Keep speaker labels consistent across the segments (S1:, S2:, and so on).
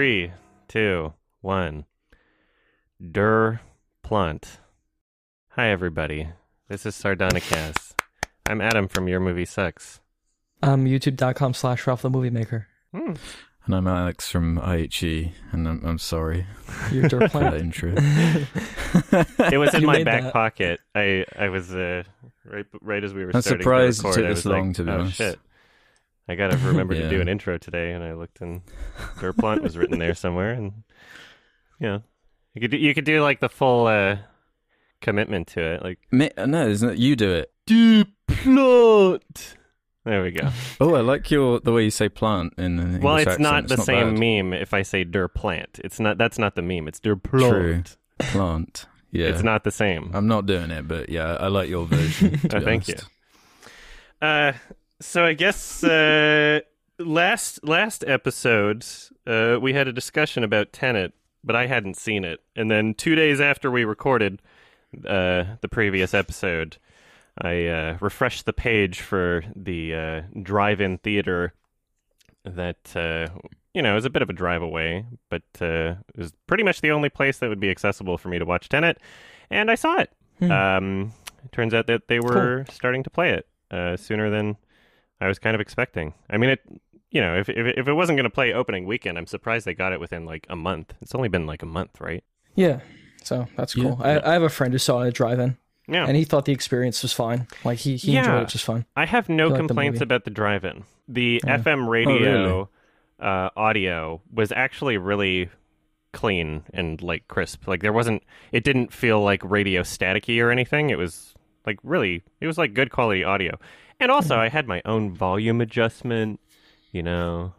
S1: Three, two, one. Durr Plant. Hi, everybody. This is Sardonicast. I'm Adam from Your Movie Sucks.
S2: Um, youtube.com slash Ralph the Movie Maker.
S1: Hmm.
S3: And I'm Alex from IHE, and I'm, I'm sorry
S2: Your dirt
S3: for that
S2: plant.
S3: intro.
S1: It was in
S2: You
S1: my back
S2: that.
S1: pocket. I I was uh, right right as we were
S3: I'm
S1: starting
S3: surprised
S1: to
S3: it
S1: record.
S3: took
S1: I
S3: this
S1: was like,
S3: long, to be
S1: oh
S3: honest."
S1: shit. I gotta remember to do an intro today, and I looked and Durr Plant was written there somewhere, and yeah, you could do, you could do like the full uh, commitment to it, like
S3: Ma- no, isn't it? You do it.
S1: Du Plant. There we go.
S3: Oh, I like your the way you say plant in the
S1: well, it's
S3: accent.
S1: not the
S3: It's
S1: same
S3: bad.
S1: meme if I say Durr Plant. It's not. That's not the meme. It's Der
S3: True.
S1: Plant.
S3: Plant. Yeah,
S1: It's not the same.
S3: I'm not doing it, but yeah, I like your version.
S1: Oh, thank you. Uh, so I guess uh, last last episode uh, we had a discussion about Tenet, but I hadn't seen it. And then two days after we recorded uh, the previous episode, I uh, refreshed the page for the uh, drive-in theater that uh, you know is a bit of a drive away, but uh, it was pretty much the only place that would be accessible for me to watch Tenet, and I saw it.
S2: Hmm.
S1: Um, it turns out that they were starting to play it uh, sooner than I was kind of expecting. I mean, it. You know, if if, if it wasn't going to play opening weekend, I'm surprised they got it within like a month. It's only been like a month, right?
S2: Yeah. So that's
S3: Yeah.
S2: cool. I, I have a friend who saw it at drive-in,
S1: Yeah.
S2: and he thought the experience was fine. Like he, he
S1: Yeah.
S2: enjoyed it just fine.
S1: I have no
S2: I like the
S1: complaints about the drive-in. The
S2: Yeah.
S1: FM radio uh, audio was actually really clean and like crisp. Like there wasn't. It didn't feel like radio staticky or anything. It was like really. It was like good quality audio. And also. I had my own volume adjustment. You know,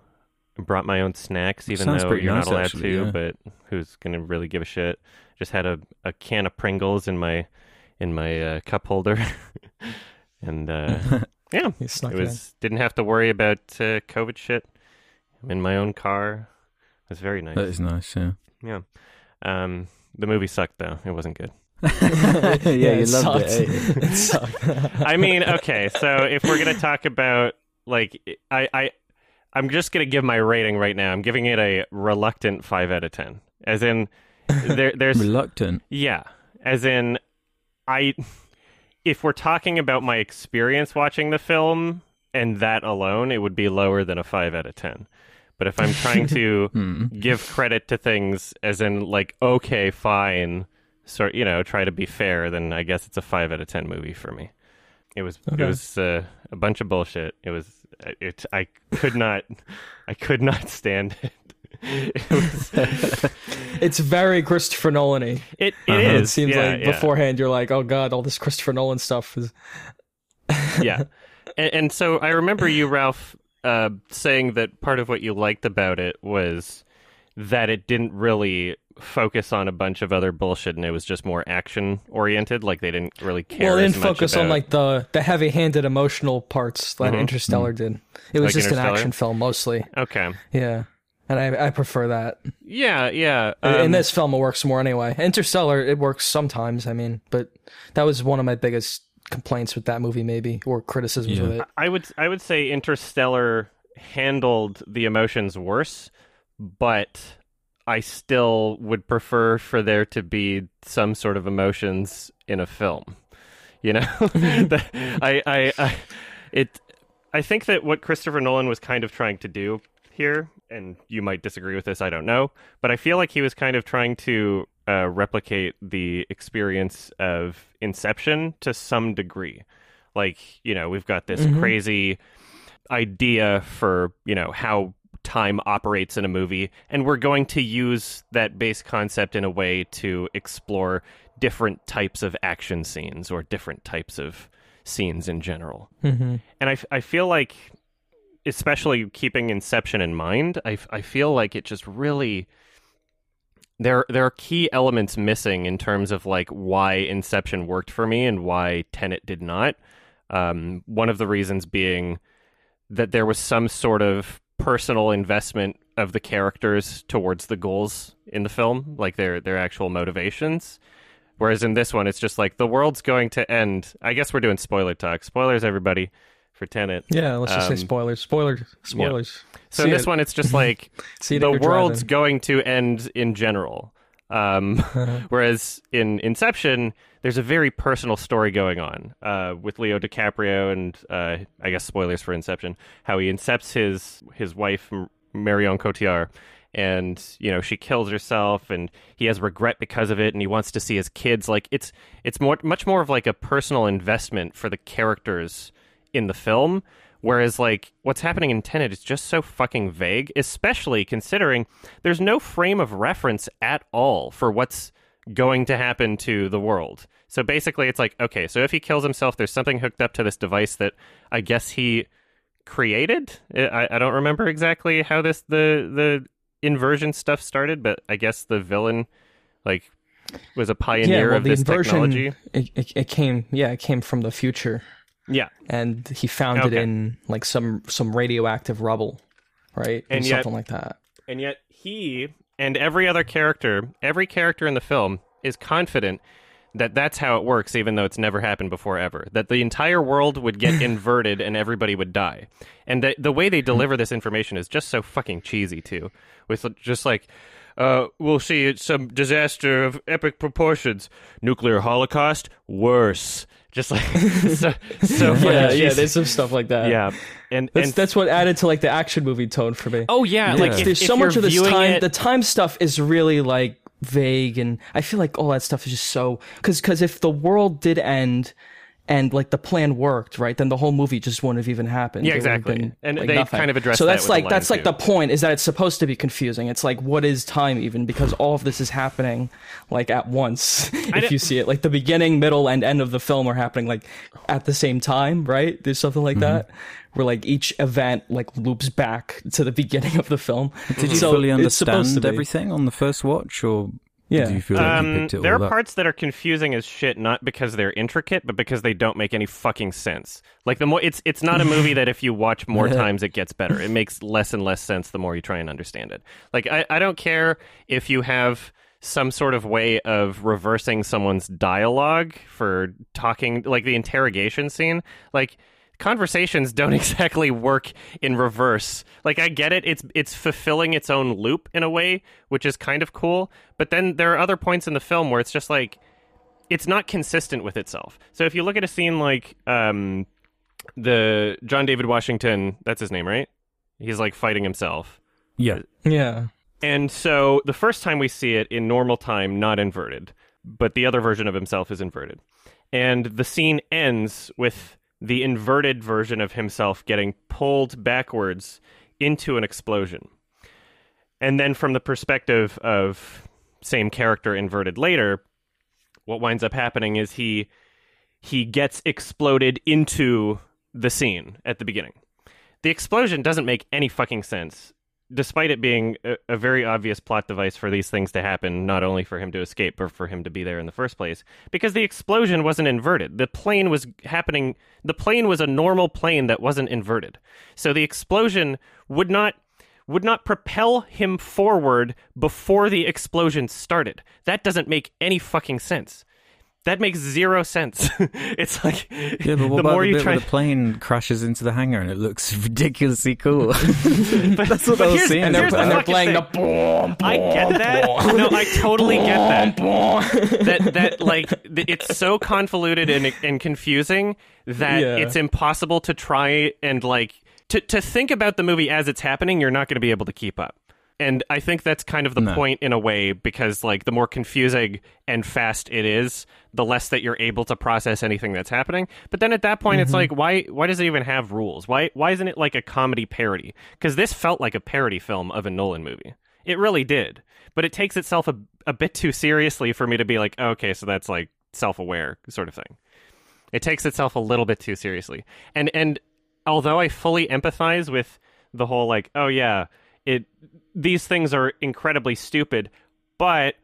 S1: brought my own snacks, even
S3: Sounds
S1: though you're
S3: nice,
S1: not allowed
S3: actually,
S1: to.
S3: yeah.
S1: But who's gonna really give a shit? Just had a, a can of Pringles in my in my uh, cup holder, and uh, yeah, it
S2: it,
S1: was didn't have to worry about uh, COVID shit. I'm in my own car. It was very nice.
S3: That is nice. Yeah.
S1: yeah. Um, the movie sucked though. It wasn't good.
S3: Yeah,
S2: Yeah,
S3: you
S2: it
S3: loved
S2: sucked.
S3: it. eh?
S2: it sucked.
S1: I mean, okay, so if we're gonna talk about like I I I'm just gonna give my rating right now. I'm giving it a reluctant five out of ten. As in, there there's
S3: Reluctant.
S1: Yeah, as in, I. If we're talking about my experience watching the film and that alone, it would be lower than a five out of ten. But if I'm trying to
S3: Hmm.
S1: give credit to things, as in like, okay, fine, sort you know, try to be fair, then I guess it's a five out of ten movie for me. It was it was uh, a bunch of bullshit. It was it. I could not I could not stand it. It was,
S2: it's very Christopher Nolan-y.
S1: it, it
S3: Uh-huh.
S1: is.
S2: It seems
S1: yeah,
S2: like
S1: yeah.
S2: beforehand you're like, oh god, all this Christopher Nolan stuff is.
S1: yeah. And, and so I remember you, Ralph, uh, saying that part of what you liked about it was that it didn't really focus on a bunch of other bullshit and it was just more action oriented. Like they didn't really care.
S2: well, it
S1: as
S2: didn't
S1: much
S2: focus on like the the heavy-handed emotional parts that
S1: Mhm.
S2: Interstellar did. It was
S1: Like
S2: just an action film mostly.
S1: Okay.
S2: Yeah, and I I prefer that.
S1: Yeah, yeah.
S2: In-
S1: um,
S2: in this film, it works more anyway. Interstellar, it works sometimes. I mean, but that was one of my biggest complaints with that movie, maybe, or criticisms
S3: Yeah.
S2: with it.
S1: I would I would say Interstellar handled the emotions worse, but I still would prefer for there to be some sort of emotions in a film. You know, The- I, I, I, it. I think that what Christopher Nolan was kind of trying to do here, and you might disagree with this, I don't know, but I feel like he was kind of trying to uh, replicate the experience of Inception to some degree. Like, you know, we've got this
S2: Mhm.
S1: crazy idea for, you know, how time operates in a movie, and we're going to use that base concept in a way to explore different types of action scenes or different types of scenes in general.
S2: hmm
S1: And I, I feel like, especially keeping Inception in mind, I, I feel like it just really there there are key elements missing in terms of like why Inception worked for me and why Tenet did not. Um, one of the reasons being that there was some sort of personal investment of the characters towards the goals in the film, like their their actual motivations. Whereas in this one, it's just like the world's going to end. I guess we're doing spoiler talk. Spoilers, everybody, for Tenet.
S2: Yeah, let's just
S1: Um,
S2: say spoilers. Spoilers. Spoilers.
S1: So
S2: See
S1: in this
S2: it.
S1: one, it's just like the world's
S2: driving.
S1: going to end in general. Um, whereas in Inception, there's a very personal story going on uh, with Leo DiCaprio and uh, I guess spoilers for Inception, how he incepts his his wife Marion Cotillard, and you know she kills herself, and he has regret because of it, and he wants to see his kids. Like it's it's more much more of like a personal investment for the characters in the film. Whereas, like, what's happening in Tenet is just so fucking vague, especially considering there's no frame of reference at all for what's going to happen to the world. So basically, it's like, okay, so if he kills himself, there's something hooked up to this device that I guess he created. I, I don't remember exactly how this the the inversion stuff started, but I guess the villain, like, was a pioneer
S2: well,
S1: of
S2: the
S1: this
S2: inversion-
S1: technology.
S2: It, it, it came, yeah, it came from the future,
S1: Yeah,
S2: and he found it in like some some radioactive rubble, right,
S1: And
S2: or
S1: yet-
S2: something like that.
S1: And yet he and every other character, every character in the film is confident that that's how it works even though it's never happened before ever. That the entire world would get inverted and everybody would die. And the the way they deliver this information is just so fucking cheesy too. With just like uh, we'll see it's some disaster of epic proportions. Nuclear holocaust, worse. Just like so, so
S2: Yeah, yeah, there's some stuff like that.
S1: yeah. And
S2: That's,
S1: and
S2: that's what added to like the action movie tone for me.
S1: oh yeah, like if,
S2: there's
S1: if
S2: so much of this time.
S1: it-
S2: The time stuff is really like vague, and I feel like all that stuff is just so because because if the world did end and like the plan worked, right, then the whole movie just wouldn't have even happened.
S1: Yeah,
S2: It would have
S1: exactly.
S2: been,
S1: And
S2: like,
S1: they
S2: nothing.
S1: kind of addressed
S2: So
S1: that
S2: that's
S1: with
S2: like
S1: line,
S2: that's like the point is that it's supposed to be confusing. It's like what is time even because all of this is happening like at once. if you see it, like the beginning, middle, and end of the film are happening like at the same time, right? There's something like
S1: Mm-hmm.
S2: that. Where like each event like loops back to the beginning of the film.
S3: Did you
S2: So
S3: fully
S2: it's supposed to
S3: understand everything on the first watch, or
S2: Yeah.
S3: do you feel like you
S1: Um,
S3: picked it
S1: there
S3: all
S1: are
S3: up?
S1: parts that are confusing as shit, not because they're intricate, but because they don't make any fucking sense. Like the more it's it's not a movie that if you watch more times it gets better. It makes less and less sense the more you try and understand it. Like I, I don't care if you have some sort of way of reversing someone's dialogue for talking like the interrogation scene. Like conversations don't exactly work in reverse. Like I get it, it's it's fulfilling its own loop in a way, which is kind of cool. But then there are other points in the film where it's just like it's not consistent with itself. So if you look at a scene like um, the John David Washington, that's his name, right? He's like fighting himself.
S3: Yeah,
S2: Yeah.
S1: And so the first time we see it in normal time, not inverted, but the other version of himself is inverted. And the scene ends with the inverted version of himself getting pulled backwards into an explosion. And then from the perspective of same character inverted later, what winds up happening is he he gets exploded into the scene at the beginning. The explosion doesn't make any fucking sense despite it being a, a very obvious plot device for these things to happen, not only for him to escape, but for him to be there in the first place, because the explosion wasn't inverted. The plane was happening, the plane was a normal plane that wasn't inverted. So the explosion would not would not propel him forward before the explosion started. That doesn't make any fucking sense. That makes zero sense. it's like
S3: yeah, but what
S1: the
S3: about
S1: more
S3: the
S1: you
S3: bit
S1: try
S3: where the plane crashes into the hangar and it looks ridiculously cool?
S1: but,
S3: That's what
S1: but
S3: I was
S1: here's-
S3: seeing.
S2: And they're,
S1: here's the
S2: and they're playing
S1: thing.
S2: the boom,
S1: I get that. No, I totally get that. that that like it's so convoluted and and confusing that
S2: Yeah.
S1: it's impossible to try and like to to think about the movie as it's happening. You're not going to be able to keep up. And I think that's kind of the
S3: No.
S1: point in a way because like the more confusing and fast it is, the less that you're able to process anything that's happening. But then at that point it's mm-hmm. like why why does it even have rules? Why why isn't it like a comedy parody? Cuz this felt like a parody film of a Nolan movie. It really did. But it takes itself a, a bit too seriously for me to be like, okay, so that's like self-aware sort of thing. It takes itself a little bit too seriously. And and although I fully empathize with the whole like, oh yeah, it these things are incredibly stupid, but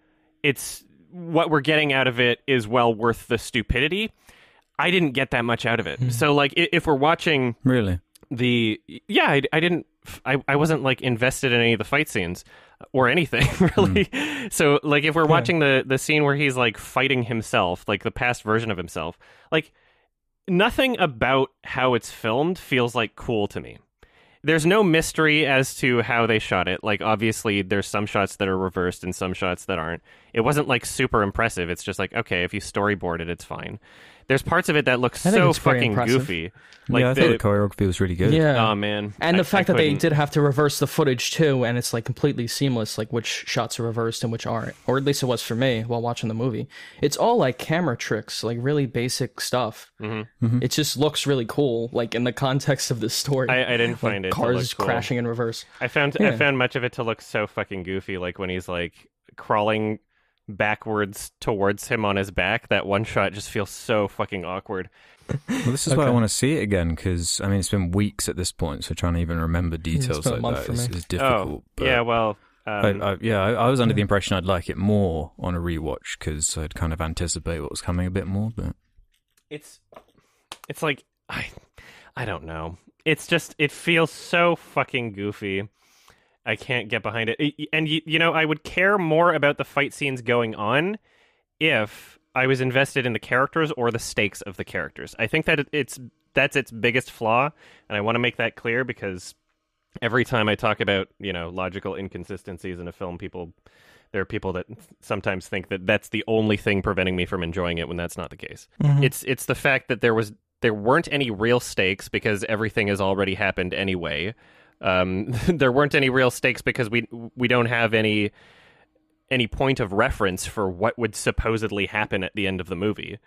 S1: it's what we're getting out of it is well worth the stupidity. I didn't get that much out of it. Hmm. So like if we're watching
S3: really?
S1: the yeah I, I didn't I, I wasn't like invested in any of the fight scenes or anything really hmm. so like if we're watching the the scene where he's like fighting himself like the past version of himself like nothing about how it's filmed feels like cool to me. There's no mystery as to how they shot it. Like obviously there's some shots that are reversed and some shots that aren't. It wasn't like super impressive. It's just like okay, if you storyboard it, it's fine. There's parts of it that look
S2: I think
S1: so
S2: it's very
S1: fucking
S2: impressive.
S1: goofy. Like
S3: yeah, I
S1: the,
S3: thought the choreography was really good.
S2: Yeah.
S1: oh man,
S2: and
S1: I-
S2: the fact
S1: I
S2: that they
S1: couldn't-
S2: did have to reverse the footage too, and it's like completely seamless, like which shots are reversed and which aren't, or at least it was for me while watching the movie. It's all like camera tricks, like really basic stuff.
S1: Mhm.
S2: It just looks really cool, like in the context of the story.
S1: I, I didn't
S2: like
S1: find it to
S2: cars
S1: look cool.
S2: crashing in reverse.
S1: I found I found much of it to look so fucking goofy, like when he's like crawling backwards towards him on his back. That one shot just feels so fucking awkward.
S3: Well, this is why I want to see it again because I mean it's been weeks at this point, so trying to even remember details like that is, is, difficult.
S1: oh,
S3: but
S1: yeah. Well,
S3: I,
S1: um,
S3: I, yeah, I, I was under the impression I'd like it more on a rewatch because I'd kind of anticipate what was coming a bit more. But
S1: it's it's like I I don't know. It's just it feels so fucking goofy. I can't get behind it. And you, you know, I would care more about the fight scenes going on if I was invested in the characters or the stakes of the characters. I think that it's that's its biggest flaw, and I want to make that clear because every time I talk about, you know, logical inconsistencies in a film, people there are people that sometimes think that that's the only thing preventing me from enjoying it when that's not the case. Mm-hmm. It's it's the fact that there was there weren't any real stakes because everything has already happened anyway. Um, there weren't any real stakes because we we don't have any any point of reference for what would supposedly happen at the end of the movie.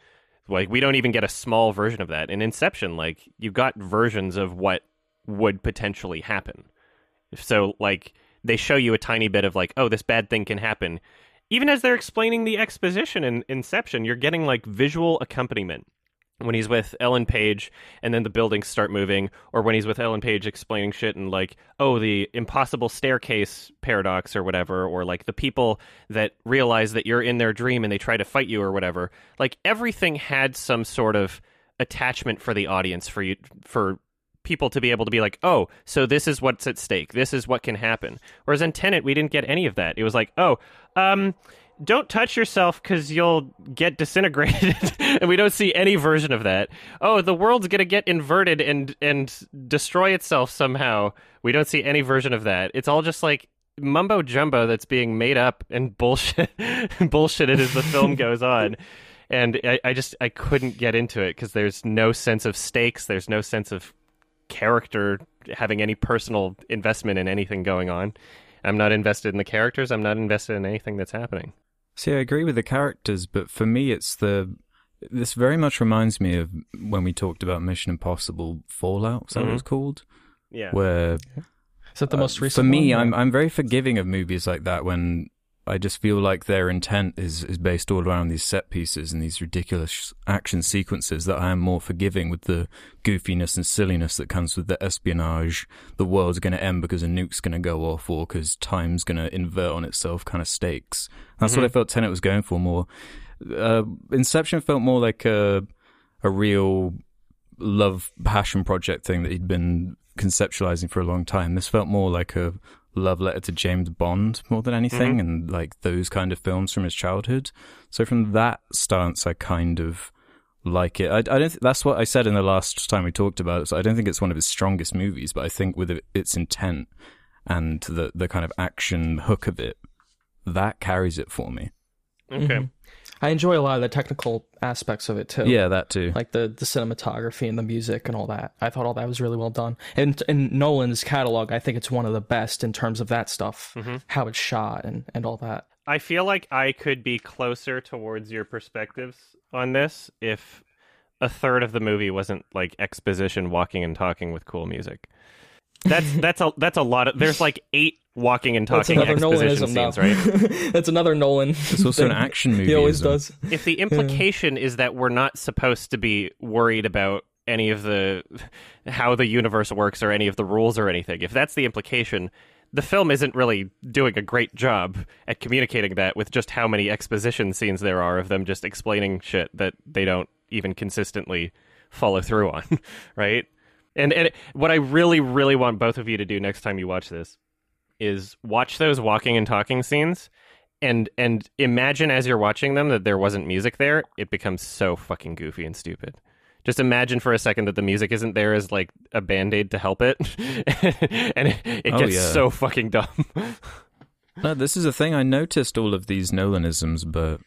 S1: Like we don't even get a small version of that. In Inception, like you got versions of what would potentially happen. So like they show you a tiny bit of like, oh, this bad thing can happen. Even as they're explaining the exposition in Inception, you're getting like visual accompaniment when he's with Ellen Page and then the buildings start moving, or when he's with Ellen Page explaining shit and like, oh, the impossible staircase paradox or whatever, or like the people that realize that you're in their dream and they try to fight you or whatever. Like everything had some sort of attachment for the audience for you for people to be able to be like, oh, so this is what's at stake. This is what can happen. Whereas in Tenet, we didn't get any of that. It was like, oh, um, don't touch yourself because you'll get disintegrated, and we don't see any version of that. Oh, the world's gonna get inverted and and destroy itself somehow. We don't see any version of that. It's all just like mumbo jumbo that's being made up and bullshit bullshitted as the film goes on. And I, I just I couldn't get into it because there's no sense of stakes. There's no sense of character having any personal investment in anything going on. I'm not invested in the characters. I'm not invested in anything that's happening.
S3: See, I agree with the characters, but for me, it's the this very much reminds me of when we talked about Mission Impossible Fallout. Is that what
S1: Mhm.
S3: it's called?
S1: Yeah.
S3: Where
S2: Is that the
S3: Uh,
S2: most recent?
S3: For me,
S2: one?
S3: I'm I'm very forgiving of movies like that when I just feel like their intent is is based all around these set pieces and these ridiculous action sequences that I am more forgiving with the goofiness and silliness that comes with the espionage. The world's going to end because a nuke's going to go off or because time's going to invert on itself kind of stakes. That's what I felt Tenet was going for more. Uh, Inception felt more like a a real love passion project thing that he'd been conceptualizing for a long time. This felt more like a love letter to James Bond more than anything,
S1: Mhm.
S3: and like those kind of films from his childhood. So from that stance, I kind of like it. I, I don't. Th- that's what I said in the last time we talked about it. So I don't think it's one of his strongest movies, but I think with its intent and the the kind of action hook of it, that carries it for me.
S1: Okay.
S2: Mhm. I enjoy a lot of the technical aspects of it too.
S3: Yeah, that too.
S2: like the the cinematography and the music and all that. I thought all that was really well done. And in Nolan's catalog, I think it's one of the best in terms of that stuff,
S1: Mhm.
S2: how it's shot and and all that.
S1: I feel like I could be closer towards your perspectives on this if a third of the movie wasn't like exposition, walking and talking with cool music. That's that's a that's a lot of. There's like eight walking and talking
S2: another
S1: exposition
S2: Nolanism,
S1: scenes,
S2: though.
S1: right?
S2: That's another Nolan.
S3: It's also an action movie.
S2: He always
S3: isn't
S2: does.
S1: if the implication is that we're not supposed to be worried about any of the how the universe works or any of the rules or anything, if that's the implication, the film isn't really doing a great job at communicating that with just how many exposition scenes there are of them just explaining shit that they don't even consistently follow through on, right? And and what I really really want both of you to do next time you watch this is watch those walking and talking scenes and and imagine as you're watching them that there wasn't music there it becomes so fucking goofy and stupid Just imagine for a second that the music isn't there as like a band aid to help it, and it, it
S3: Oh,
S1: gets
S3: yeah.
S1: so fucking dumb.
S3: No, this is a thing. I noticed all of these Nolanisms, but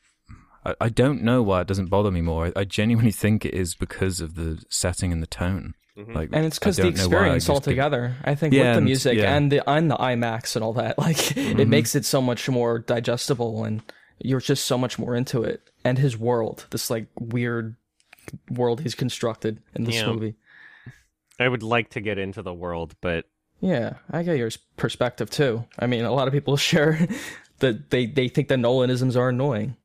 S3: I, I don't know why it doesn't bother me more. I, I genuinely think it is because of the setting and the tone. Mm-hmm. Like,
S2: and it's because the
S3: don't know why, I
S2: experience
S3: just get-
S2: altogether. I think
S3: Yeah,
S2: with the music
S3: yeah.
S2: and the and the IMAX and all that, like it mm-hmm. makes it so much more digestible, and you're just so much more into it. And his world, this like weird world he's constructed in this
S1: Yeah.
S2: movie.
S1: I would like to get into the world, but
S2: Yeah, I get your perspective too. I mean, a lot of people share that they they think the Nolanisms are annoying.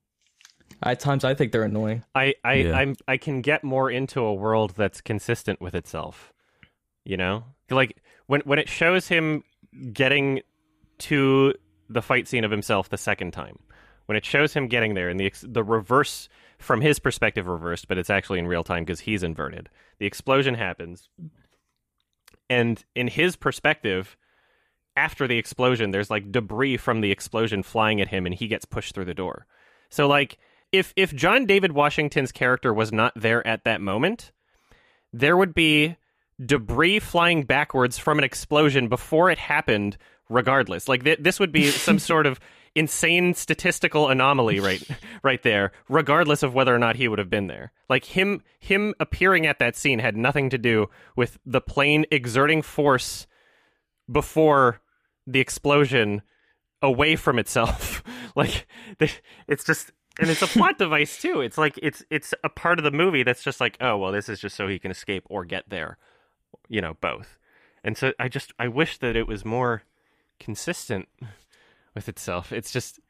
S2: At times, I think they're annoying.
S1: I I
S3: Yeah.
S1: I'm I can get more into a world that's consistent with itself. You know? Like when when it shows him getting to the fight scene of himself the second time. When it shows him getting there and the the reverse from his perspective reversed, but it's actually in real time because he's inverted. The explosion happens and in his perspective after the explosion there's like debris from the explosion flying at him and he gets pushed through the door. So like if if John David Washington's character was not there at that moment, there would be debris flying backwards from an explosion before it happened regardless. Like th- this would be some sort of insane statistical anomaly right right there regardless of whether or not he would have been there. Like him him appearing at that scene had nothing to do with the plane exerting force before the explosion away from itself. like it's just and it's a plot device too. It's like it's it's a part of the movie that's just like, oh well, this is just so he can escape or get there. You know, both. And so I just I wish that it was more consistent with itself. It's just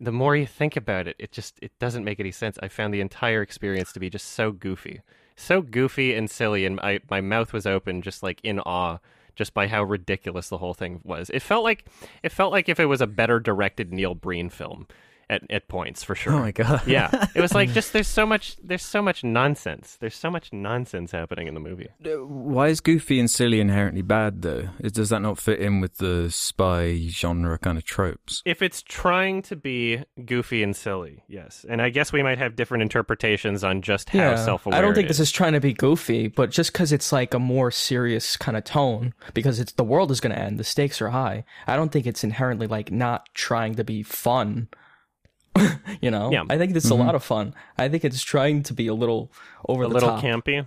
S1: the more you think about it, it just it doesn't make any sense. I found the entire experience to be just so goofy. So goofy and silly and I my mouth was open just like in awe just by how ridiculous the whole thing was. It felt like it felt like if it was a better directed Neil Breen film at at points for sure.
S3: Oh my god!
S1: yeah, it was like just there's so much there's so much nonsense. There's so much nonsense happening in the movie.
S3: Uh, why is goofy and silly inherently bad though? Is- Does that not fit in with the spy genre kind of tropes?
S1: If it's trying to be goofy and silly, yes, and I guess we might have different interpretations on just how self-aware.
S2: I don't think
S1: it
S2: this is trying to be goofy, but just because it's like a more serious kind of tone, because it's the world is going to end, the stakes are high. I don't think it's inherently like not trying to be fun. you know,
S1: Yeah.
S2: I think it's a lot of fun. I think it's trying to be a little over
S1: a
S2: the
S1: little
S2: top,
S1: campy.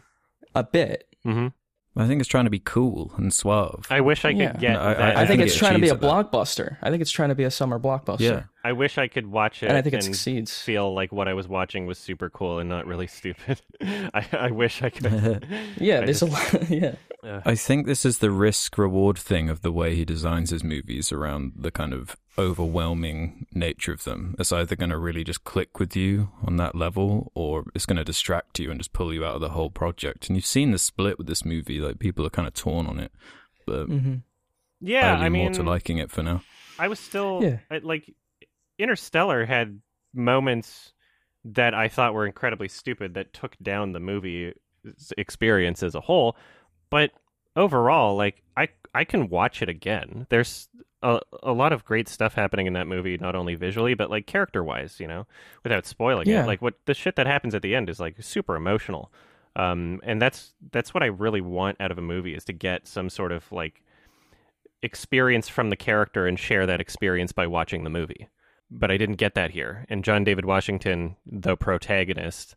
S2: a bit.
S1: hmm
S3: I think it's trying to be cool and suave.
S1: I wish I could
S2: Yeah.
S1: get.
S3: No, I-
S1: that.
S2: I, think,
S3: think
S2: it's
S3: it
S2: trying to be a
S3: achieves that.
S2: blockbuster. I think it's trying to be a summer blockbuster.
S3: yeah,
S1: I wish I could watch it,
S2: and I think it
S1: and
S2: succeeds.
S1: feel like what I was watching was super cool and not really stupid. I, I wish I could.
S2: Yeah,
S1: I
S2: there's a lot. Yeah,
S3: I think this is the risk reward thing of the way he designs his movies around the kind of overwhelming nature of them. It's either going to really just click with you on that level or it's going to distract you and just pull you out of the whole project. And you've seen the split with this movie, like people are kind of torn on it. But
S2: hmm
S1: yeah,
S3: I lean
S1: I mean,
S3: more to liking it for now.
S1: I was still
S2: Yeah.
S1: I, like Interstellar had moments that I thought were incredibly stupid that took down the movie experience as a whole, but overall like I I can watch it again. There's a, a lot of great stuff happening in that movie not only visually but like character-wise, you know, without spoiling
S2: Yeah.
S1: it. Like what the shit that happens at the end is like super emotional. Um and that's that's what I really want out of a movie is to get some sort of like experience from the character and share that experience by watching the movie. But I didn't get that here. And John David Washington, the protagonist,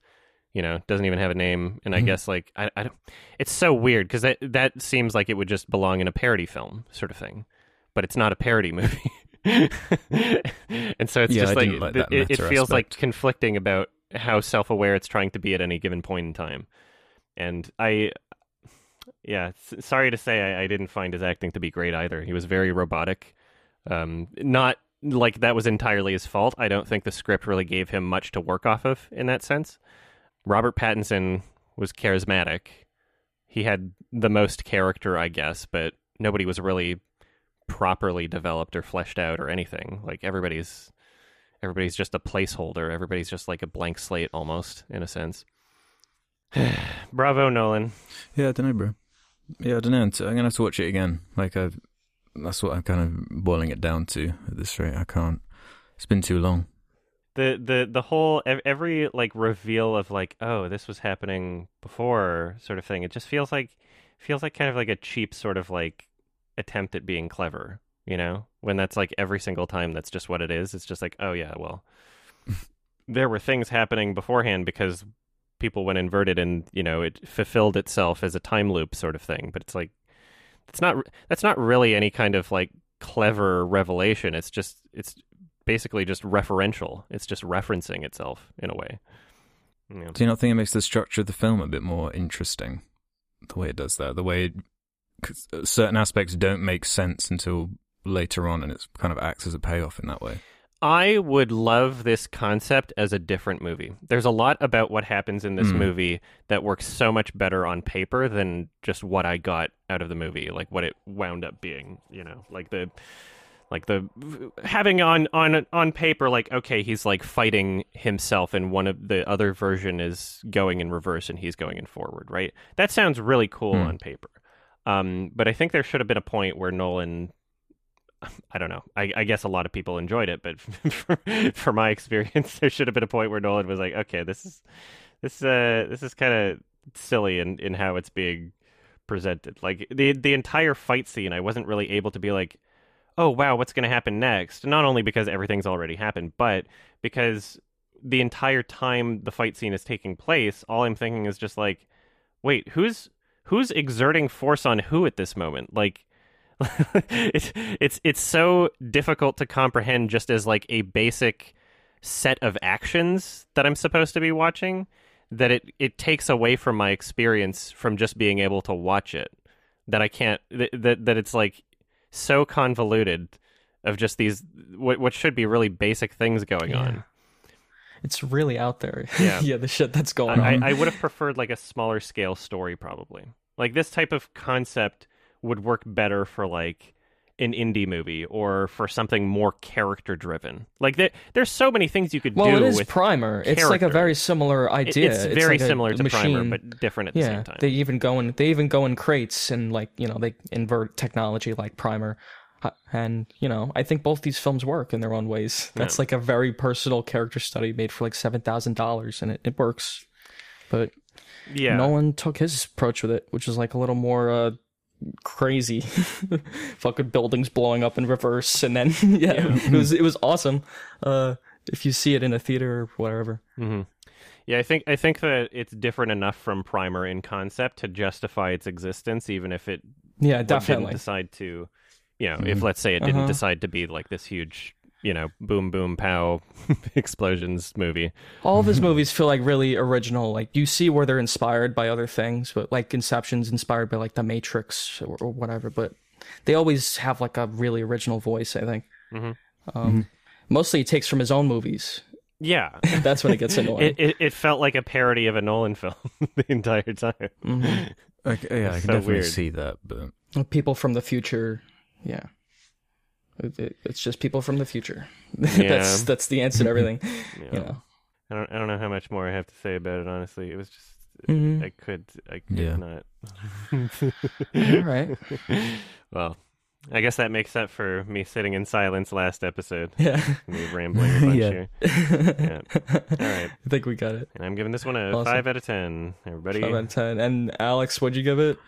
S1: you know, doesn't even have a name. And I
S3: Mhm.
S1: guess like I, I don't, it's so weird because that that seems like it would just belong in a parody film sort of thing, but it's not a parody movie. and so it's
S3: Yeah,
S1: just
S3: I
S1: like,
S3: like
S1: it, it, feels like conflicting about how self-aware it's trying to be at any given point in time. And I yeah, sorry to say, I, I didn't find his acting to be great either. He was very robotic. Um, not like that was entirely his fault. I don't think the script really gave him much to work off of in that sense. Robert Pattinson was charismatic. He had the most character, I guess, but nobody was really properly developed or fleshed out or anything. Like everybody's everybody's just a placeholder. Everybody's just like a blank slate almost in a sense. Bravo, Nolan.
S3: Yeah, I don't know, bro. Yeah, I don't know. Uh, I'm gonna have to watch it again. Like I've, that's what I'm kind of boiling it down to at this rate. I can't. It's been too long.
S1: the the the whole every like reveal of like oh this was happening before sort of thing it just feels like feels like kind of like a cheap sort of like attempt at being clever you know? When that's like every single time that's just what it is it's just like oh yeah well there were things happening beforehand because people went inverted and you know it fulfilled itself as a time loop sort of thing. But it's like it's not that's not really any kind of like clever revelation. It's just it's basically just referential. It's just referencing itself in a way. Yeah.
S3: Do you not think it makes the structure of the film a bit more interesting? The way it does that, the way certain aspects don't make sense until later on, and it kind of acts as a payoff in that way.
S1: I would love this concept as a different movie. There's a lot about what happens in this
S3: Mm.
S1: movie that works so much better on paper than just what I got out of the movie, like what it wound up being, you know, like the like the having on on on paper like okay, he's like fighting himself and one of the other version is going in reverse and he's going in forward, right? That sounds really cool
S3: Hmm.
S1: on paper. Um, but I think there should have been a point where Nolan I don't know. I, I guess a lot of people enjoyed it, but for, for my experience, there should have been a point where Nolan was like, "Okay, this is this uh this is kind of silly in, in how it's being presented." Like the the entire fight scene, I wasn't really able to be like, "Oh wow, what's going to happen next?" Not only because everything's already happened, but because the entire time the fight scene is taking place, all I'm thinking is just like, "Wait, who's who's exerting force on who at this moment?" Like it's it's it's so difficult to comprehend just as like a basic set of actions that I'm supposed to be watching that it it takes away from my experience from just being able to watch it that I can't that that, that it's like so convoluted of just these what what should be really basic things going
S2: Yeah.
S1: on.
S2: It's really out there.
S1: Yeah.
S2: yeah, the shit that's going
S1: I,
S2: on.
S1: I would have preferred like a smaller scale story probably. Like this type of concept would work better for like an indie movie or for something more character driven. Like there, there's so many things you could
S2: well,
S1: do
S2: it is
S1: with
S2: Primer. It's like a very similar
S1: it-
S2: idea.
S1: It's very
S2: like
S1: similar to Primer, but different at the same time.
S2: they even go in. They even go in crates and like you know they invert technology like Primer, and you know I think both these films work in their own ways. That's like a very personal character study made for like seven thousand dollars, and it, it works. But
S1: yeah,
S2: Nolan took his approach with it, which is like a little more uh, crazy. Fucking buildings blowing up in reverse, and then yeah, it was it was awesome. Uh, if you see it in a theater or whatever.
S1: hmm Yeah, I think I think that it's different enough from Primer in concept to justify its existence, even if it
S2: Yeah,
S1: didn't
S2: definitely.
S1: decide to, you know, if let's say it didn't
S2: Uh-huh.
S1: decide to be like this huge, you know, boom boom pow explosions movie.
S2: All of his movies feel like really original. Like you see where they're inspired by other things, but like Inception's inspired by like The Matrix or, or whatever. But they always have like a really original voice. I think.
S1: Mhm.
S2: Um, Mostly, he takes from his own movies.
S1: Yeah,
S2: That's when it gets annoying.
S1: it, it it felt like a parody of a Nolan film the entire time.
S2: Mhm.
S3: Okay, yeah, I can
S1: so
S3: definitely
S1: weird.
S3: see that, but
S2: People from the future. Yeah. It- it- it's just people from the future. that's
S1: Yeah.
S2: that's that's the answer to everything.
S1: Yeah.
S2: You know.
S1: I don't I don't know how much more I have to say about it. Honestly, it was just
S2: Mhm.
S1: I could I could
S3: Yeah.
S1: not.
S2: All right.
S1: Well, I guess that makes up for me sitting in silence last episode.
S2: Yeah.
S1: Me rambling a bunch
S2: Yeah.
S1: here. Yeah. All right.
S2: I think we got it.
S1: And I'm giving this one a
S2: Awesome.
S1: five out of ten. Everybody,
S2: Five out of ten. And Alex, what'd you give it?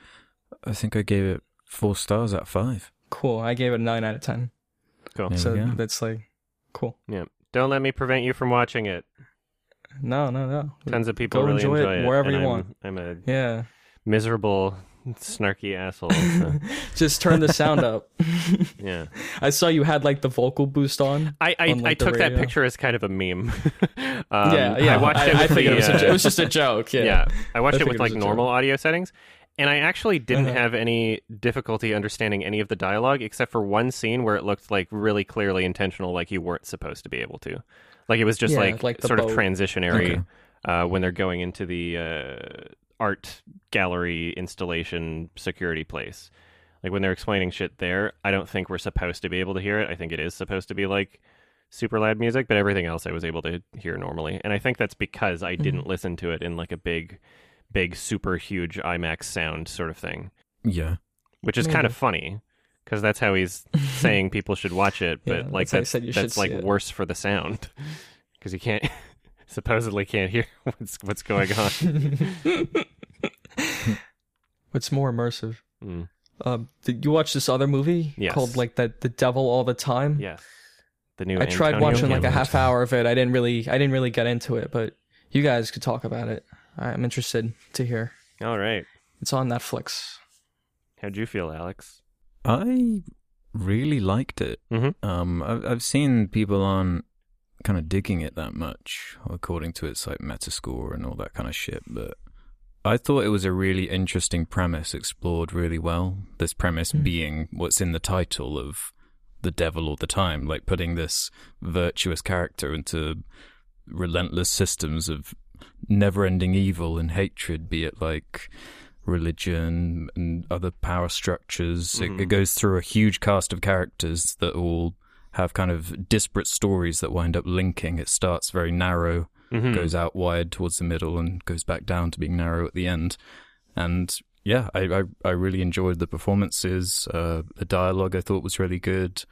S3: I think I gave it four stars out of five.
S2: Cool. I gave it a nine out of ten.
S1: cool.
S3: There
S2: so that's like cool.
S1: Yeah. Don't let me prevent you from watching it.
S2: No, no, no.
S1: Tons of people
S2: Go
S1: really
S2: enjoy it
S1: enjoy,
S2: wherever you
S1: I'm,
S2: want.
S1: I'm a
S2: Yeah.
S1: miserable, snarky asshole. so,
S2: Just turn the sound up.
S1: yeah.
S2: I saw you had like the vocal boost on.
S1: I I,
S2: On, like,
S1: I
S2: the
S1: took that picture as kind of a meme. um,
S2: yeah, yeah.
S1: I watched it with
S2: think
S1: the,
S2: it was, a,
S1: uh,
S2: jo- it was just a joke. Yeah.
S1: yeah. I watched
S2: I
S1: it with
S2: it
S1: like
S2: a
S1: normal audio settings, and I actually didn't
S2: Uh-huh.
S1: have any difficulty understanding any of the dialogue except for one scene where it looked like really clearly intentional, like you weren't supposed to be able to. Like it was just
S2: Yeah,
S1: like,
S2: like
S1: sort of transitionary
S3: Okay.
S1: uh, when they're going into the uh, art gallery installation security place. Like when they're explaining shit there, I don't think we're supposed to be able to hear it. I think it is supposed to be like super loud music, but everything else I was able to hear normally. And I think that's because I didn't listen to it in like a big, big, super huge IMAX sound sort of thing,
S3: Yeah.
S1: which is kind of funny because that's how he's saying people should watch it. But
S2: Yeah,
S1: like
S2: that's
S1: that's,
S2: said you
S1: that's like
S2: it.
S1: worse for the sound because you can't supposedly can't hear what's what's going on.
S2: What's more immersive?
S1: Mm.
S2: Um, did you watch this other movie
S1: Yes.
S2: called like the the Devil All the Time?
S1: Yes, the new.
S2: I tried
S1: Antonio
S2: watching like a half hour of it. I didn't really I didn't really get into it, but you guys could talk about it. I'm interested to hear.
S1: All right,
S2: It's on Netflix.
S1: how'd you feel, Alex?
S3: I really liked it.
S1: Mhm.
S3: Um, I've, I've seen people on kind of digging it that much, according to its like Metascore and all that kind of shit. But I thought it was a really interesting premise, explored really well. This premise
S2: Hmm.
S3: being what's in the title of the devil all the time, like putting this virtuous character into relentless systems of never-ending evil and hatred, be it like religion and other power structures. It,
S1: Mhm.
S3: it goes through a huge cast of characters that all have kind of disparate stories that wind up linking. It starts very narrow,
S1: Mhm.
S3: goes out wide towards the middle, and goes back down to being narrow at the end. And yeah, I I, I really enjoyed the performances. Uh, the dialogue I thought was really good.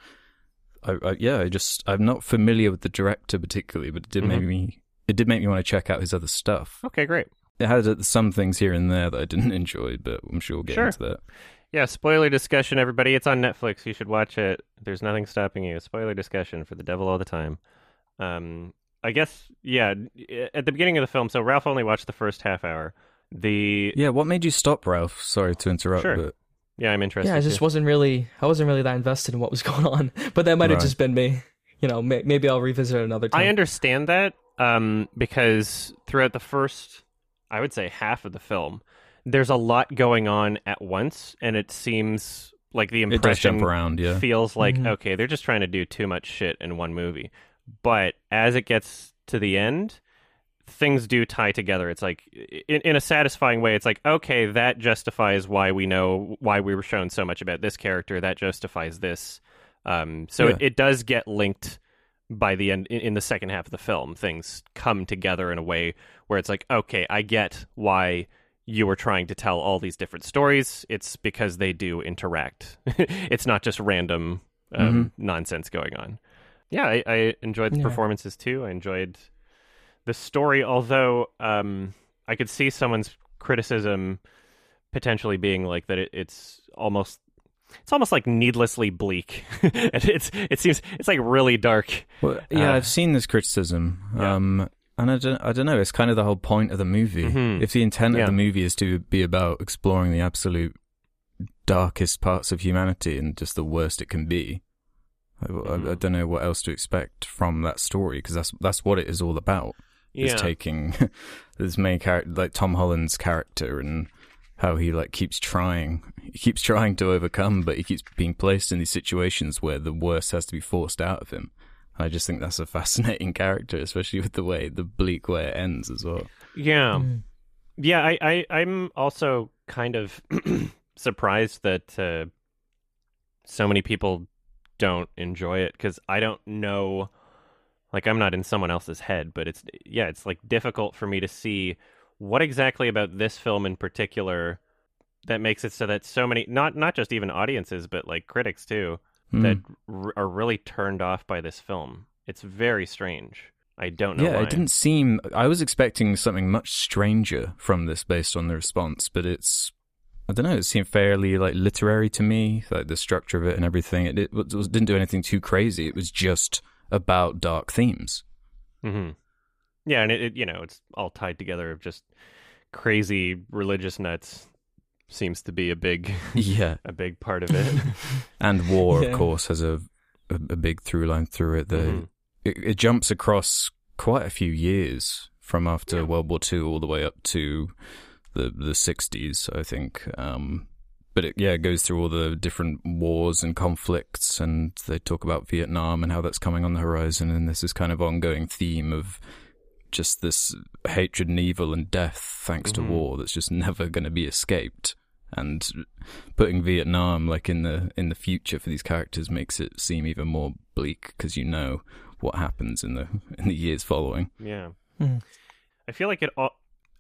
S3: I, I yeah, I just I'm not familiar with the director particularly, but it did
S1: Mhm.
S3: make me it did make me want to check out his other stuff.
S1: Okay, great.
S3: It had uh, some things here and there that I didn't enjoy, but I'm sure we'll get
S1: Sure.
S3: into that.
S1: Yeah, spoiler discussion, everybody. It's on Netflix. You should watch it. There's nothing stopping you. Spoiler discussion for the devil all the time. Um, I guess, yeah, at the beginning of the film, so Ralph only watched the first half hour. The
S3: Yeah, what made you stop, Ralph? Sorry to interrupt,
S1: Sure.
S3: but
S1: yeah, I'm interested.
S2: Yeah, I just
S1: too.
S2: wasn't really I wasn't really that invested in what was going on. But that might have
S3: Right.
S2: just been me. You know, may, maybe I'll revisit it another time.
S1: I understand that um, because throughout the first, I would say half of the film, there's a lot going on at once, and it seems like the impression
S3: around. Yeah,
S1: feels like
S2: Mhm.
S1: okay, they're just trying to do too much shit in one movie. But as it gets to the end, things do tie together. It's like in, in a satisfying way. It's like okay, that justifies why we know why we were shown so much about this character. That justifies this. Um, so
S3: Yeah.
S1: it, it does get linked by the end in, in the second half of the film. Things come together in a way where it's like okay, I get why you were trying to tell all these different stories. It's because they do interact. it's not just random um, nonsense going on. Yeah, I, I enjoyed the
S2: Yeah.
S1: performances too. I enjoyed the story, although um, I could see someone's criticism potentially being like that. It, it's almost. It's almost like needlessly bleak. it's it seems it's like really dark.
S3: Well, yeah,
S1: Uh,
S3: I've seen this criticism.
S1: yeah.
S3: Um, and I don't, I don't know. It's kind of the whole point of the movie.
S1: Mhm.
S3: If the intent
S1: Yeah.
S3: of the movie is to be about exploring the absolute darkest parts of humanity and just the worst it can be, I, I- I
S1: Mhm.
S3: don't know what else to expect from that story because that's that's what it is all about. Is taking this main character, like Tom Holland's character, and how he like keeps trying, he keeps trying to overcome, but he keeps being placed in these situations where the worst has to be forced out of him. I just think that's a fascinating character, especially with the way the bleak way it ends as well.
S1: Yeah.
S2: Mm.
S1: Yeah, I, I I'm also kind of surprised that uh, so many people don't enjoy it because I don't know. Like I'm not in someone else's head, but it's yeah, it's like difficult for me to see what exactly about this film in particular that makes it so that so many not not just even audiences but like critics too
S3: Hmm.
S1: that r- are really turned off by this film. It's very strange. I don't know
S3: yeah,
S1: why.
S3: it didn't seem. I was expecting something much stranger from this based on the response, but it's. I don't know. It seemed fairly like literary to me, like the structure of it and everything. It, it, was, didn't do anything too crazy. It was just about dark themes.
S1: hmm Yeah, and it, it you know it's all tied together of just crazy religious nuts seems to be a big
S3: yeah,
S1: a big part of it.
S3: and war,
S2: Yeah.
S3: of course, has a, a a big through line through it. The
S1: Mhm.
S3: it, it jumps across quite a few years from after
S1: Yeah.
S3: World War Two all the way up to the the sixties, I think. Um, but it, yeah, it goes through all the different wars and conflicts, and they talk about Vietnam and how that's coming on the horizon, and this is kind of ongoing theme of just this hatred and evil and death thanks
S1: Mhm.
S3: to war that's just never going to be escaped. And putting Vietnam like in the in the future for these characters makes it seem even more bleak because you know what happens in the in the years following.
S1: yeah,
S2: Mhm.
S1: I feel like it.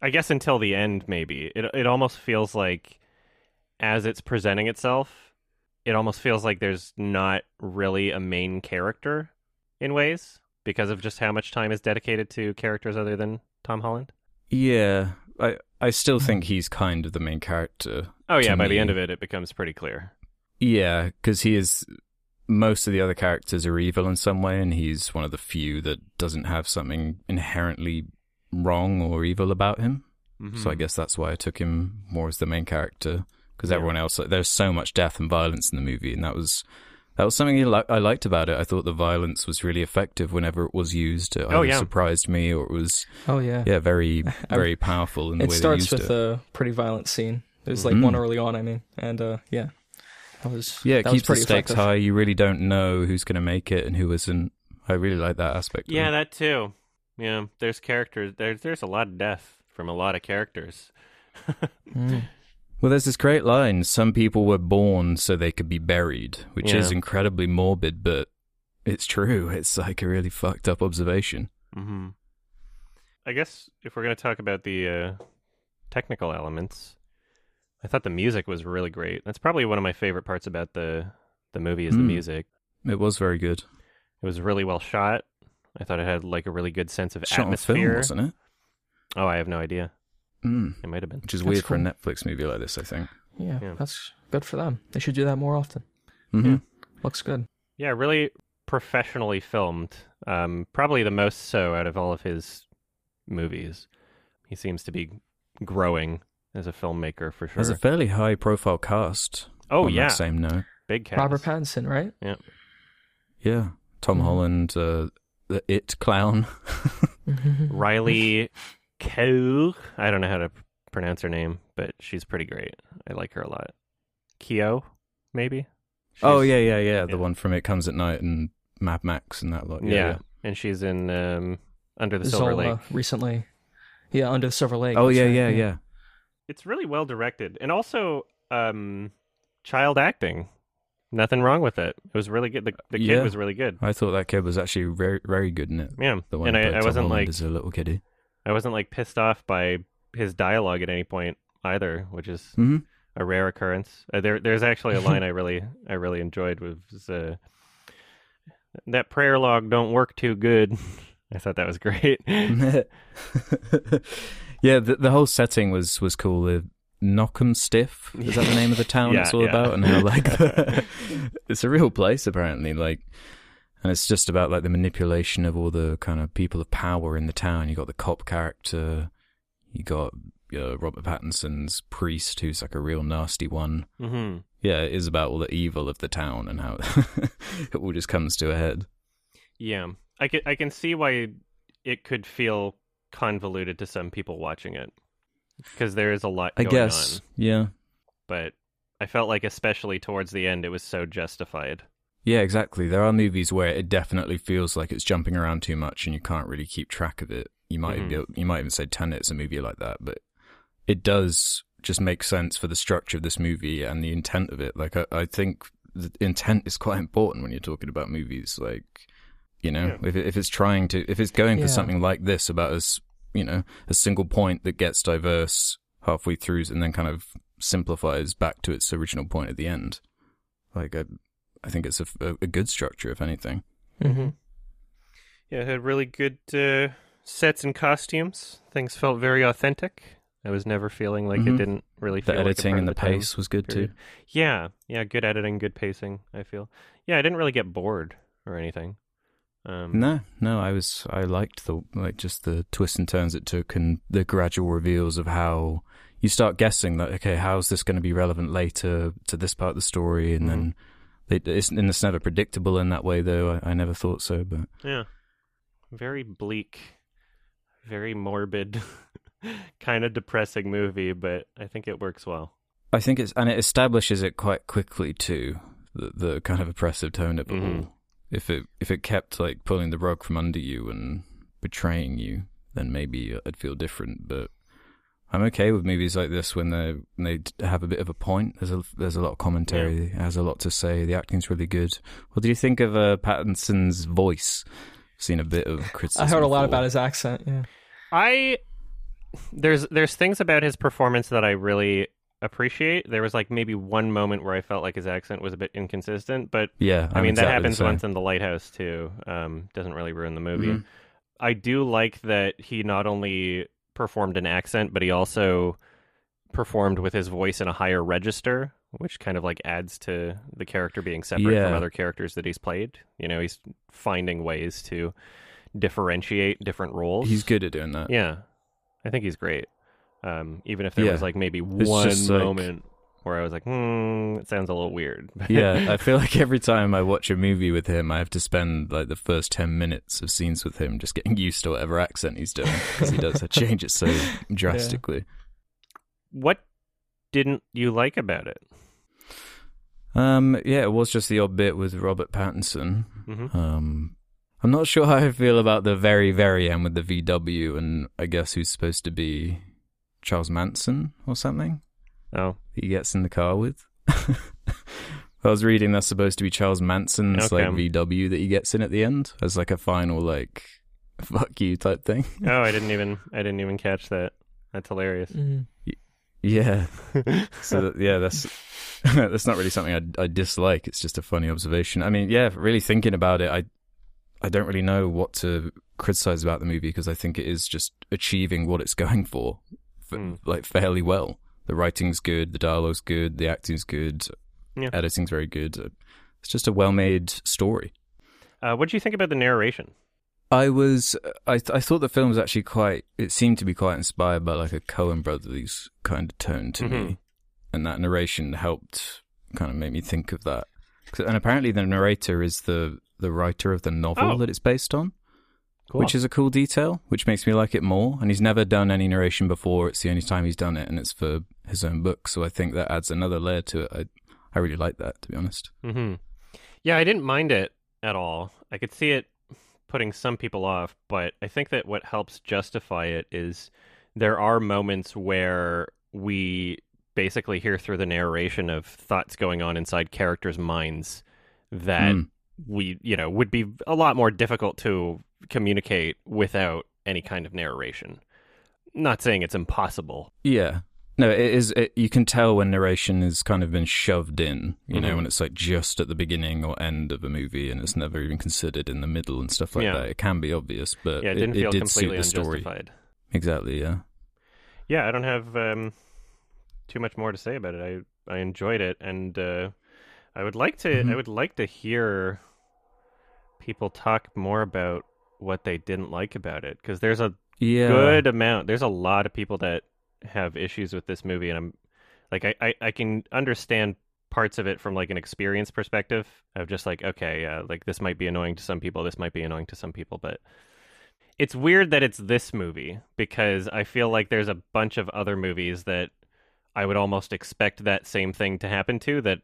S1: I guess until the end, maybe it. It almost feels like as it's presenting itself, it almost feels like there's not really a main character in ways. Because of just how much time is dedicated to characters other than Tom Holland.
S3: Yeah, I I still hmm. think he's kind of the main character.
S1: Oh yeah,
S3: To
S1: by the end of it, it becomes pretty clear.
S3: Yeah, because he is. Most of the other characters are evil in some way, and he's one of the few that doesn't have something inherently wrong or evil about him. Mm-hmm. So I guess that's why I took him more as the main character because
S1: Yeah.
S3: everyone else, there's so much death and violence in the movie, and that was that was something I liked about it. I thought the violence was really effective whenever it was used. It
S1: Oh, yeah.
S3: surprised me or it was
S2: Oh yeah.
S3: yeah very
S2: I-
S3: very powerful in the
S2: it
S3: way
S2: starts
S3: they used
S2: with
S3: it.
S2: a pretty violent scene. There's like
S3: Mhm.
S2: one early on, I mean, and uh, yeah, that was
S3: yeah, it
S2: that was
S3: keeps the stakes
S2: effective.
S3: high. You really don't know who's going to make it and who isn't. I really like that aspect.
S1: Yeah, that too. Yeah, there's characters. There's there's a lot of death from a lot of characters.
S2: Mm.
S3: Well, there's this great line. Some people were born so they could be buried, which is incredibly morbid, but it's true. It's like a really fucked up observation.
S1: hmm I guess if we're gonna talk about the uh, technical elements, I thought the music was really great. That's probably one of my favorite parts about the the movie is the
S3: Hmm.
S1: music.
S3: It was very good.
S1: It was really well shot. I thought it had like a really good sense of
S3: Shot on film,
S1: atmosphere.
S3: wasn't it?
S1: oh, I have no idea.
S3: Mm.
S1: It might have been.
S3: Which is
S2: That's
S3: weird for a. Netflix movie like this, I think.
S2: Yeah,
S1: Yeah.
S2: that's good for them. They should do that more often.
S3: hmm
S2: Looks good.
S1: Yeah, really professionally filmed. Um, probably the most so out of all of his movies. He seems to be growing as a filmmaker for sure.
S3: There's a fairly high profile cast.
S1: oh
S3: on
S1: yeah,
S3: That same note.
S1: big cast.
S2: Robert Pattinson, right?
S3: Yeah. Yeah. Tom
S2: Mhm.
S3: Holland, uh, the It clown.
S1: Riley Keough. I don't know how to pronounce her name, but she's pretty great. I like her a lot. Keo, maybe.
S3: oh, yeah, yeah, yeah. The
S1: yeah.
S3: one from It Comes at Night and Mad Max and that lot.
S1: yeah,
S3: Yeah. yeah.
S1: and she's in um, Under the Silver Lake.
S2: recently. Yeah, Under the Silver Lake.
S3: Oh, yeah,
S2: right,
S3: yeah, yeah.
S1: It's really well directed, and also um, child acting. Nothing wrong with it. It was really good. The, the kid
S3: Yeah.
S1: was really good.
S3: I thought that kid was actually very, very good in it.
S1: Yeah,
S3: The one
S1: and I, I wasn't
S3: Holland
S1: like
S3: as a little kiddie.
S1: I wasn't like pissed off by his dialogue at any point either, which is
S3: hmm
S1: a rare occurrence. Uh, there, there's actually a line I really, I really enjoyed was uh, that prayer log don't work too good. I thought that was great.
S3: yeah, the, the whole setting was was cool. The Knockemstiff is that the name of the town
S1: Yeah,
S3: it's all
S1: yeah.
S3: about, and how like the, it's a real place apparently. Like, and it's just about like the manipulation of all the kind of people of power in the town. You got the cop character, you got uh, Robert Pattinson's priest, who's like a real nasty one.
S1: hmm
S3: Yeah, it is about all the evil of the town and how it all just comes to a head.
S1: Yeah, I can, I can see why it could feel convoluted to some people watching it because there is a lot
S3: I guess,
S1: on.
S3: yeah.
S1: But I felt like, especially towards the end, it was so justified.
S3: Yeah, exactly. There are movies where it definitely feels like it's jumping around too much, and you can't really keep track of it. You might
S1: Mhm.
S3: be, you might even say Tenet's a movie like that, but it does just make sense for the structure of this movie and the intent of it. Like I, I think the intent is quite important when you're talking about movies. Like you know, if it, if it's trying to, if it's going
S2: Yeah.
S3: for something like this about us, you know, a single point that gets diverse halfway through and then kind of simplifies back to its original point at the end. Like I, I think it's a, a, a good structure, if anything.
S2: Mm-hmm.
S1: Yeah, it had really good uh, sets and costumes. Things felt very authentic. I was never feeling like it
S3: Mhm.
S1: didn't really
S3: The
S1: feel like a
S3: editing
S1: part
S3: and
S1: of
S3: the pace was good
S1: period.
S3: too.
S1: Yeah, yeah, good editing, good pacing. I feel. Yeah, I didn't really get bored or anything. Um,
S3: No, no, I was I liked the like just the twists and turns it took and the gradual reveals of how you start guessing that okay, how's this going to be relevant later to this part of the story, and then it, it's and it's never predictable in that way though. I, I never thought so, but
S1: Yeah, very bleak, very morbid, kind of depressing movie, but I think it works well.
S3: I think it's and it establishes it quite quickly too. The the kind of oppressive tone of it
S1: Mhm.
S3: all. If it if it kept like pulling the rug from under you and betraying you, then maybe I'd feel different. But I'm okay with movies like this when they when they have a bit of a point. There's a there's a lot of commentary. It has a lot to say. The acting's really good. What do you think of uh, Pattinson's voice? Seen a bit of criticism.
S2: I heard a lot
S3: for-
S2: about his accent. Yeah.
S1: I there's there's things about his performance that I really appreciate. There was like maybe one moment where I felt like his accent was a bit inconsistent, but
S3: Yeah,
S1: I
S3: I'm
S1: mean that
S3: exactly the
S1: happens
S3: same.
S1: once in the lighthouse too. Um, doesn't really ruin the movie.
S3: Mhm.
S1: I do like that he not only performed an accent, but he also performed with his voice in a higher register, which kind of like adds to the character being separate from other characters that he's played. You know, he's finding ways to differentiate different roles.
S3: He's good at doing that.
S1: Yeah, I think he's great. Um, even if there
S3: Yeah.
S1: was like maybe
S3: It's
S1: one
S3: just, like-
S1: moment where I was like, "Hmm, it sounds a little weird."
S3: yeah, I feel like every time I watch a movie with him, I have to spend like the first 10 minutes of scenes with him just getting used to whatever accent he's doing because he does change it so drastically.
S1: what didn't you like about it?
S3: Um, yeah, it was just the odd bit with Robert Pattinson.
S1: hmm
S3: Um, I'm not sure how I feel about the very, very end with the VW and I guess who's supposed to be Charles Manson or something
S1: Oh,
S3: that he gets in the car with. I was reading that's supposed to be Charles Manson's
S1: Okay.
S3: like VW that he gets in at the end as like a final like fuck you type thing.
S1: oh, I didn't even I didn't even catch that. That's hilarious.
S2: Mm.
S3: Yeah. So that, yeah, that's that's not really something I, I dislike. It's just a funny observation. I mean, yeah, really thinking about it, I I don't really know what to criticize about the movie because I think it is just achieving what it's going for, f-
S1: Mm.
S3: like fairly well. The writing's good, the dialogue's good, the acting's good,
S1: Yeah.
S3: editing's very good. It's just a well-made story.
S1: Uh, what do you think about the narration?
S3: I was, I, I thought the film was actually quite. It seemed to be quite inspired by like a Coen Brothers kind of tone to
S1: Mhm.
S3: me, and that narration helped kind of make me think of that. And apparently, the narrator is the the writer of the novel
S1: Oh.
S3: that it's based on,
S1: Cool.
S3: which is a cool detail, which makes me like it more. And he's never done any narration before; it's the only time he's done it, and it's for his own book. So I think that adds another layer to it. I I really like that, to be honest.
S1: hmm Yeah, I didn't mind it at all. I could see it putting some people off, but I think that what helps justify it is there are moments where we basically hear through the narration of thoughts going on inside characters' minds that
S3: Mm.
S1: we, you know, would be a lot more difficult to communicate without any kind of narration. Not saying it's impossible.
S3: Yeah. No, it is. It, you can tell when narration has kind of been shoved in. You know,
S1: Mhm.
S3: when it's like just at the beginning or end of a movie, and it's never even considered in the middle and stuff like
S1: Yeah.
S3: that. It can be obvious, but
S1: Yeah, it
S3: it,
S1: didn't
S3: it
S1: feel
S3: did suit
S1: completely
S3: the story exactly. Yeah.
S1: yeah, I don't have um, too much more to say about it. I I enjoyed it, and uh, I would like to.
S3: Mhm.
S1: I would like to hear people talk more about what they didn't like about it, because there's a
S3: Yeah.
S1: good amount. There's a lot of people that have issues with this movie, and I'm like, I I, I can understand parts of it from like an experience perspective of just like okay uh, like this might be annoying to some people this might be annoying to some people but it's weird that it's this movie because i feel like there's a bunch of other movies that i would almost expect that same thing to happen to that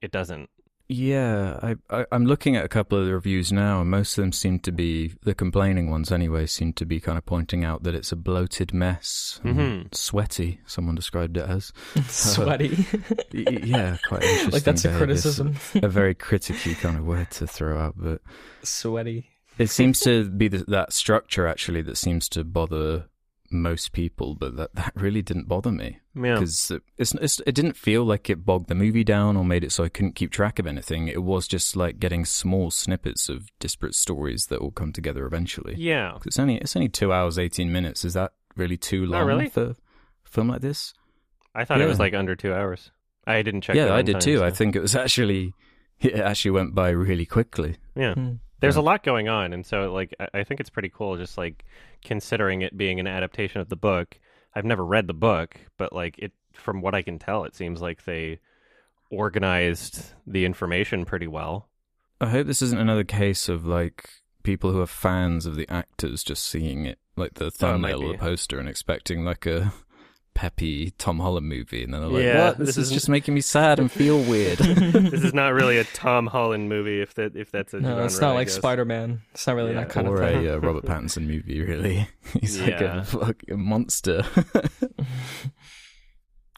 S1: it doesn't
S3: Yeah, I, I I'm looking at a couple of the reviews now, and most of them seem to be the complaining ones anyway. Seem to be kind of pointing out that it's a bloated mess, and
S1: Mhm.
S3: sweaty. Someone described it as.
S2: Sweaty.
S3: Y- y- yeah, quite interesting.
S2: like that's a criticism.
S3: a very criticky kind of word to throw out, but
S2: Sweaty.
S3: it seems to be the, that structure actually that seems to bother most people, but that, that really didn't bother me because it's, it's it didn't feel like it bogged the movie down or made it so I couldn't keep track of anything. It was just like getting small snippets of disparate stories that all come together eventually.
S1: yeah
S3: 'Cause It's only it's only two hours eighteen minutes. Is that really too long
S1: really?
S3: for a film like this?
S1: i thought it was like under two hours i didn't check
S3: yeah,
S1: the
S3: I did
S1: runtime,
S3: too. I think it was actually it actually went by really quickly.
S1: yeah
S2: Hmm.
S1: There's
S3: Yeah.
S1: a hmm. lot going on and so like I, I think it's pretty cool just like considering it being an adaptation of the book i've never read the book but like it from what i can tell it seems like they organized the information pretty well
S3: I hope this isn't another case of like people who are fans of the actors just seeing it like the
S1: Oh,
S3: thumbnail or
S1: be.
S3: the poster and expecting like a peppy Tom Holland movie, and then they're like,
S1: Yeah,
S3: "What? This,
S1: this
S3: is just making me sad and feel weird."
S1: this is not really a tom holland movie if that if that's a
S2: No,
S1: genre,
S2: it's not
S1: I
S2: like. Spider Man. It's not really
S1: Yeah.
S2: that kind
S3: or
S2: of thing.
S3: a uh, Robert Pattinson movie, really. He's like
S1: Yeah.
S3: a fucking monster.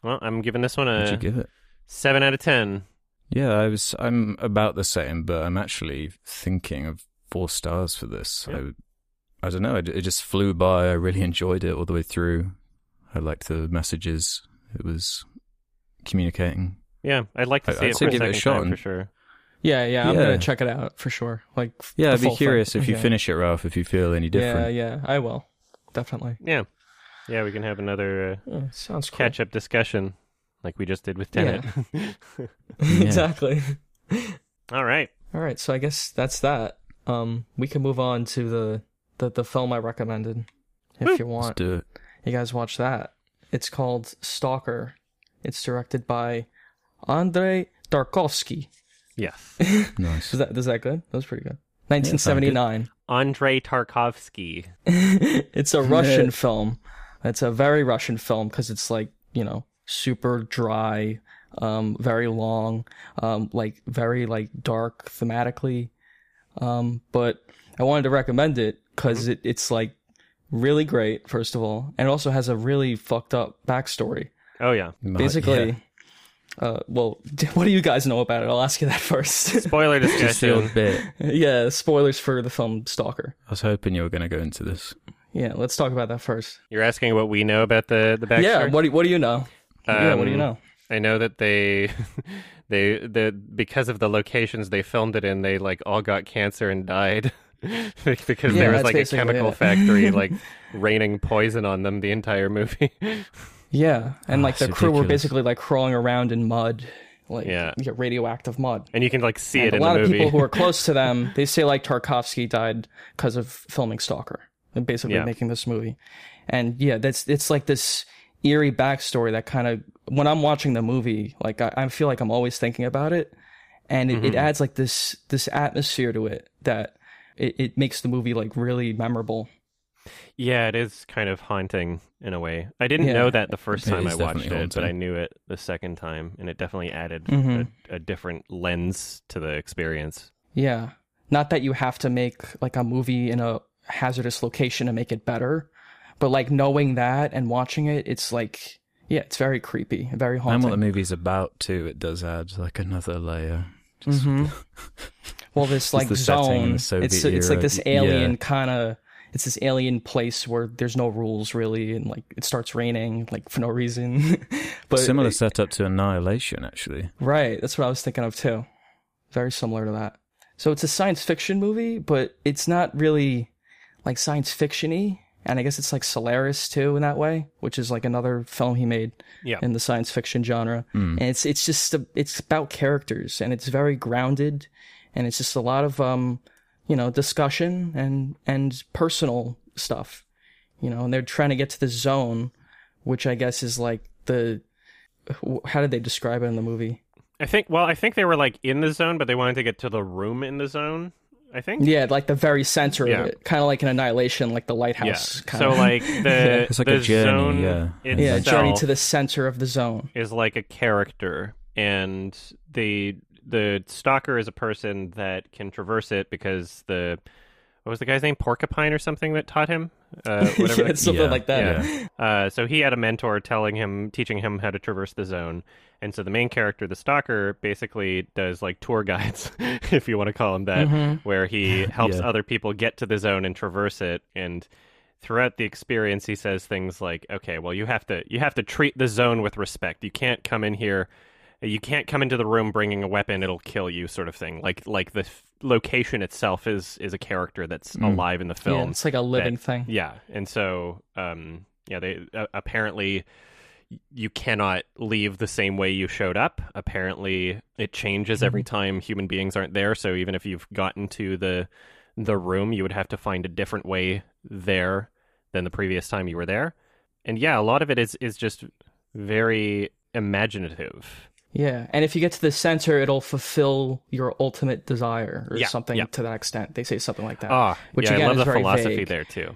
S1: well i'm giving this one
S3: What'd you
S1: a
S3: give it?
S1: 7 out of 10
S3: Yeah, I was. I'm about the same, but I'm actually thinking of four stars for this.
S1: Yeah.
S3: I, I don't know. It, it just flew by. I really enjoyed it all the way through. I liked the messages. It was communicating.
S1: Yeah, I'd like to
S3: I-
S1: see
S3: I'd
S1: it
S3: say
S1: for a
S3: give it a shot
S1: time
S3: and-
S1: for sure.
S2: Yeah, yeah, I'm
S3: Yeah.
S2: gonna check it out for sure. Like,
S3: Yeah, I'd be
S2: full thing.
S3: curious if you
S2: Yeah.
S3: finish it, Ralph, if you feel any different.
S2: yeah, yeah, I will definitely.
S1: Yeah, yeah, we can have another uh,
S2: Yeah, sounds
S1: catch-up discussion like we just did with
S2: Yeah. Exactly.
S1: All right.
S2: All right, so I guess that's that. Um, we can move on to the the, the film I recommended, if you want.
S3: Let's do it.
S2: You guys watch that. It's called Stalker. It's directed by Andrei Tarkovsky.
S1: Yes.
S3: Nice.
S2: Is that is that good? That was pretty good. 1979.
S1: Andrei Tarkovsky.
S2: it's a Russian film. It's a very Russian film because it's like you know super dry, um, very long, um, like very like dark thematically. Um, but I wanted to recommend it because it, it's like really great first of all, and it also has a really fucked up backstory.
S1: Oh yeah.
S2: Basically,
S3: yeah.
S2: uh, well, what do you guys know about it? I'll ask you that first.
S1: Spoiler
S3: Just the
S1: discussion.
S3: odd bit.
S2: yeah, spoilers for the film Stalker.
S3: I was hoping you were going to go into this.
S2: Yeah, let's talk about that first.
S1: You're asking what we know about the the backstory.
S2: Yeah, what do, what do you know? yeah, what do you
S1: Um,
S2: know?
S1: I know that they they the because of the locations they filmed it in, they like all got cancer and died. because
S2: Yeah,
S1: there was like a chemical
S2: it.
S1: factory like raining poison on them the entire movie.
S2: Yeah, and
S3: Oh,
S2: like the
S3: it's
S2: crew were basically like crawling around in mud, like
S1: Yeah.
S2: radioactive mud.
S1: and you can like see
S2: And
S1: it
S2: a
S1: in
S2: lot
S1: the
S2: of people who are close to them, they say like Tarkovsky died because of filming Stalker, and basically
S1: Yeah.
S2: making this movie. And yeah, that's it's like this eerie backstory that kind of when I'm watching the movie, like I, I feel like I'm always thinking about it, and it,
S1: Mm-hmm.
S2: it adds like this this atmosphere to it that it, it makes the movie like really memorable.
S1: Yeah, it is kind of haunting in a way. I didn't
S2: Yeah.
S1: know that the first
S3: It
S1: time I watched
S3: definitely
S1: it, but I knew it the second time, and it definitely added
S2: Mhm.
S1: a, a different lens to the experience.
S2: Yeah. Not that you have to make like a movie in a hazardous location to make it better, but like knowing that and watching it, it's like, yeah, it's very creepy, very haunting.
S3: And what
S2: haunting.
S3: the movie's about, too, it does add like another layer.
S2: Hmm well, this like
S3: the setting
S2: zone,
S3: Soviet
S2: it's it's like this
S3: Yeah.
S2: alien kind of. It's this alien place where there's no rules really, and like it starts raining like for no reason. but
S3: Similar setup to Annihilation, actually.
S2: Right, that's what I was thinking of too. Very similar to that. So it's a science fiction movie, but it's not really like science fictiony, and I guess it's like Solaris too in that way, which is like another film he made
S1: Yeah.
S2: in the science fiction genre.
S3: Mm.
S2: And it's it's just a, it's about characters, and it's very grounded, and it's just a lot of um, you know, discussion and and personal stuff, you know, and they're trying to get to the zone, which I guess is like the how did they describe it in the movie?
S1: I think. Well, I think they were like in the zone, but they wanted to get to the room in the zone. I think.
S2: Yeah, like the very center
S1: Yeah.
S2: of it, kind of like an annihilation, like the lighthouse.
S1: Yeah.
S2: Kind
S1: So
S2: of.
S1: like the
S3: It's like
S1: the
S3: a journey,
S1: zone
S3: yeah.
S2: yeah, journey to the center of the zone.
S1: is like a character, and the the stalker is a person that can traverse it because the what was the guy's name Porcupine or something that taught him uh, whatever
S2: yeah,
S1: the-
S2: something
S3: Yeah,
S2: like that.
S3: yeah.
S1: Uh, so he had a mentor telling him, teaching him how to traverse the zone. And so the main character, the stalker, basically does like tour guides, if you want to call him that,
S2: Mhm.
S1: where he helps other people get to the zone and traverse it. And throughout the experience, he says things like, "Okay, well, you have to you have to treat the zone with respect. You can't come in here." You can't come into the room bringing a weapon; it'll kill you, sort of thing. Like, like the f- location itself is is a character that's
S3: Mm.
S1: alive in the
S2: Yeah,
S1: film.
S2: it's like a living
S1: that-
S2: thing.
S1: Yeah, and so um, yeah, they uh, apparently you cannot leave the same way you showed up. Apparently, it changes every
S2: Mm-hmm.
S1: time human beings aren't there. So even if you've gotten to the the room, you would have to find a different way there than the previous time you were there. And yeah, a lot of it is is just very imaginative.
S2: Yeah, and if you get to the center, it'll fulfill your ultimate desire or
S1: Yeah,
S2: something
S1: yeah.
S2: to that extent. They say something like that.
S1: Ah,
S2: Which
S1: yeah,
S2: again
S1: I love
S2: is
S1: the
S2: very
S1: philosophy
S2: vague.
S1: there too.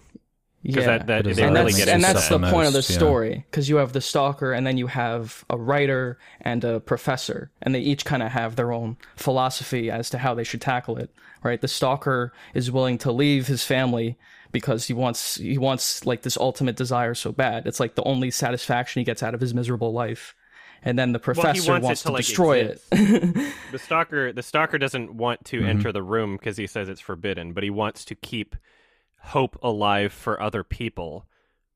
S2: yeah,
S1: Because that, that
S3: But is
S1: they
S2: and
S1: really
S2: that's
S1: get
S2: and that's
S1: that.
S2: the point of the story because you have the stalker and then you have a writer and a professor and they each kind of have their own philosophy as to how they should tackle it right the stalker is willing to leave his family because he wants he wants like this ultimate desire so bad it's like the only satisfaction he gets out of his miserable life and then the professor
S1: wants
S2: wants
S1: to,
S2: to,
S1: like,
S2: destroy
S1: exist.
S2: it
S1: the stalker the stalker doesn't want to
S3: Mm-hmm.
S1: enter the room because he says it's forbidden but he wants to keep hope alive for other people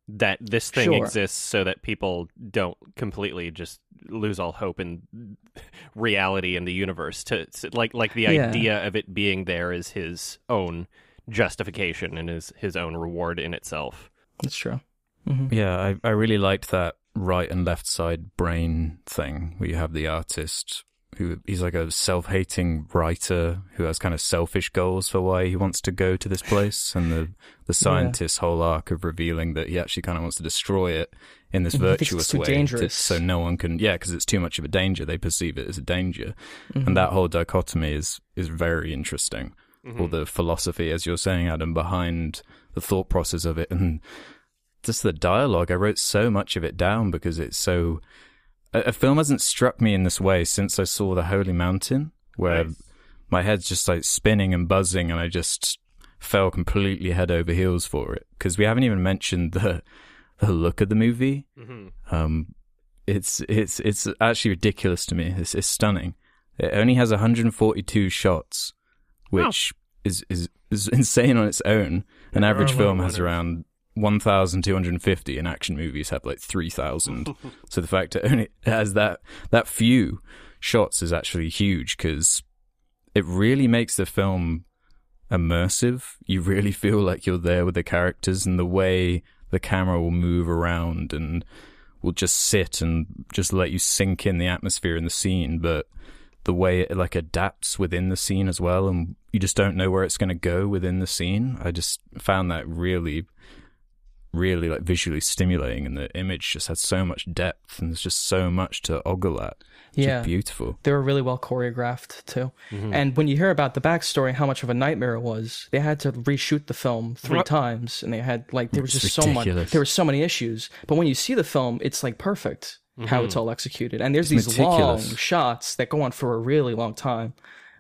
S1: that this thing
S2: Sure.
S1: exists so that people don't completely just lose all hope in reality in the universe to, to- like like the
S2: Yeah.
S1: idea of it being there is his own justification and his his own reward in itself
S2: That's true. hmm
S3: Yeah, I, I really liked that right and left side brain thing where you have the artist who he's like a self hating writer who has kind of selfish goals for why he wants to go to this place. And the the scientist's whole arc of revealing that he actually kind of wants to destroy it in this
S2: He thinks it's
S3: virtuous
S2: too
S3: way to-
S2: dangerous.
S3: so no one can yeah because it's too much of a danger. They perceive it as a danger.
S2: Mm-hmm.
S3: and that whole dichotomy is is very interesting. Or the philosophy as you're saying adam behind the thought process of it and just the dialogue i wrote so much of it down because it's so a, a film hasn't struck me in this way since i saw the holy mountain where
S1: Nice.
S3: my head's just like spinning and buzzing and i just fell completely head over heels for it because we haven't even mentioned the the look of the movie
S1: Mhm.
S3: um, it's it's it's actually ridiculous to me. It's, it's stunning. It only has 142 shots, which is, is is insane on its own. An
S1: There
S3: average film has around 1,250, and action movies have like 3,000. so the fact it only has that that few shots is actually huge because it really makes the film immersive. You really feel like you're there with the characters, and the way the camera will move around and will just sit and just let you sink in the atmosphere in the scene. But the way it like adapts within the scene as well, and you just don't know where it's going to go within the scene. I just found that really, really like visually stimulating, and the image just had so much depth, and there's just so much to ogle at. It's
S2: Yeah.
S3: beautiful.
S2: They were really well choreographed too.
S1: Mm-hmm.
S2: And when you hear about the backstory, how much of a nightmare it was, they had to reshoot the film three
S1: What?
S2: times, and they had like there was
S3: It's
S2: just so much. There were so many issues. But when you see the film, it's like perfect how it's all executed. And there's
S3: It's
S2: these long
S3: meticulous.
S2: shots that go on for a really long time.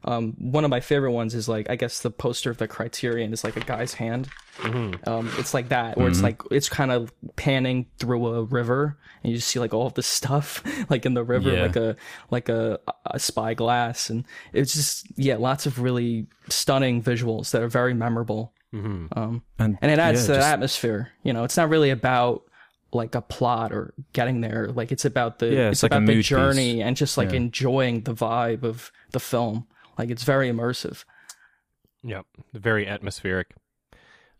S2: Um, one of my favorite ones is like I guess the poster of the Criterion is like a guy's hand. Um, it's like that where it's like it's kind of panning through a river, and you just see like all of this stuff like in the river,
S3: Yeah.
S2: like a like a, a spyglass, and it's just yeah, lots of really stunning visuals that are very memorable. Um,
S3: And,
S2: and it adds
S3: yeah,
S2: to the
S3: just-
S2: atmosphere. You know, it's not really about like a plot or getting there. Like it's about the
S3: Yeah,
S2: it's,
S3: it's like a
S2: about the
S3: mood piece.
S2: journey and just like
S3: Yeah.
S2: enjoying the vibe of the film. Like it's very immersive.
S1: Yep, very atmospheric.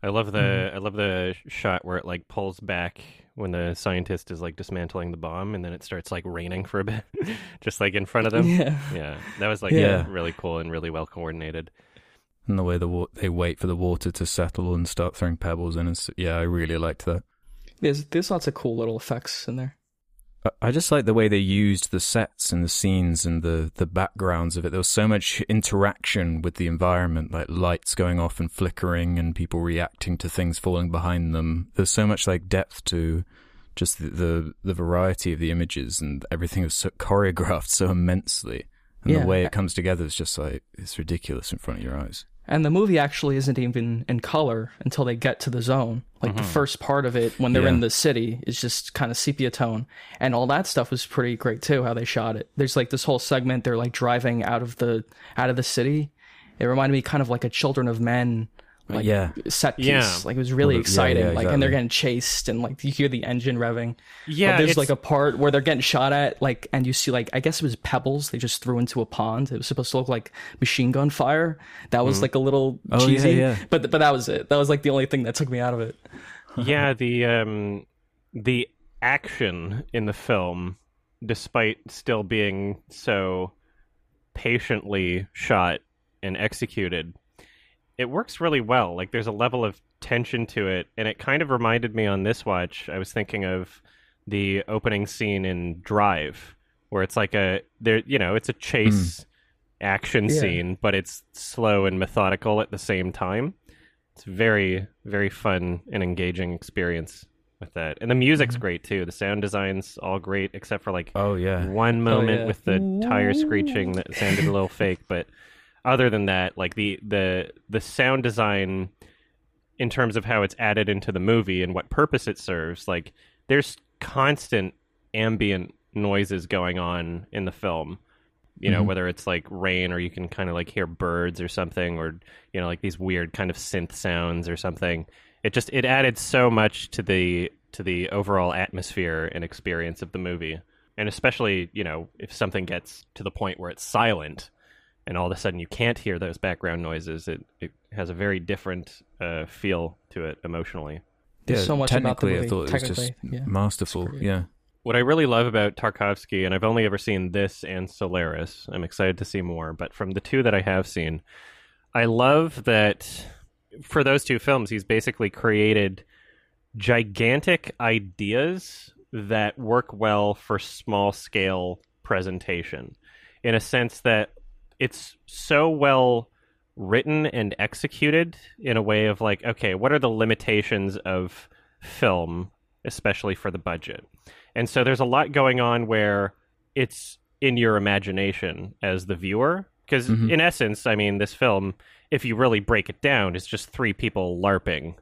S1: I love the
S2: Mm-hmm.
S1: I love the shot where it like pulls back when the scientist is like dismantling the bomb, and then it starts like raining for a bit, just like in front of them.
S2: Yeah.
S1: Yeah, that was like
S3: Yeah.
S1: really cool and really well coordinated.
S3: and the way the wa- they wait for the water to settle and start throwing pebbles in. It's, yeah, I really liked that.
S2: There's there's lots of cool little effects in there.
S3: I- just like the way they used the sets and the scenes and the, the backgrounds of it. There was so much interaction with the environment, like lights going off and flickering and people reacting to things falling behind them. There's so much like depth to just the, the, the variety of the images and everything was so choreographed so immensely. And
S2: Yeah.
S3: the way it comes together is just like, it's ridiculous in front of your eyes.
S2: And the movie actually isn't even in color until they get to the zone. Like the mm-hmm. first part of it, when they're
S3: Yeah.
S2: in the city, is just kind of sepia tone, and all that stuff was pretty great too. How they shot it. There's like this whole segment they're like driving out of the out of the city. It reminded me kind of like a Children of Men like
S3: yeah.
S2: set piece.
S1: Yeah.
S2: Like it was really
S3: Well, yeah,
S2: exciting.
S3: yeah,
S2: Like and they're getting chased and like you hear the engine revving.
S1: Yeah,
S2: But there's
S1: it's-
S2: like a part where they're getting shot at, like, and you see like I guess it was pebbles they just threw into a pond. It was supposed to look like machine gun fire. That was like a little
S3: Oh, yeah,
S2: cheesy,
S3: yeah.
S2: but but that was it. That was like the only thing that took me out of it.
S1: yeah, the um the action in the film, despite still being so patiently shot and executed, it works really well. Like there's a level of tension to it, and it kind of reminded me on this watch. I was thinking of the opening scene in Drive, where it's like a there, you know, it's a hmm. chase action
S2: Yeah.
S1: scene, but it's slow and methodical at the same time. It's very, very fun and engaging experience with that. And the music's mm-hmm. great too. The sound design's all great, except for like
S3: Oh, yeah.
S1: one oh, moment
S2: yeah.
S1: with the tire screeching that sounded a little fake. But other than that, like the the the sound design in terms of how it's added into the movie and what purpose it serves, like there's constant ambient noises going on in the film. You know,
S3: Mhm.
S1: whether it's like rain or you can kind of like hear birds or something, or you know, like these weird kind of synth sounds or something. It just it added so much to the to the overall atmosphere and experience of the movie. And especially, you know, if something gets to the point where it's silent and all of a sudden you can't hear those background noises, it, it has a very different uh, feel to it emotionally.
S2: There's
S3: yeah,
S2: so much about the
S3: technically,
S2: movie.
S3: I thought it was just
S2: yeah.
S3: masterful. Yeah,
S1: What I really love about Tarkovsky, and I've only ever seen this and Solaris, I'm excited to see more, but from the two that I have seen, I love that for those two films, he's basically created gigantic ideas that work well for small scale presentation in a sense that it's so well written and executed in a way of like okay what are the limitations of film especially for the budget and so there's a lot going on where it's in your imagination as the viewer because
S3: Mhm.
S1: in essence i mean this film if you really break it down is just three people larping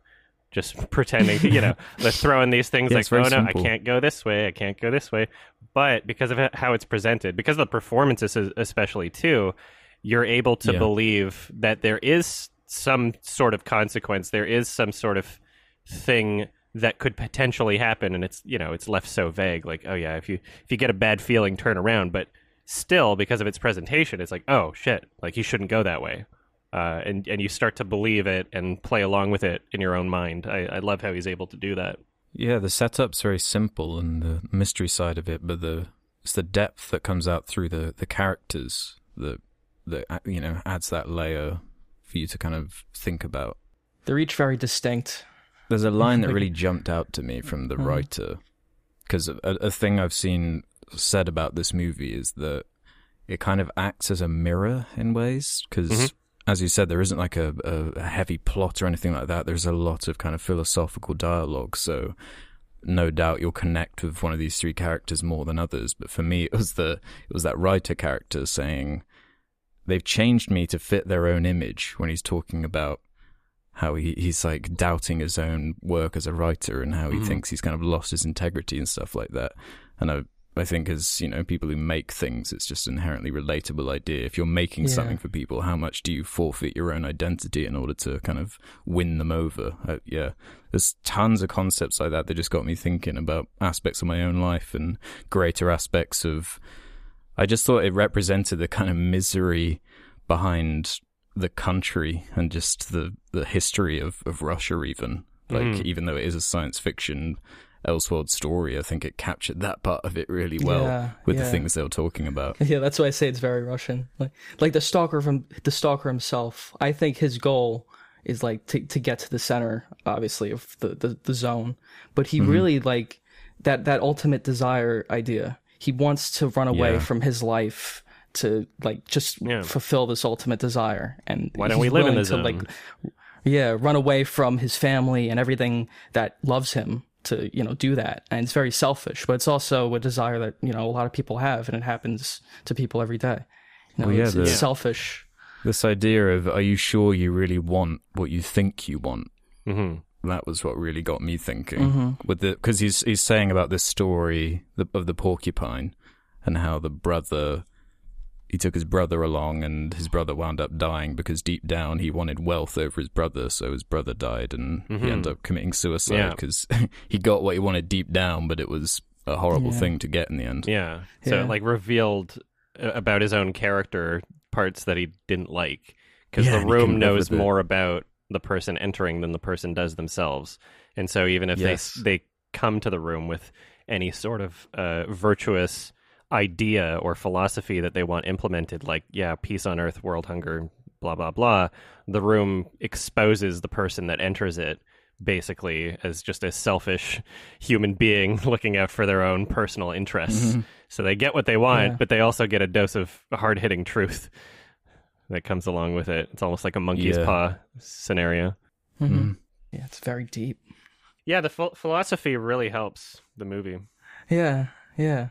S1: just pretending to, you know let's throw in these things
S3: Yeah,
S1: like oh no
S3: simple.
S1: i can't go this way i can't go this way but because of how it's presented because of the performances especially too you're able to
S3: Yeah.
S1: believe that there is some sort of consequence there is some sort of thing that could potentially happen and it's you know it's left so vague like oh yeah if you if you get a bad feeling turn around but still because of its presentation it's like oh shit like you shouldn't go that way uh, and and you start to believe it and play along with it in your own mind I, I love how he's able to do that
S3: yeah. The setup's very simple and the mystery side of it, but the it's the depth that comes out through the the characters that that uh, you know adds that layer for you to kind of think about.
S2: They're each very distinct.
S3: There's a line that really jumped out to me from the
S2: Mhm.
S3: writer because a, a thing I've seen said about this movie is that it kind of acts as a mirror in ways because.
S1: Mhm.
S3: As you said, there isn't like a, a, heavy plot or anything like that. There's a lot of kind of philosophical dialogue. So, no doubt you'll connect with one of these three characters more than others. But for me, it was the it was that writer character saying, "They've changed me to fit their own image." When he's talking about how he, he's like doubting his own work as a writer and how he
S1: Mhm.
S3: thinks he's kind of lost his integrity and stuff like that. And I, I think as you know, people who make things, it's just an inherently relatable idea. If you're making
S2: Yeah.
S3: something for people, how much do you forfeit your own identity in order to kind of win them over? Uh, yeah, there's tons of concepts like that that just got me thinking about aspects of my own life and greater aspects of. I just thought it represented the kind of misery behind the country and just the the history of of Russia even like
S1: Mhm.
S3: even though it is a science fiction Elseworld story I think it captured that part of it really well
S2: Yeah,
S3: with the things they were talking about
S2: Yeah, that's why I say it's very Russian. Like, like the stalker from the stalker himself. I think his goal is like to to get to the center, obviously, of the the, the zone. But he
S3: Mm-hmm.
S2: really like that that ultimate desire idea. He wants to run away
S3: Yeah.
S2: from his life to like just
S1: Yeah.
S2: fulfill this ultimate desire. And
S1: Why don't we live in
S2: willing
S1: the
S2: to,
S1: zone?
S2: Like, yeah, run away from his family and everything that loves him to you know do that. And it's very selfish but it's also a desire that you know a lot of people have and it happens to people every day. You know,
S3: Well, yeah,
S2: it's,
S3: the-
S2: it's selfish.
S3: this idea of are you sure you really want what you think you want?
S1: Hmm
S3: that was what really got me thinking.
S2: Mhm.
S3: with the because he's he's saying about this story of the porcupine and how the brother he took his brother along and his brother wound up dying because deep down he wanted wealth over his brother so his brother died and he
S1: Mhm.
S3: ended up committing suicide
S1: Yeah.
S3: because he got what he wanted deep down but it was a horrible
S2: Yeah.
S3: thing to get in the end
S1: Yeah. So
S2: Yeah.
S1: it like revealed uh, about his own character parts that he didn't like because
S3: Yeah,
S1: the room knows more about the person entering than the person does themselves. And so even if
S3: Yes.
S1: they they come to the room with any sort of uh, virtuous idea or philosophy that they want implemented like yeah, peace on earth, world hunger, blah blah blah, the room exposes the person that enters it basically as just a selfish human being looking out for their own personal interests.
S3: Mhm.
S1: So they get what they want,
S2: Yeah.
S1: but they also get a dose of hard hitting truth that comes along with it. It's almost like a monkey's
S3: Yeah.
S1: paw scenario.
S2: Mhm.
S3: Mhm.
S2: yeah it's very deep
S1: Yeah, the ph- philosophy really helps the movie.
S2: yeah yeah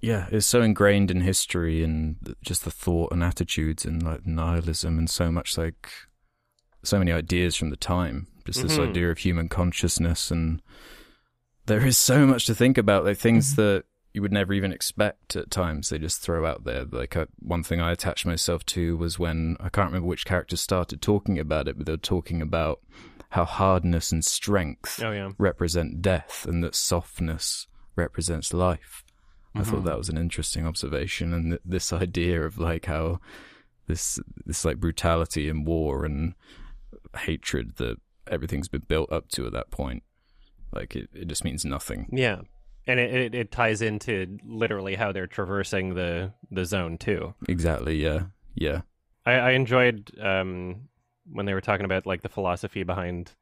S3: Yeah, it's so ingrained in history and just the thought and attitudes and like nihilism and so much like so many ideas from the time. Just this
S1: Mhm.
S3: idea of human consciousness and there is so much to think about. Like things that you would never even expect at times. They just throw out there. Like uh, one thing I attached myself to was when I can't remember which character started talking about it, but they were talking about how hardness and strength
S1: Oh yeah.
S3: represent death and that softness represents life. I
S1: Mm-hmm.
S3: thought that was an interesting observation, and th- this idea of like how this this like brutality and war and hatred that everything's been built up to at that point, like it, it just means nothing.
S1: Yeah. And it, it, it ties into literally how they're traversing the, the zone too.
S3: Exactly. Yeah. Yeah.
S1: I, I enjoyed um, when they were talking about like the philosophy behind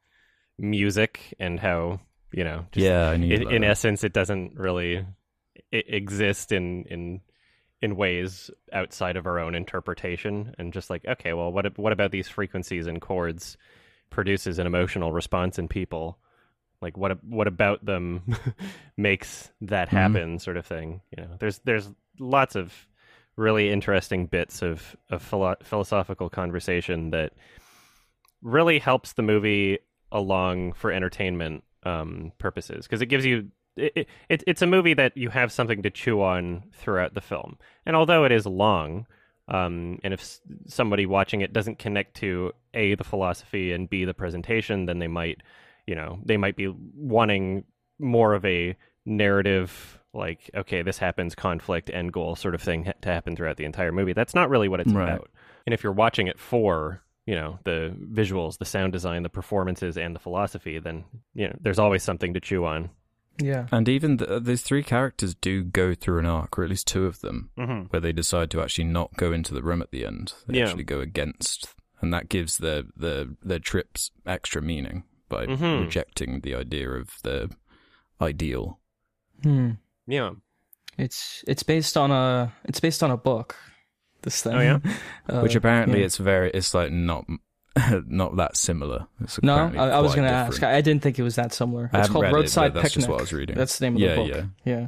S1: music and how you know just
S3: yeah.
S1: In,
S3: that.
S1: essence it doesn't really exist in in in ways outside of our own interpretation and just like okay well what what about these frequencies and chords produces an emotional response in people like what what about them makes that
S3: Mhm.
S1: happen sort of thing you know there's there's lots of really interesting bits of of philo- philosophical conversation that really helps the movie along for entertainment um, purposes because it gives you it, it, it's a movie that you have something to chew on throughout the film. And although it is long um, and if somebody watching it doesn't connect to a the philosophy and b the presentation then they might you know they might be wanting more of a narrative like okay this happens conflict end goal sort of thing ha- to happen throughout the entire movie. That's not really what it's
S3: Right.
S1: about. And if you're watching it for you know the visuals the sound design the performances and the philosophy then you know there's always something to chew on
S2: Yeah.
S3: And even th these three characters do go through an arc, or at least two of them,
S1: mm-hmm.
S3: where they decide to actually not go into the room at the end. They
S1: Yeah.
S3: actually go against, and that gives their their their trips extra meaning by
S1: Mhm.
S3: rejecting the idea of the ideal.
S2: Hmm.
S1: yeah
S2: It's it's based on a it's based on a book. This thing.
S1: Oh, yeah?
S2: Uh,
S3: Which apparently
S2: yeah.
S3: it's very it's like not not that similar. It's
S2: No, I, I was going to ask. I, I didn't think it was that similar. It's
S3: haven't
S2: called
S3: read it,
S2: Roadside
S3: but that's just
S2: Picnic.
S3: what I was reading.
S2: That's the name of
S3: Yeah,
S2: the book.
S3: yeah.
S2: Yeah.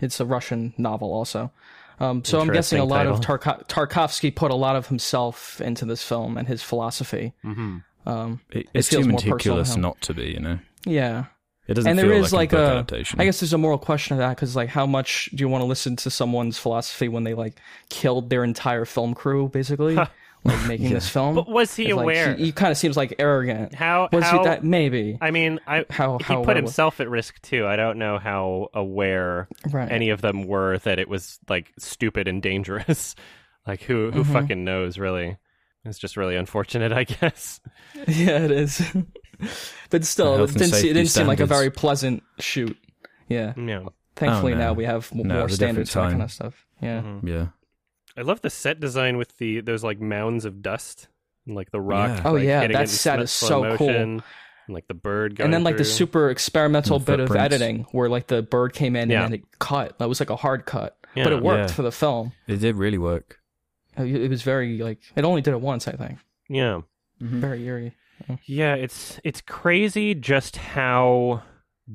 S2: It's a Russian novel also. Um, so I'm guessing a lot of. Tarko- Tarkovsky put a lot of himself into this film and his philosophy.
S1: mm-hmm.
S2: Um,
S3: It, it's
S2: feels
S3: too
S2: more personal to
S3: meticulous not to be, you know.
S2: yeah.
S3: It doesn't
S2: and
S3: feel
S2: there is
S3: like,
S2: like,
S3: a adaptation.
S2: I guess there's a moral question to that because like how much do you want to listen to someone's philosophy when they like killed their entire film crew basically, like making this film?
S1: but was he
S2: It's like,
S1: aware
S2: he, he kind of seems like arrogant.
S1: how
S2: Was
S1: how
S2: he that maybe?
S1: i mean i
S2: How
S1: he
S2: how
S1: put
S2: aware
S1: himself at risk too i don't know how aware
S2: right?
S1: any of them were that it was like stupid and dangerous like who who
S2: Mhm.
S1: fucking knows really it's just really unfortunate i guess
S2: yeah, it is. but still, it didn't, see, it didn't seem like a very pleasant shoot. Yeah.
S1: yeah
S2: Thankfully
S3: Oh, no.
S2: now we have m-
S3: No,
S2: more
S3: it
S2: standards for that kind of stuff. Yeah.
S1: Mhm.
S3: yeah.
S1: I love the set design with the those like mounds of dust and like the rock
S3: Yeah.
S2: Oh,
S1: like,
S2: yeah, that set is
S1: slow
S2: so cool.
S1: and like the bird going
S2: and then like the super experimental
S3: the
S2: bit of editing where like the bird came in
S1: Yeah.
S2: and then it cut. That was like a hard cut,
S1: Yeah.
S2: but it worked
S3: Yeah.
S2: for the film.
S3: It did really work.
S2: Uh, It was very like it only did it once, I think.
S1: yeah
S2: Very eerie.
S1: Yeah, it's it's crazy just how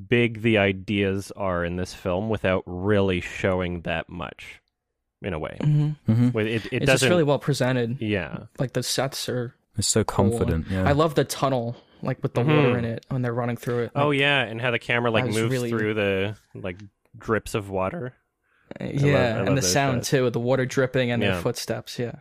S1: big the ideas are in this film without really showing that much in a way.
S2: hmm
S3: hmm
S1: With- It, it
S2: It's just
S1: doesn't
S2: really well presented.
S1: Yeah.
S2: Like the sets are.
S3: It's so confident. Yeah.
S2: I love the tunnel, like with the
S1: Mhm.
S2: water in it when they're running through it.
S1: Oh yeah, and how the camera like moves
S2: really-
S1: through the like drips of water.
S2: yeah,
S1: I love
S2: and the sound
S1: shots.
S2: too, the water dripping and
S1: Yeah.
S2: their footsteps. Yeah,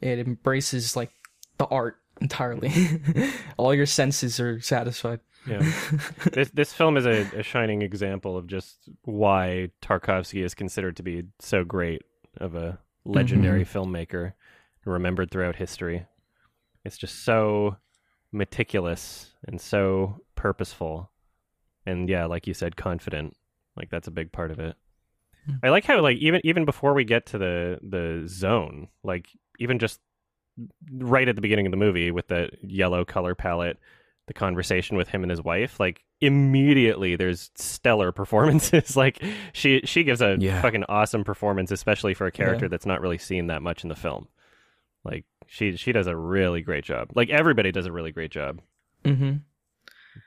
S2: it embraces like the art entirely. All your senses are satisfied.
S1: Yeah. this this film is a, a shining example of just why Tarkovsky is considered to be so great of a legendary filmmaker remembered throughout history. It's just so meticulous and so purposeful. And yeah, like you said, confident. Like that's a big part of it.
S2: Hmm.
S1: I like how like even even before we get to the the zone, like even just right at the beginning of the movie with the yellow color palette, the conversation with him and his wife, like immediately there's stellar performances. like she she gives a
S3: Yeah.
S1: fucking awesome performance, especially for a character
S2: Yeah.
S1: that's not really seen that much in the film. Like she she does a really great job. Like everybody does a really great job.
S2: Mm-hmm.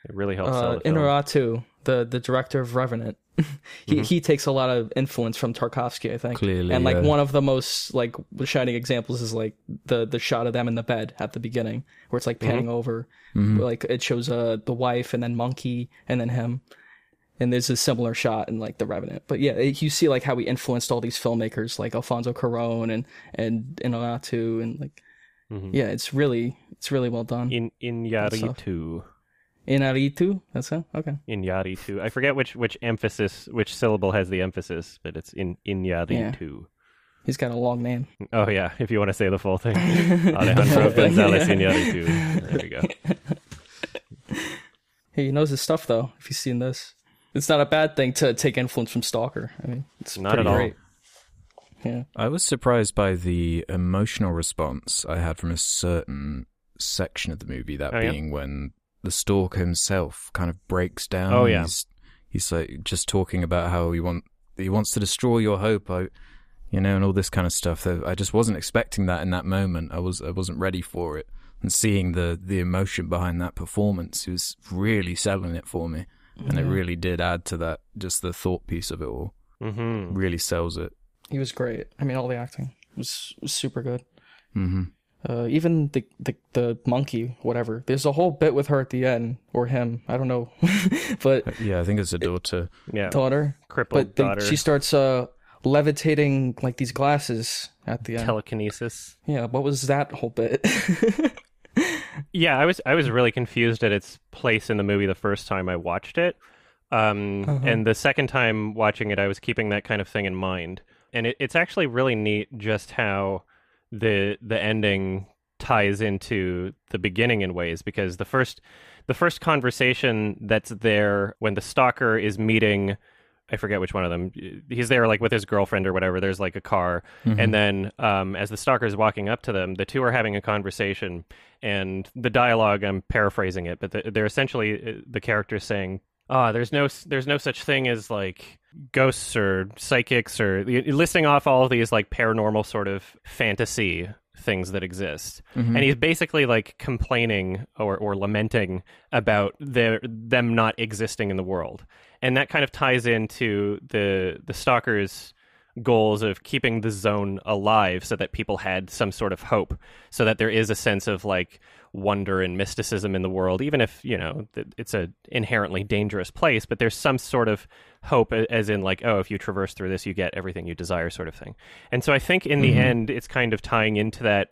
S1: It really helps sell
S2: Uh,
S1: the film.
S2: Inarritu, the the director of Revenant, he
S1: Mhm.
S2: he takes a lot of influence from Tarkovsky, I think.
S3: Clearly,
S2: and like
S3: yeah.
S2: one of the most like shining examples is like the the shot of them in the bed at the beginning, where it's like
S1: Mm-hmm.
S2: panning over,
S3: Mhm.
S2: like it shows uh the wife and then monkey and then him. and there's a similar shot in like The Revenant. But yeah, it, you see like how he influenced all these filmmakers like Alfonso Cuarón and and Inarritu and like
S1: Mhm.
S2: yeah, it's really it's really well done.
S1: In in Inyaritu.
S2: Inarritu, that's it. Okay.
S1: Inyaritu. I forget which which emphasis, which syllable has the emphasis, but it's in Inyaritu.
S2: He's got a long name.
S1: Oh yeah, if you want to say the full thing, Alejandro Gonzalez Inyaritu. There we go.
S2: Hey, he knows his stuff though. If you've seen this, it's not a bad thing to take influence from Stalker. I mean, it's
S1: Not
S2: pretty
S1: at all.
S2: great. Yeah.
S3: I was surprised by the emotional response I had from a certain section of the movie, that
S1: Oh, yeah?
S3: being when the stalker himself kind of breaks down.
S1: Oh, yeah.
S3: He's, he's like just talking about how he want he wants to destroy your hope, I, you know, and all this kind of stuff. I just wasn't expecting that in that moment. I was I wasn't ready for it, and seeing the the emotion behind that performance, he was really selling it for me, and it really did add to that. Just the thought piece of it all
S1: hmm
S3: really sells it.
S2: He was great. I mean, all the acting was, was super good.
S3: hmm
S2: Uh, even the, the the monkey, whatever. There's a whole bit with her at the end, or him. I don't know, but
S3: Yeah, I think it's a daughter.
S1: Yeah,
S2: daughter.
S1: crippled
S2: But they, she starts uh levitating like these glasses at the end.
S1: telekinesis.
S2: yeah, what was that whole bit?
S1: Yeah, I was I was really confused at its place in the movie the first time I watched it. Um,
S2: Uh-huh.
S1: And the second time watching it, I was keeping that kind of thing in mind. And it, it's actually really neat just how the the ending ties into the beginning in ways because the first the first conversation that's there when the stalker is meeting I forget which one of them. He's there like with his girlfriend or whatever. There's like a car, and then um, as the stalker is walking up to them, the two are having a conversation, and the dialogue. I'm paraphrasing it, but the, they're essentially uh, the characters saying, "Ah, there's no there's no such thing as like ghosts or psychics or listing off all of these like paranormal sort of fantasy things that exist."
S3: Mm-hmm.
S1: and he's basically like complaining or, or lamenting about their them not existing in the world and that kind of ties into the the stalkers goals of keeping the zone alive so that people had some sort of hope so that there is a sense of like wonder and mysticism in the world even if you know it's a inherently dangerous place but there's some sort of hope as in like oh if you traverse through this you get everything you desire sort of thing. And so i think in the mm-hmm. end it's kind of tying into that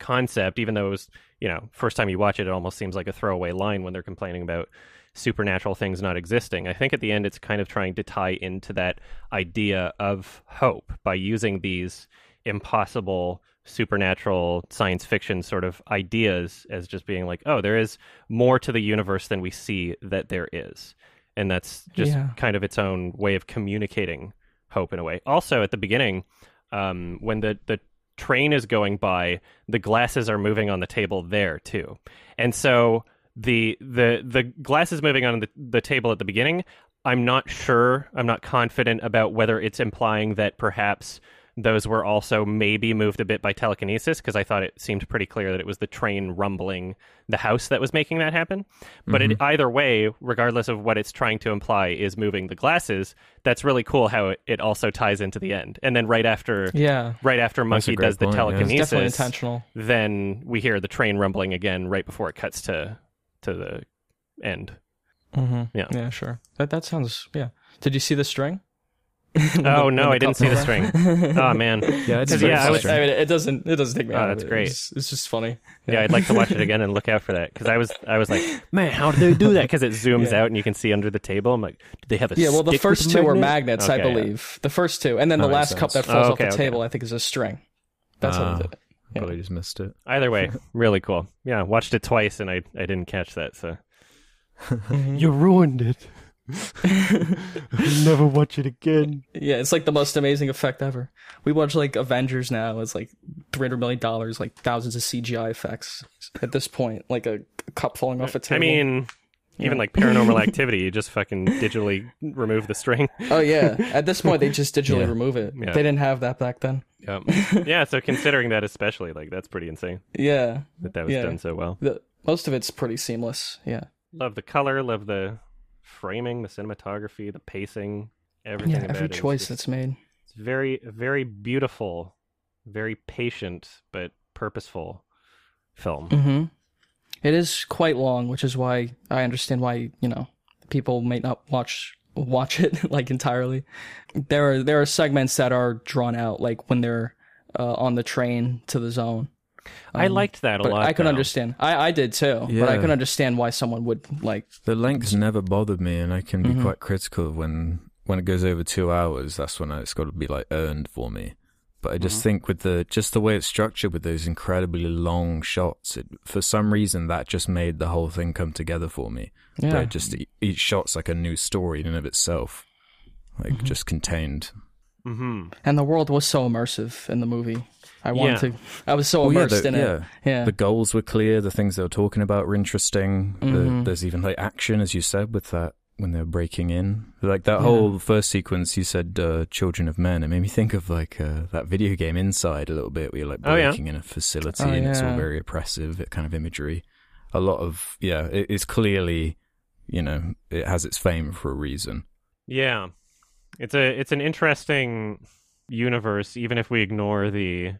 S1: concept, even though it was, you know, first time you watch it, it almost seems like a throwaway line when they're complaining about supernatural things not existing. I think at the end, it's kind of trying to tie into that idea of hope by using these impossible supernatural science fiction sort of ideas as just being like, oh, there is more to the universe than we see that there is. And that's just
S2: Yeah.
S1: kind of its own way of communicating hope in a way. Also, at the beginning, um, when the, the train is going by, the glasses are moving on the table there too. And so the the the glasses moving on the, the table at the beginning, I'm not sure, I'm not confident about whether it's implying that perhaps those were also maybe moved a bit by telekinesis because I thought it seemed pretty clear that it was the train rumbling the house that was making that happen. But it, mm-hmm. either way, regardless of what it's trying to imply is moving the glasses, that's really cool how it, it also ties into the end. And then right after
S2: yeah,
S1: right after Monkey does the
S3: point, yeah.
S2: Definitely
S1: telekinesis,
S2: intentional.
S1: then we hear the train rumbling again right before it cuts to to the end.
S2: Mm-hmm.
S1: Yeah.
S2: yeah, sure. That that sounds yeah. Did you see the string?
S1: Oh
S2: When
S1: no, I didn't see the string. oh man,
S3: Yeah, it's
S1: yeah, I was-
S2: I mean, it doesn't. It doesn't take me
S1: Oh,
S2: out.
S1: that's
S2: of it.
S1: great.
S2: It's, it's just funny.
S1: yeah, I'd like to watch it again and look out for that because I was I was like, man, how did they do that? Because it zooms
S2: Yeah.
S1: out and you can see under the table. I'm like, did they have a
S2: Yeah, well, the
S1: stick
S2: first
S1: with
S2: two
S1: a
S2: are
S1: magnet?
S2: magnets, I
S1: Okay, yeah.
S2: believe. The first two, and then the
S3: That
S2: last cup that falls
S1: Oh,
S2: off the
S1: okay, okay.
S2: table, I think, is a string. That's
S3: Ah.
S2: what it did. Yeah.
S3: Probably just missed it.
S1: Either way, really cool. Yeah, watched it twice and I I didn't catch that. So mm-hmm.
S2: You
S1: ruined it. I'll never watch it again.
S2: Yeah, it's like the most amazing effect ever. We watch like Avengers now. It's like three hundred million dollars, like thousands of CGI effects at this point, like a, a cup falling off a table.
S1: I mean, even like paranormal activity, you just fucking digitally remove the string.
S2: oh yeah. At this point, they just digitally
S3: Yeah.
S2: remove it.
S1: Yeah.
S2: They didn't have that back then.
S1: Yep. yeah, so considering that especially, like that's pretty insane
S2: Yeah,
S1: that that was
S2: Yeah.
S1: done so well.
S2: the, most of it's pretty seamless. Yeah,
S1: Love the color, love the framing, the cinematography, the pacing, everything.
S2: yeah.
S1: about
S2: Every
S1: it is
S2: choice
S1: just-
S2: that's made.
S1: It's very, very beautiful, very patient but purposeful film.
S2: hmm It is quite long, which is why I understand why you know people may not watch watch it like entirely. There are there are segments that are drawn out, like when they're uh, on the train to the zone.
S1: I liked that a
S2: But
S1: lot.
S2: I can
S1: though.
S2: understand. I I did too. But I
S3: Yeah.
S2: can understand why someone would like.
S3: The length's never bothered me, and I can be
S2: Mhm.
S3: quite critical of when when it goes over two hours. That's when it's got to be like earned for me. But I just
S2: Mm-hmm.
S3: think with the just the way it's structured with those incredibly long shots, it, for some reason that just made the whole thing come together for me.
S2: Yeah.
S3: Where just each shot's like a new story in and of itself, like
S2: Mm-hmm.
S3: just contained.
S1: hmm
S2: And the world was so immersive in the movie. I wanted
S1: Yeah.
S2: to. I was so
S3: Well, yeah,
S2: immersed
S3: the-
S2: in
S3: yeah.
S2: it. Yeah.
S3: The goals were clear. The things they were talking about were interesting. The,
S2: Mhm.
S3: there's even like action, as you said, with that when they were breaking in. Like that
S2: Yeah.
S3: whole first sequence, you said uh, "Children of Men." It made me think of like uh, that video game Inside a little bit, where you're like
S1: Oh, yeah.
S3: breaking in a facility
S2: Oh,
S3: and it's all very oppressive. Kind of imagery. A lot of yeah, it, it's clearly, you know, it has its fame for a reason.
S1: Yeah, it's a it's an interesting universe, even if we ignore the,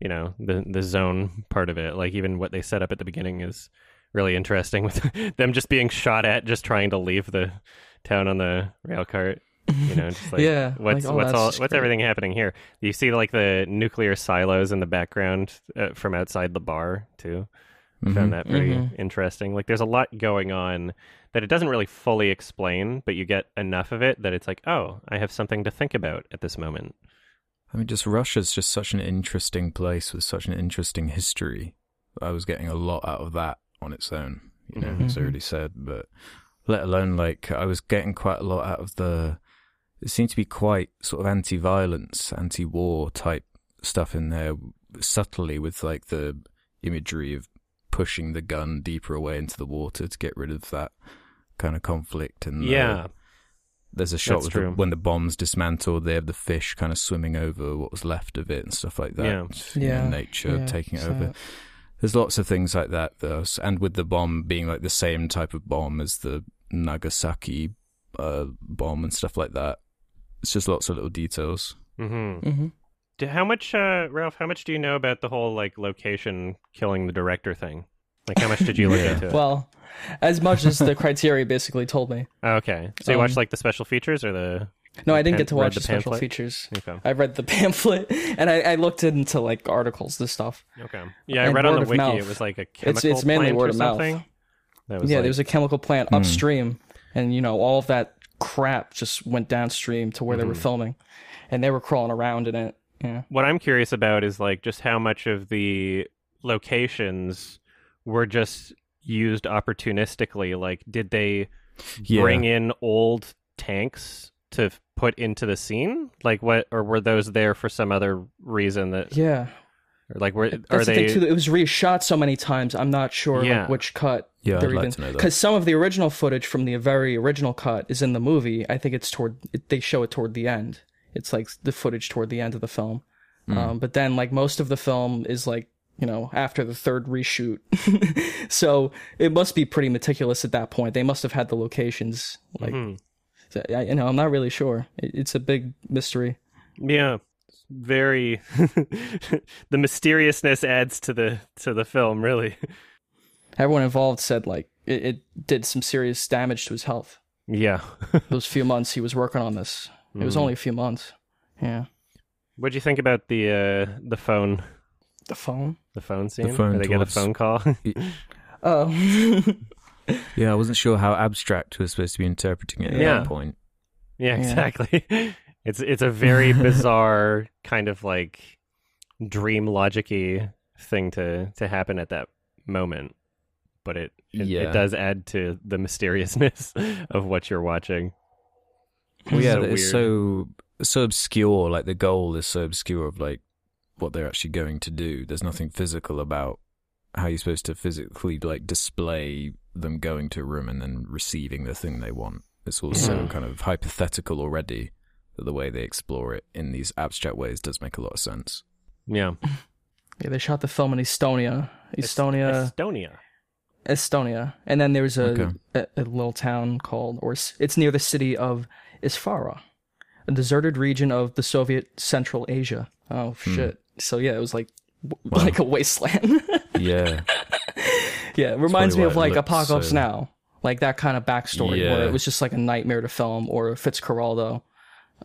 S1: you know, the the zone part of it. Like even what they set up at the beginning is really interesting with them just being shot at, just trying to leave the town on the rail cart. You know, just like
S2: Yeah,
S1: what's
S2: like, oh,
S1: what's all what's everything happening here? You see like the nuclear silos in the background uh, from outside the bar too.
S3: Mhm.
S1: Found that pretty
S2: Mhm.
S1: interesting. Like there's a lot going on that it doesn't really fully explain, but you get enough of it that it's like, oh, I have something to think about at this moment.
S3: I mean, just Russia's just such an interesting place with such an interesting history. I was getting a lot out of that on its own, you know, mm-hmm. as I already mm-hmm. said. But let alone like I was getting quite a lot out of the. It seemed to be quite sort of anti-violence, anti-war type stuff in there, subtly with like the imagery of pushing the gun deeper away into the water to get rid of that kind of conflict. And the-
S1: Yeah,
S3: there's a shot with the, when the bomb's dismantled, they have the fish kind of swimming over what was left of it and stuff like that.
S1: Yeah.
S2: Yeah,
S3: nature
S2: yeah,
S3: taking it
S2: so-
S3: over. There's lots of things like that, though. And with the bomb being like the same type of bomb as the Nagasaki uh, bomb and stuff like that. It's just lots of little details.
S1: hmm
S2: hmm
S1: Do, how much, uh, Ralph? How much do you know about the whole like location killing the director thing? Like, how much did you look
S3: Yeah.
S1: into it?
S2: Well, as much as the Criterion basically told me.
S1: okay, so you
S2: um,
S1: watched like the special features or the?
S2: No, I didn't get to watch
S1: the
S2: the special
S1: pamphlet?
S2: features.
S1: Okay,
S2: I read the pamphlet and I, I looked into like articles, this stuff.
S1: okay. Yeah, I
S2: And
S1: read on the wiki
S2: mouth.
S1: it was like a chemical
S2: it's mainly
S1: plant
S2: word
S1: or
S2: of mouth. Yeah,
S1: like,
S2: there was a chemical plant
S3: Hmm.
S2: upstream, and you know all of that crap just went downstream to where they were
S1: Mhm.
S2: filming, and they were crawling around in it. Yeah.
S1: what I'm curious about is like just how much of the locations were just used opportunistically. Like, did they
S3: Yeah.
S1: bring in old tanks to put into the scene? Like, what, or were those there for some other reason that,
S2: Yeah,
S1: or like, were
S2: that's
S1: are
S2: the
S1: they?
S2: thing too. It was reshot so many times. I'm not sure
S1: Yeah.
S2: like, which cut
S3: Yeah, I'd
S2: they're
S3: like
S2: even
S3: to know
S2: because some of the original footage from the very original cut is in the movie. I think it's toward it, they show it toward the end. It's like the footage toward the end of the film.
S3: Hmm.
S2: Um, but then like most of the film is like you know after the third reshoot, so it must be pretty meticulous at that point. They must have had the locations like
S1: Mhm.
S2: So, I, you know I'm not really sure. It, it's a big mystery.
S1: Yeah, very. the mysteriousness adds to the to the film, really.
S2: Everyone involved said like it, it did some serious damage to his health.
S1: Yeah.
S2: Those few months he was working on this. It was
S1: Mhm.
S2: only a few months. Yeah.
S1: What'd you think about the uh, the phone
S2: The phone.
S1: the phone scene?
S3: The phone
S1: Where they get a phone call.
S2: Oh.
S3: Yeah, I wasn't sure how abstract we were supposed to be interpreting it at
S1: Yeah.
S3: that point.
S1: Yeah,
S2: Yeah.
S1: exactly. It's it's a very bizarre kind of like dream logicy thing to to happen at that moment, but it it,
S3: Yeah.
S1: it does add to the mysteriousness of what you're watching.
S3: Well, yeah,
S1: So
S3: that it's so so obscure. Like the goal is so obscure of like what they're actually going to do. There's nothing physical about how you're supposed to physically like display them going to a room and then receiving the thing they want. It's all so
S1: Yeah.
S3: kind of hypothetical already. That the way they explore it in these abstract ways does make a lot of sense.
S1: Yeah,
S2: yeah, they shot the film in Estonia. Estonia,
S1: Estonia.
S2: Estonia, and then there's a,
S3: Okay.
S2: a a little town called, or it's near the city of Isfara, a deserted region of the Soviet Central Asia. Oh shit! So yeah, it was like w
S3: Hmm. Wow.
S2: like a wasteland.
S3: Yeah,
S2: yeah, it reminds me of like Apocalypse
S3: so-
S2: Now. like that kind of backstory where it was just like a nightmare to film, or Fitzcarraldo,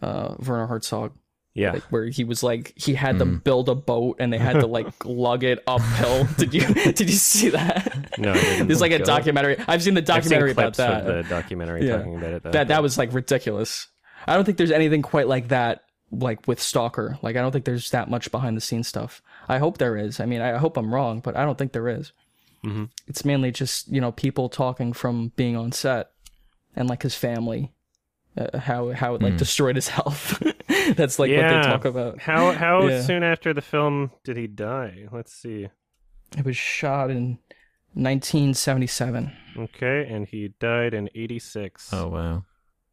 S2: uh, Werner Herzog,
S1: Yeah.
S2: like, where he was like he had to
S3: Mm.
S2: build a boat and they had to like lug it uphill. did you did you see that?
S1: No, I didn't.
S2: There's like a
S3: God.
S2: documentary. I've seen the
S1: I've seen
S2: documentary about that.
S1: of the documentary
S2: Yeah.
S1: talking about it. Though.
S2: that that was like ridiculous. I don't think there's anything quite like that like with Stalker. Like I don't think there's that much behind the scenes stuff. I hope there is. I mean, I hope I'm wrong, but I don't think there is.
S1: Mhm.
S2: It's mainly just you know people talking from being on set and like his family, uh, how how it like
S3: Hmm.
S2: destroyed his health. That's like what they talk about.
S1: How how
S2: Yeah.
S1: soon after the film did he die? Let's see.
S2: It was shot in 1977.
S1: Okay, and he died in '86.
S3: Oh wow.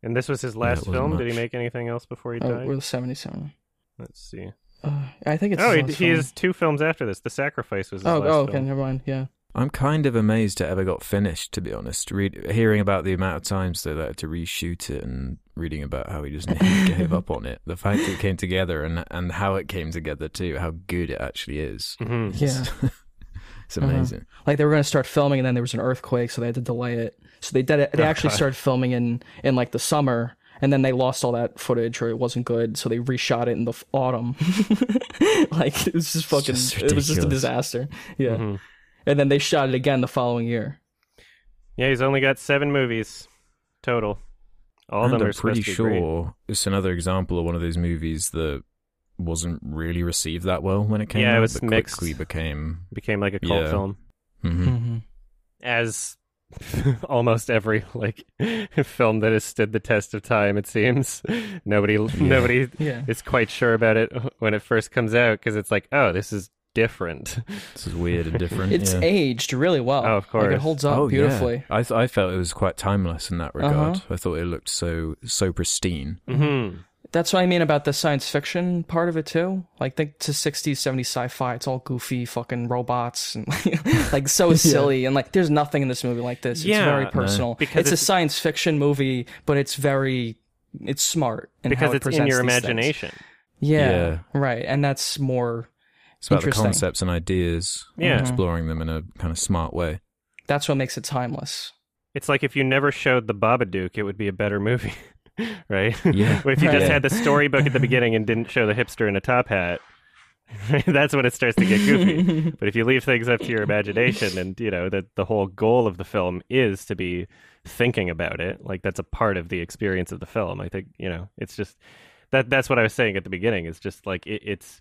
S1: and this was his last
S3: it wasn't
S1: film. Did he make anything else before he
S2: Oh,
S1: died?
S2: it was 77.
S1: Let's see.
S2: Uh, I think it's
S1: oh,
S2: his
S1: he, he
S2: film.
S1: has two films after this. The Sacrifice was his
S2: Oh,
S1: last
S2: oh, okay,
S1: film.
S2: never mind. Yeah.
S3: I'm kind of amazed it ever got finished, to be honest. Read, hearing about the amount of times they had to reshoot it and reading about how he just gave up on it. The fact that it came together and and how it came together too, how good it actually is.
S1: Mhm.
S2: Yeah.
S3: It's amazing.
S2: like they were going to start filming and then there was an earthquake so they had to delay it so they did it they
S1: Oh,
S2: actually
S1: God.
S2: started filming in in like the summer and then they lost all that footage or it wasn't good so they reshot it in the f- autumn like it was just fucking
S3: just
S2: it was just a disaster yeah
S1: Mhm.
S2: and then they shot it again the following year
S1: Yeah, he's only got seven movies total. All of them
S3: I'm
S1: are
S3: pretty
S1: to be great.
S3: sure it's another example of one of those movies that wasn't really received that well when it came
S1: Yeah, it
S3: out,
S1: was
S3: but
S1: mixed.
S3: quickly became.
S1: Became like a cult
S3: Yeah.
S1: film.
S3: Mhm.
S2: mm-hmm.
S1: as almost every like film that has stood the test of time it seems nobody nobody
S2: yeah
S1: is quite sure about it when it first comes out because it's like oh this is different
S3: This is weird and different.
S2: it's
S3: yeah.
S2: aged really well
S1: Oh, of
S2: like
S1: course.
S2: it holds up
S3: oh,
S2: beautifully
S3: Yeah. I th- I felt it was quite timeless in that regard.
S2: Uh-huh.
S3: I thought it looked so so pristine.
S1: hmm
S2: That's what I mean about the science fiction part of it too. Like think to 60s, 70s sci-fi. It's all goofy fucking robots and like so silly and like there's nothing in this movie like this.
S1: Yeah,
S2: it's very
S1: no.
S2: personal.
S1: Because
S2: it's, a science fiction movie, but it's very it's smart in
S1: because
S2: how it
S1: it's in your imagination
S2: Yeah,
S3: Yeah.
S2: right. And that's more
S3: It's about the concepts and ideas,
S1: Yeah.
S2: Mhm.
S3: exploring them in a kind of smart way.
S2: that's what makes it timeless.
S1: it's like if you never showed the babadook it would be a better movie right
S3: Yeah.
S1: if you just had the storybook at the beginning and didn't show the hipster in a top hat that's when it starts to get goofy But if you leave things up to your imagination and, you know, that the whole goal of the film is to be thinking about it, like that's a part of the experience of the film. I think, you know, it's just that that's what I was saying at the beginning. It's just like it, it's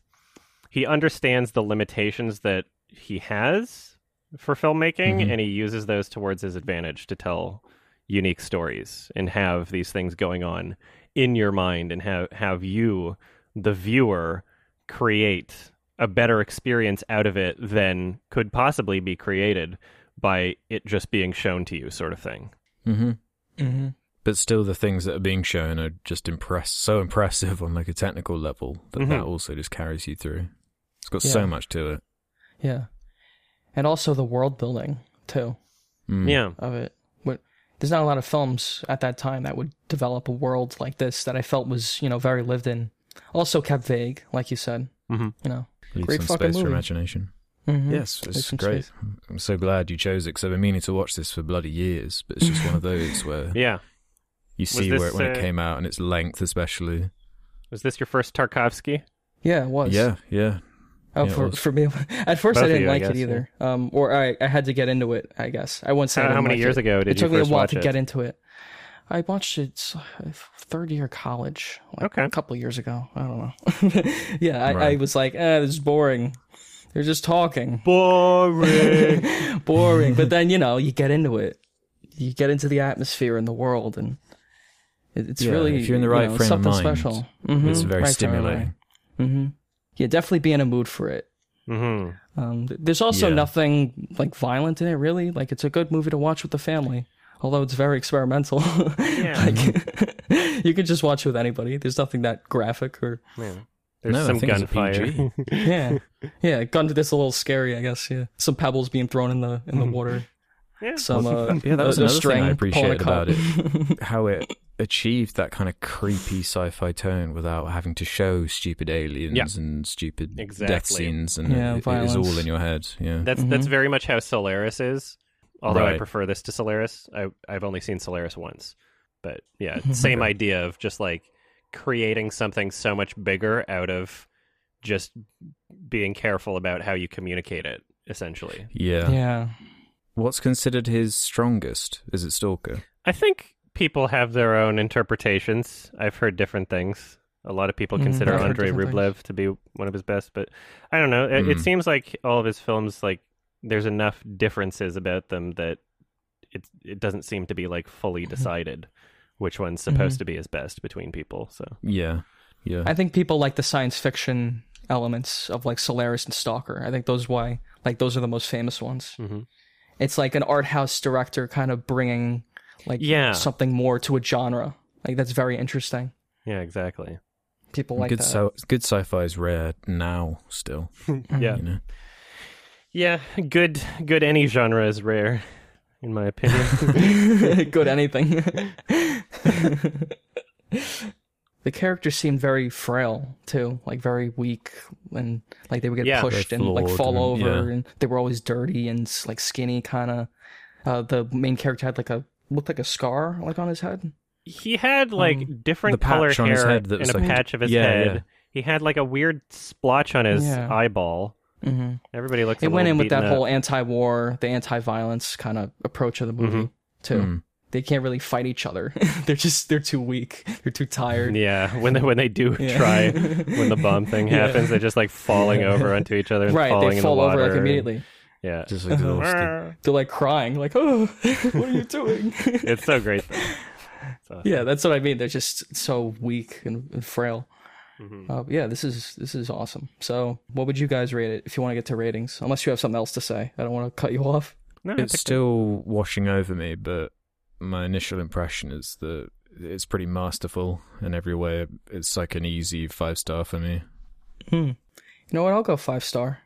S1: he understands the limitations that he has for filmmaking
S3: Mhm.
S1: and he uses those towards his advantage to tell unique stories and have these things going on in your mind and have have you the viewer create a better experience out of it than could possibly be created by it just being shown to you sort of thing
S3: hmm
S2: Mm-hmm.
S3: But still, the things that are being shown are just impress so impressive on like a technical level that
S1: Mhm.
S3: that also just carries you through. It's got
S2: Yeah.
S3: so much to it.
S2: Yeah, and also the world building too.
S3: Mm.
S1: yeah
S2: of it. But there's not a lot of films at that time that would develop a world like this that I felt was, you know, very lived in. Also kept vague, like you said.
S1: Mhm.
S2: You know.
S3: Leave
S2: Great
S3: some
S2: fucking
S3: space for
S2: movie.
S3: imagination.
S2: Mhm.
S3: Yes, it's
S2: some
S3: great.
S2: space.
S3: I'm so glad you chose it because I've been meaning to watch this for bloody years, but it's just one of those where
S1: yeah
S3: you see
S1: this,
S3: where it, when it
S1: uh,
S3: came out and its length, especially.
S1: was this your first tarkovsky
S2: Yeah, it was.
S3: Yeah, yeah.
S2: Oh,
S3: Yeah, it
S2: for for me, at first
S1: Both
S2: I didn't
S1: you, I
S2: like it
S1: guess,
S2: either. Um, or I I had to get into it. I guess I I
S1: how, how many
S2: like
S1: years
S2: it.
S1: ago did
S2: it took
S1: you
S2: me a while to
S1: it
S2: get into it. I watched it uh, third year college, like
S1: Okay.
S2: a couple years ago. I don't know. yeah, I, I was like, eh, this is boring. They're just talking.
S1: boring
S2: boring. but then you know you get into it, you get into the atmosphere and the world, and it, it's
S3: Yeah,
S2: really
S3: if you're in the
S2: you
S3: right
S2: know,
S3: frame of
S2: something
S3: mind,
S2: special. Mhm.
S3: It's very stimulating.
S2: hmm Yeah, definitely be in a mood for it.
S1: hmm
S2: Um, there's also
S3: Yeah.
S2: nothing like violent in it, really. Like it's a good movie to watch with the family. Although it's very experimental,
S1: Yeah.
S2: like you could just watch it with anybody. There's nothing that graphic or
S1: yeah. there's
S3: No,
S1: some
S3: think it's
S1: gunfire
S2: yeah, yeah. Gun that's a little scary, I guess. Yeah, some pebbles being thrown in the in the water.
S1: Yeah
S2: Some uh,
S3: Yeah, that was
S2: a- a
S3: another thing I
S2: pulling a
S3: appreciated about
S2: it,
S3: how it achieved that kind of creepy sci-fi tone without having to show stupid aliens
S1: Yeah.
S3: and stupid death scenes, and
S2: Yeah,
S3: it, it is all in your head. Yeah,
S1: That's
S2: Mhm.
S1: that's very much how Solaris is. Although I prefer this to Solaris. I I've only seen Solaris once. But yeah,
S2: Mm-hmm.
S1: same idea of just like creating something so much bigger out of just being careful about how you communicate it, essentially.
S3: Yeah.
S2: Yeah.
S3: What's considered his strongest? Is it Stalker?
S1: I think people have their own interpretations. I've heard different things. A lot of people
S2: Mhm,
S1: consider
S2: I've
S1: Andrei
S2: different
S1: Rublev to be one of his best, but I don't know. It, it
S3: Mm.
S1: seems like all of his films, like there's enough differences about them that it it doesn't seem to be like fully
S2: Mm-hmm.
S1: decided which one's supposed to be his best between people. So
S3: Yeah. Yeah.
S2: I think people like the science fiction elements of like Solaris and Stalker. I think those why like those are the most famous ones.
S1: Mhm.
S2: It's like an art house director kind of bringing like
S1: Yeah.
S2: something more to a genre. Like that's very interesting.
S1: yeah, exactly.
S2: People like
S3: good
S2: that.
S3: so good sci-fi is rare now still.
S1: Yeah,
S3: You know.
S1: Yeah. Good, good. Any genre is rare, in my opinion.
S2: Good anything. the characters seemed very frail too, like very weak, and like they would get
S1: Yeah.
S2: pushed and like fall
S3: and-
S2: over,
S3: yeah.
S2: and they were always dirty and like skinny, kind of. Uh, the main character had like a looked like a scar like on his head.
S1: He had like
S2: Um,
S1: different
S3: the
S1: color
S3: patch on his
S1: hair
S3: head that
S1: and
S3: was
S1: a
S3: like-
S1: patch of his
S3: Yeah,
S1: head.
S3: yeah.
S1: He had like a weird splotch on his
S2: Yeah.
S1: eyeball.
S2: hmm
S1: Everybody looks.
S2: It
S1: a
S2: went in with that
S1: up.
S2: whole anti-war, the anti-violence kind of approach of the movie
S1: Mhm.
S2: too.
S3: Mm.
S2: They can't really fight each other. they're just they're too weak. They're too tired.
S1: Yeah, when they, when they do
S2: Yeah.
S1: try, when the bomb thing
S2: Yeah.
S1: happens, they're just like falling over onto each other and
S2: right,
S1: falling
S2: they
S1: in
S2: fall
S1: the water.
S2: over like immediately.
S1: Yeah,
S3: Just exhausted.
S2: They're like crying, like, "Oh, what are you doing?"
S1: it's so great. It's awesome.
S2: yeah, that's what I mean. They're just so weak and, and frail.
S1: Mhm.
S2: Uh, yeah, this is this is awesome. So, what would you guys rate it if you want to get to ratings? Unless you have something else to say, I don't want to cut you off.
S1: No,
S3: It's
S1: think
S3: still washing over me, but my initial impression is that it's pretty masterful in every way. It's like an easy five star for me.
S2: Hmm. You know what? I'll go five star.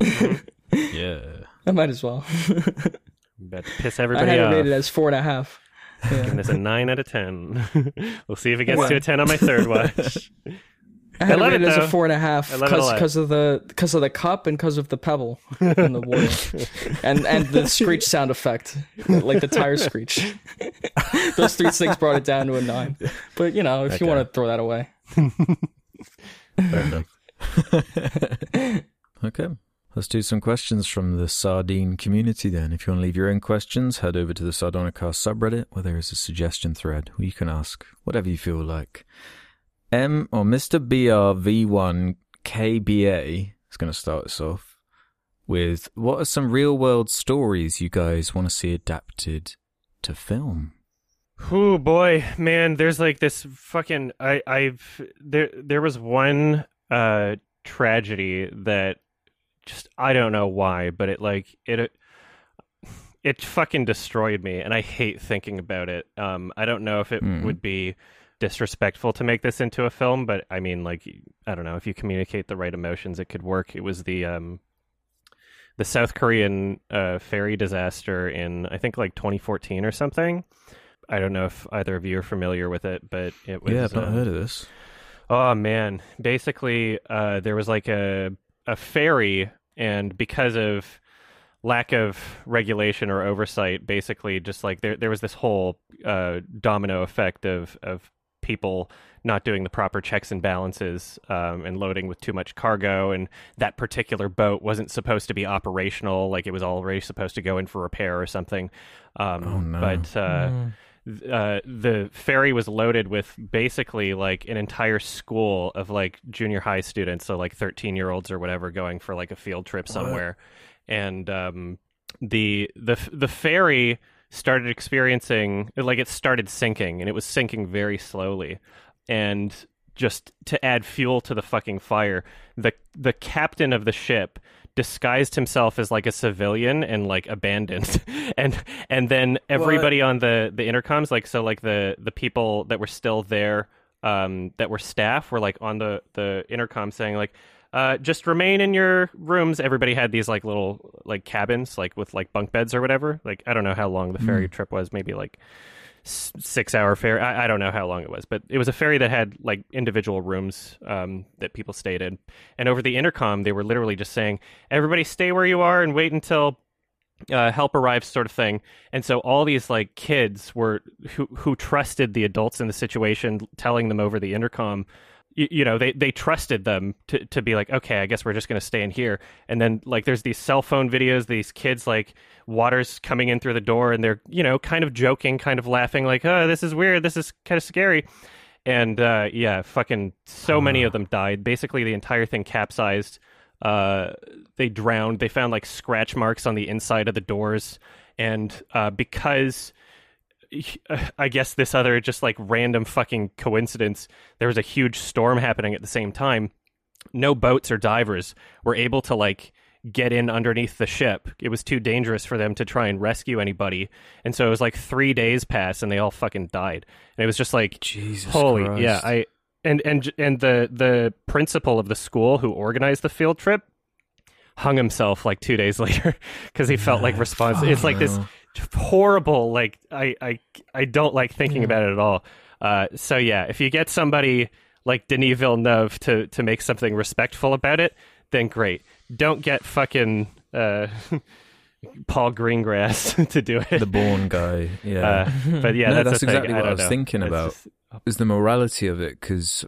S3: Yeah.
S2: I might as well.
S1: I'm about to piss everybody
S2: I
S1: everybody
S2: had it
S1: off.
S2: rated as four and a half. Yeah.
S1: Giving this a nine out of ten. we'll see if it gets
S2: Wow.
S1: to a ten on my third watch.
S2: I had
S1: love
S2: it
S1: it,
S2: as a four and a half
S1: I love it a lot.
S2: because of the because of the cup and because of the pebble in the water and and the screech sound effect, like the tire screech. Those three things brought it down to a nine. But you know, if you want to throw that away,
S3: Fair okay. Let's do some questions from the sardine community then. If you want to leave your own questions, head over to the Sardonicast subreddit where there is a suggestion thread where you can ask whatever you feel like. M or Mr. BRV1KBA is going to start us off with what are some real world stories you guys want to see adapted to film?
S1: Oh boy, man, there's like this fucking I I've there there was one uh tragedy that just I don't know why, but it like it it fucking destroyed me and I hate thinking about it. Um I don't know if it
S3: Mhm.
S1: would be disrespectful to make this into a film, but I mean like I don't know, if you communicate the right emotions it could work. It was the um the South Korean uh, ferry disaster in I think like 2014 or something. I don't know if either of you are familiar with it, but it was.
S3: yeah, I've not
S1: uh,
S3: heard of this.
S1: Oh man, basically, uh, there was like a a ferry, and because of lack of regulation or oversight, basically, just like there there was this whole uh, domino effect of of people not doing the proper checks and balances um, and loading with too much cargo, and that particular boat wasn't supposed to be operational, like it was already supposed to go in for repair or something. Um,
S3: Oh, no.
S1: But uh, th- uh, the ferry was loaded with basically like an entire school of like junior high students, so like 13 year olds or whatever, going for like a field trip somewhere. And um, the the the ferry started experiencing like it started sinking, and it was sinking very slowly. And just to add fuel to the fucking fire, the the captain of the ship disguised himself as like a civilian and like abandoned and and then everybody on the the intercoms like so like the the people that were still there um that were staff were like on the the intercom saying like uh just remain in your rooms. Everybody had these like little like cabins like with like bunk beds or whatever. Like i don't know how long the ferry trip was. Maybe like s- six hour ferry. I, I don't know how long it was but it was a ferry that had like individual rooms um, that people stayed in. And over the intercom they were literally just saying everybody stay where you are and wait until uh, help arrives sort of thing. And so all these like kids were who who trusted the adults in the situation telling them over the intercom you, you know they they trusted them to to be like okay i guess we're just going to stay in here. And then like there's these cell phone videos these kids like water's coming in through the door and they're you know kind of joking kind of laughing like oh this is weird. This is kind of scary. And uh yeah fucking so many of them died. Basically the entire thing capsized. Uh, they drowned. They found like scratch marks on the inside of the doors, and uh, because I guess this other just like random fucking coincidence, there was a huge storm happening at the same time. No boats or divers were able to like get in underneath the ship. It was too dangerous for them to try and rescue anybody. And so it was like three days passed and they all fucking died. And it was just like
S3: Jesus
S1: holy
S3: Christ.
S1: yeah, I and and and the the principal of the school who organized the field trip hung himself like two days later because he felt like responsible. It's like this horrible like I I I don't like thinking about it at all. Uh, so yeah, if you get somebody like Denis Villeneuve to to make something respectful about it, then great. Don't get fucking uh, Paul Greengrass to do it.
S3: the Bourne guy. Yeah.
S1: Uh, but yeah,
S3: No,
S1: that's,
S3: that's
S1: the thing.
S3: exactly what I
S1: don't
S3: was
S1: know.
S3: thinking
S1: It's
S3: about.
S1: just-
S3: is the morality of it because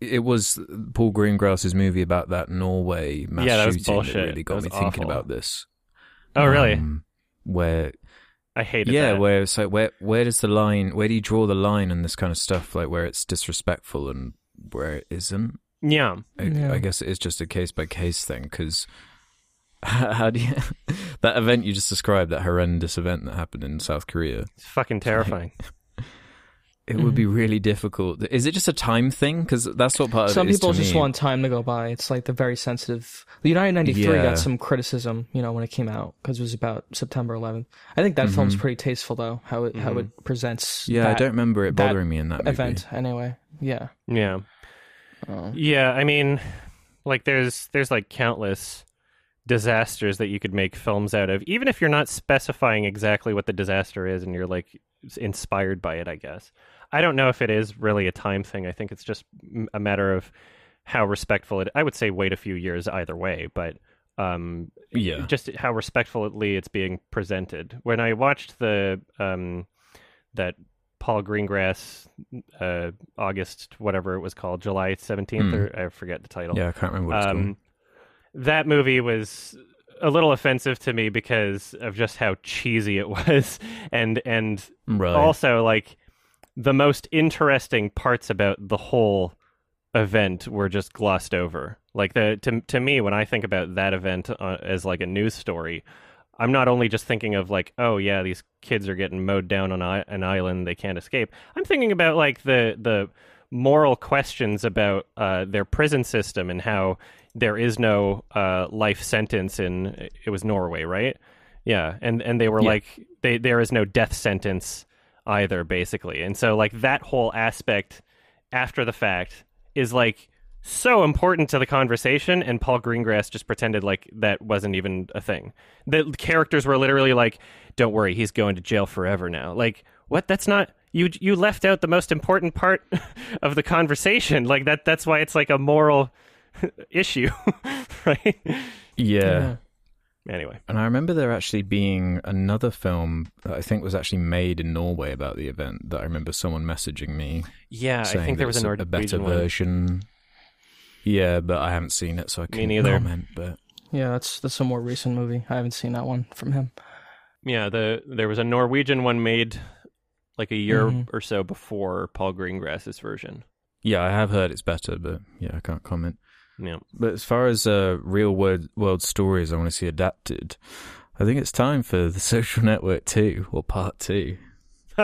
S3: it was Paul Greengrass's movie about that Norway mass
S1: Yeah, that
S3: shooting that really got
S1: That
S3: me
S1: was
S3: thinking about this.
S1: oh really?
S3: Um, where
S1: I hated it.
S3: yeah,
S1: that.
S3: where it's like where where does the line? Where do you draw the line and this kind of stuff? Like where it's disrespectful and where it isn't.
S1: yeah.
S3: I,
S2: Yeah.
S3: I guess it is just a case by case thing because how do you that event you just described that horrendous event that happened in South Korea?
S1: It's fucking terrifying.
S3: It would be really difficult. Is it just a time thing? Because that's what part of
S2: Some
S3: it is
S2: people
S3: to
S2: just
S3: me.
S2: want time to go by. It's like the very sensitive. The United 93
S3: Yeah.
S2: got some criticism, you know, when it came out because it was about September 11th. I think that film's pretty tasteful though, how it how it presents.
S3: Mm-hmm. Yeah, I
S2: that
S3: don't remember it
S2: that
S3: bothering me in that movie.
S2: event anyway. Yeah.
S1: yeah.
S2: Oh.
S1: Yeah, I mean, like there's there's like countless disasters that you could make films out of, even if you're not specifying exactly what the disaster is, and you're like inspired by it. I guess I don't know if it is really a time thing. I think it's just a matter of how respectful it. I would say wait a few years either way, but um,
S3: Yeah.
S1: just how respectfully it's being presented. When I watched the um, that Paul Greengrass uh, August whatever it was called July seventeenth
S3: Hmm.
S1: or I forget the title.
S3: Yeah, I can't remember what it's
S1: Um, that movie was a little offensive to me because of just how cheesy it was, and and.
S3: Right.
S1: also like the most interesting parts about the whole event were just glossed over. Like the to to me when I think about that event uh, as like a news story, I'm not only just thinking of like oh yeah these kids are getting mowed down on I- an island they can't escape. I'm thinking about like the the moral questions about uh, their prison system and how there is no uh, life sentence in it was Norway, right? Yeah, and and they were
S3: Yeah.
S1: like they there is no death sentence either, basically, and so like that whole aspect after the fact is like so important to the conversation and Paul Greengrass just pretended like that wasn't even a thing. The characters were literally like don't worry, he's going to jail forever now. Like what that's not you you left out the most important part of the conversation. Like that that's why it's like a moral issue, right?
S3: yeah.
S1: Anyway.
S3: And I remember there actually being another film that I think was actually made in Norway about the event that I remember someone messaging me
S1: Yeah, I think there was a
S3: it's
S1: Norwegian
S3: better
S1: one.
S3: version. Yeah, but I haven't seen it, so I can't comment. But
S2: Yeah, that's that's a more recent movie. I haven't seen that one from him.
S1: Yeah, the there was a Norwegian one made like a year
S2: Mhm.
S1: or so before Paul Greengrass's version.
S3: yeah, I have heard it's better, but yeah, I can't comment.
S1: Yeah.
S3: But as far as uh, real world world stories I want to see adapted, I think it's time for the Social Network two or Part two.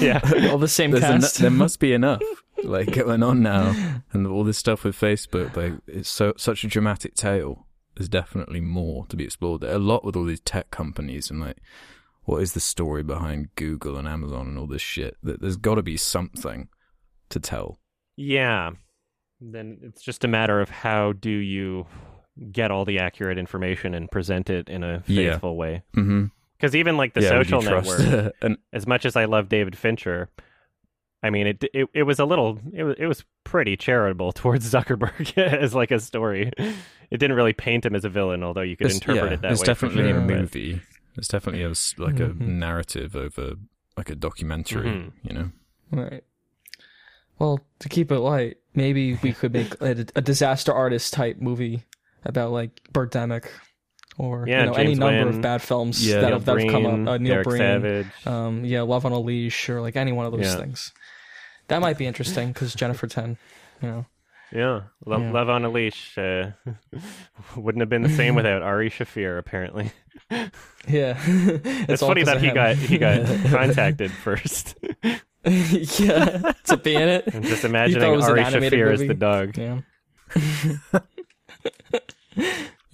S1: yeah.
S2: All the same
S3: There's
S2: cast.
S3: eno- there must be enough like going on now, and all this stuff with Facebook. Like it's so such a dramatic tale. There's definitely more to be explored. There A lot with all these tech companies and like, what is the story behind Google and Amazon and all this shit? That there's got to be something to tell.
S1: Yeah. Then it's just a matter of how do you get all the accurate information and present it in a
S3: Yeah.
S1: faithful way.
S3: Mm-hmm.
S1: Because even like the
S3: yeah, would you
S1: social
S3: trust
S1: network,
S3: an
S1: as much as I love David Fincher, I mean, it it it was a little it was it was pretty charitable towards Zuckerberg as like a story. It didn't really paint him as a villain, although you could
S3: It's-
S1: interpret
S3: yeah,
S1: it that
S3: it's
S1: way.
S3: It's definitely
S1: for
S3: a
S1: sure, but-
S3: movie. It's definitely a, s- like
S2: Mhm.
S3: a narrative over like a documentary.
S1: Mhm.
S3: You know.
S2: Right. Well, to keep it light, maybe we could make a, a disaster artist type movie about like Birdemic or
S1: Yeah,
S2: you know any number of bad films
S3: Yeah.
S2: that have, that have come up. Uh, Neil
S1: Derek
S2: Breen,
S1: Savage.
S2: um, yeah, Love on a Leash, or like any one of those
S1: Yeah.
S2: things. That might be interesting because Jennifer Ten, you know.
S1: Yeah, Lo-
S2: Yeah.
S1: Love on a Leash uh, wouldn't have been the same without Ari Shaffir. Apparently,
S2: Yeah,
S1: it's,
S2: all
S1: funny that he got he got contacted first.
S2: yeah, to be in it.
S1: I'm just imagining
S2: was an
S1: Ari
S2: animated
S1: Shaffir as the dog.
S2: Yeah.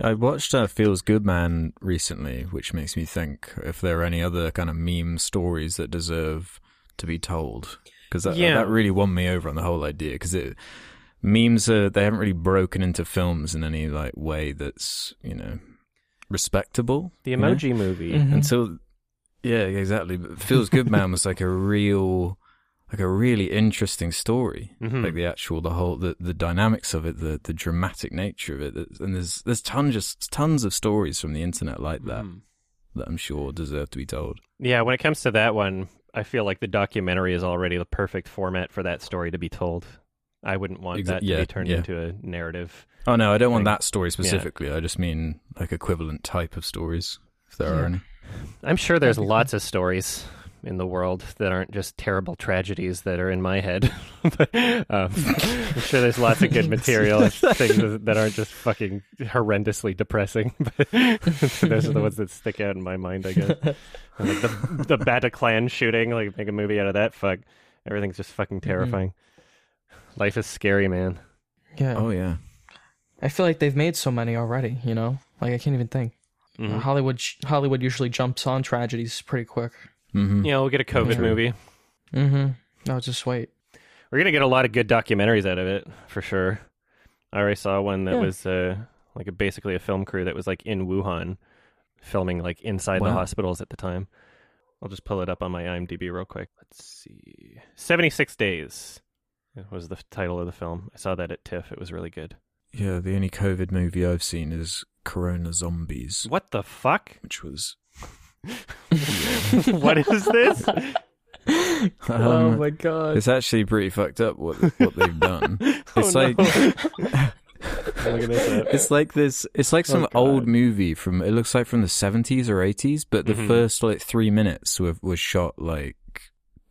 S3: I watched uh, Feels Good Man recently, which makes me think if there are any other kind of meme stories that deserve to be told. Because that,
S1: Yeah.
S3: that really won me over on the whole idea. Because it memes are they haven't really broken into films in any like way that's you know respectable.
S1: The
S3: you know?
S1: Emoji Movie.
S2: Mhm.
S3: until yeah exactly but feels good man was like a real like a really interesting story
S1: Mhm.
S3: like the actual the whole the, the dynamics of it the the dramatic nature of it and there's there's tons just tons of stories from the internet like that
S1: Mhm.
S3: that i'm sure deserve to be told
S1: Yeah, when it comes to that one, I feel like the documentary is already the perfect format for that story to be told. I wouldn't want
S3: Exa-
S1: that to
S3: yeah,
S1: be turned
S3: yeah.
S1: into a narrative.
S3: oh no i don't want that story specifically i just mean like equivalent type of stories if there are any
S1: I'm sure there's
S2: That'd
S1: lots of stories in the world that aren't just terrible tragedies that are in my head. but, um, I'm sure there's lots of good material, and things that aren't just fucking horrendously depressing. But those are the ones that stick out in my mind, I guess. And, like the the Bataclan shooting, like make a movie out of that. Fuck, everything's just fucking terrifying. Life is scary, man.
S2: Yeah.
S3: oh yeah
S2: I feel like they've made so many already. You know, like I can't even think.
S1: Mhm.
S2: Hollywood Hollywood usually jumps on tragedies pretty quick.
S3: hmm
S1: Yeah, we'll get a COVID
S2: Yeah.
S1: movie.
S2: Mm-hmm. No, just wait.
S1: We're gonna get a lot of good documentaries out of it for sure. I already saw one that
S2: Yeah.
S1: was uh, like a, basically a film crew that was like in Wuhan, filming like inside the hospitals at the time. I'll just pull it up on my IMDb real quick. Let's see, seventy six days was the title of the film. I saw that at TIFF. It was really good.
S3: yeah the only covid movie i've seen is corona zombies
S1: What the fuck?
S3: which was
S1: what is this?
S2: oh
S3: Um,
S2: my god.
S3: It's actually pretty fucked up what what they've done. It's
S1: Oh,
S3: like
S1: no. Look at this. up.
S3: it's like this. It's like some
S1: Oh,
S3: old movie from. It looks like from the seventies or eighties, but the
S1: Mhm.
S3: first like three minutes were was shot like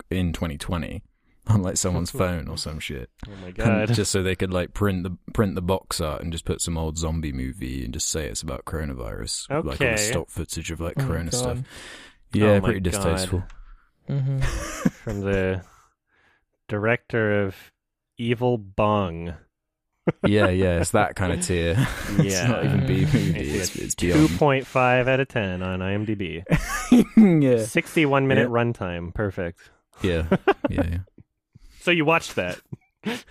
S3: in 2020 on like someone's phone or some shit,
S1: Oh my
S3: And just so they could like print the print the box art and just put some old zombie movie and just say it's about coronavirus, like all the stock footage of like
S2: Oh
S3: corona stuff.
S1: Oh
S3: Yeah,
S1: my
S3: pretty
S1: God.
S3: distasteful.
S2: Mm-hmm.
S1: from the director of Evil Bong.
S3: yeah, yeah, it's that kind of tier. it's
S1: Yeah.
S3: not even B movie.
S1: It's,
S3: It's, it's
S1: two
S3: beyond.
S1: point five out of ten on IMDb.
S3: yeah.
S1: Sixty one minute
S3: Yeah.
S1: runtime. Perfect.
S3: Yeah, yeah, yeah.
S1: So you watched that?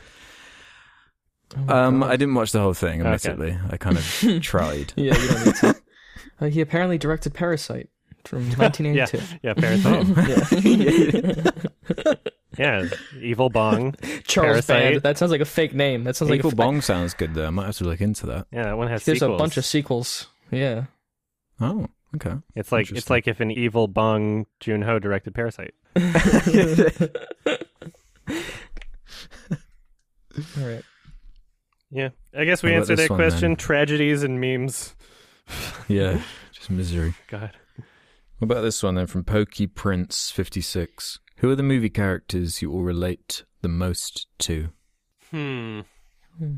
S2: Oh
S3: Um, I didn't watch the whole thing.
S1: Okay.
S3: Admittedly, I kind of tried.
S2: Yeah, you don't need to. Uh, he apparently directed Parasite from 1982.
S1: Yeah, Parasite.
S2: yeah.
S1: yeah, Evil Bong.
S2: Charles
S1: Parasite.
S2: Band. That sounds like a fake name. That sounds
S3: Evil
S2: like a
S3: Bong sounds good though. I might have to look into that.
S1: Yeah, that one has
S2: There's
S1: sequels.
S2: a bunch of sequels. Yeah.
S3: Oh, okay.
S1: It's like it's like if an Evil Bong Joon-ho directed Parasite.
S2: All right.
S1: Yeah, I guess we answered that
S3: one,
S1: question.
S3: then?
S1: Tragedies and memes.
S3: Yeah, just misery.
S1: God.
S3: What about this one then from Pokey Prince fifty six? Who are the movie characters you all relate the most to?
S1: Hmm.
S2: Hmm.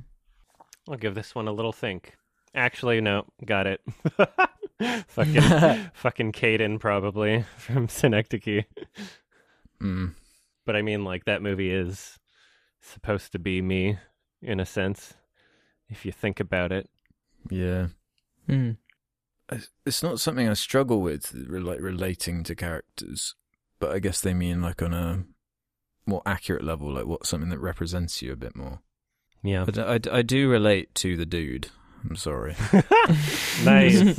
S1: I'll give this one a little think. Actually, no, got it. fucking, fucking Caden probably from Synecdoche.
S3: Mm.
S1: But I mean, like that movie is supposed to be me in a sense, if you think about it.
S3: Yeah,
S2: Hmm.
S3: I- it's not something I struggle with, like relating to characters. But I guess they mean like on a more accurate level, like what something that represents you a bit more.
S1: Yeah.
S3: But I, I do relate to the dude. I'm sorry.
S1: nice.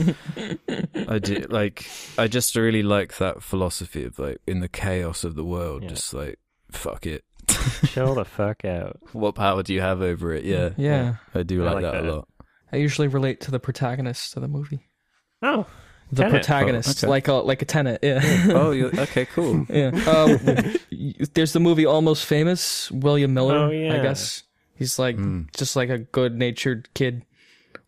S3: I do like. I just really like that philosophy of like in the chaos of the world,
S1: Yeah.
S3: just like fuck it,
S1: Chill the fuck out.
S3: What power do you have over it? Yeah,
S2: Yeah.
S3: I do
S1: I
S3: like,
S1: like
S3: that,
S1: that.
S3: a lot.
S2: I usually relate to the protagonist of the movie.
S1: Oh,
S2: The
S1: Tenet.
S2: protagonist,
S3: Oh, okay.
S2: like a like a tenant. Yeah.
S3: oh, you okay, cool.
S2: yeah. Um, there's the movie Almost Famous. William Miller.
S1: Oh, yeah.
S2: I guess he's like
S3: Mm.
S2: just like a good-natured kid,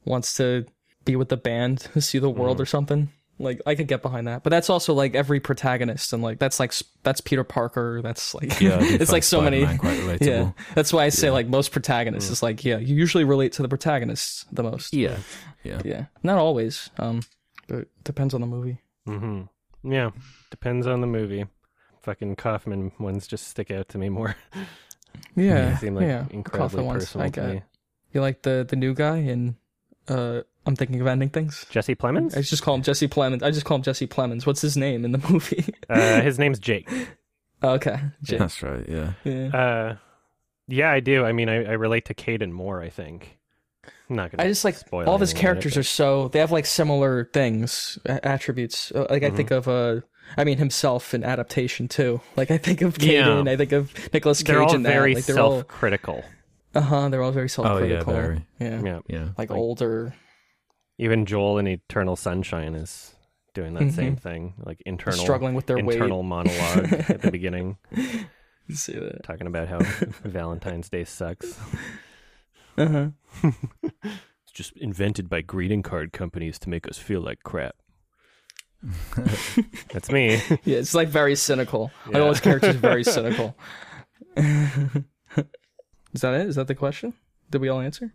S2: wants to be with the band, see the world
S1: Mm.
S2: or something. Like I could get behind that, but that's also like every protagonist, and like that's like that's Peter Parker. That's like
S3: Yeah,
S2: it's like so many.
S3: Spider-Man Quite relatable.
S2: Yeah, that's why I say
S3: Yeah.
S2: like most protagonists is like yeah, you usually relate to the protagonists the most.
S3: Yeah, yeah.
S2: Yeah, not always. Um, but it depends on the movie.
S1: hmm Yeah, depends on the movie. Fucking Kaufman ones just stick out to me more.
S2: Yeah,
S1: they seem like
S2: yeah.
S1: incredibly
S2: Kaufman
S1: personal
S2: I
S1: to
S2: get.
S1: me.
S2: You like the the new guy in uh I'm thinking of ending things.
S1: Jesse Plemons?
S2: I just call him Jesse Plemons. I just call him Jesse Plemons. What's his name in the movie?
S1: uh, his name's Jake.
S2: Oh, okay. J-
S3: That's right. Yeah.
S2: yeah.
S1: Uh, yeah, I do. I mean, I, I relate to Caden more. I think. I'm not gonna.
S2: I just like
S1: spoil
S2: all of his
S1: anything about it,
S2: characters are so they have like similar things, attributes. Uh, Like I
S1: Mhm.
S2: think of uh I mean himself in adaptation too. Like I think of
S1: Yeah.
S2: Caden, I think of Nicolas Cage
S1: They're all
S2: in that.
S1: very
S2: like they're
S1: self-critical.
S2: Uh huh. They're all very self
S3: Oh yeah,
S2: critical.
S3: very.
S2: yeah.
S1: Yeah.
S3: Yeah.
S2: Like,
S1: Like-
S2: older.
S1: Even Joel in Eternal Sunshine is doing that same thing, like internal
S2: struggling with their
S1: internal monologue at the beginning,
S2: weight. See that.
S1: talking about how Valentine's Day sucks.
S2: Uh huh.
S1: It's just invented by greeting card companies to make us feel like crap. That's me.
S2: Yeah, it's like very cynical. Like
S1: Yeah.
S2: all his characters are very cynical. Is that it? Is that the question? Did we all answer?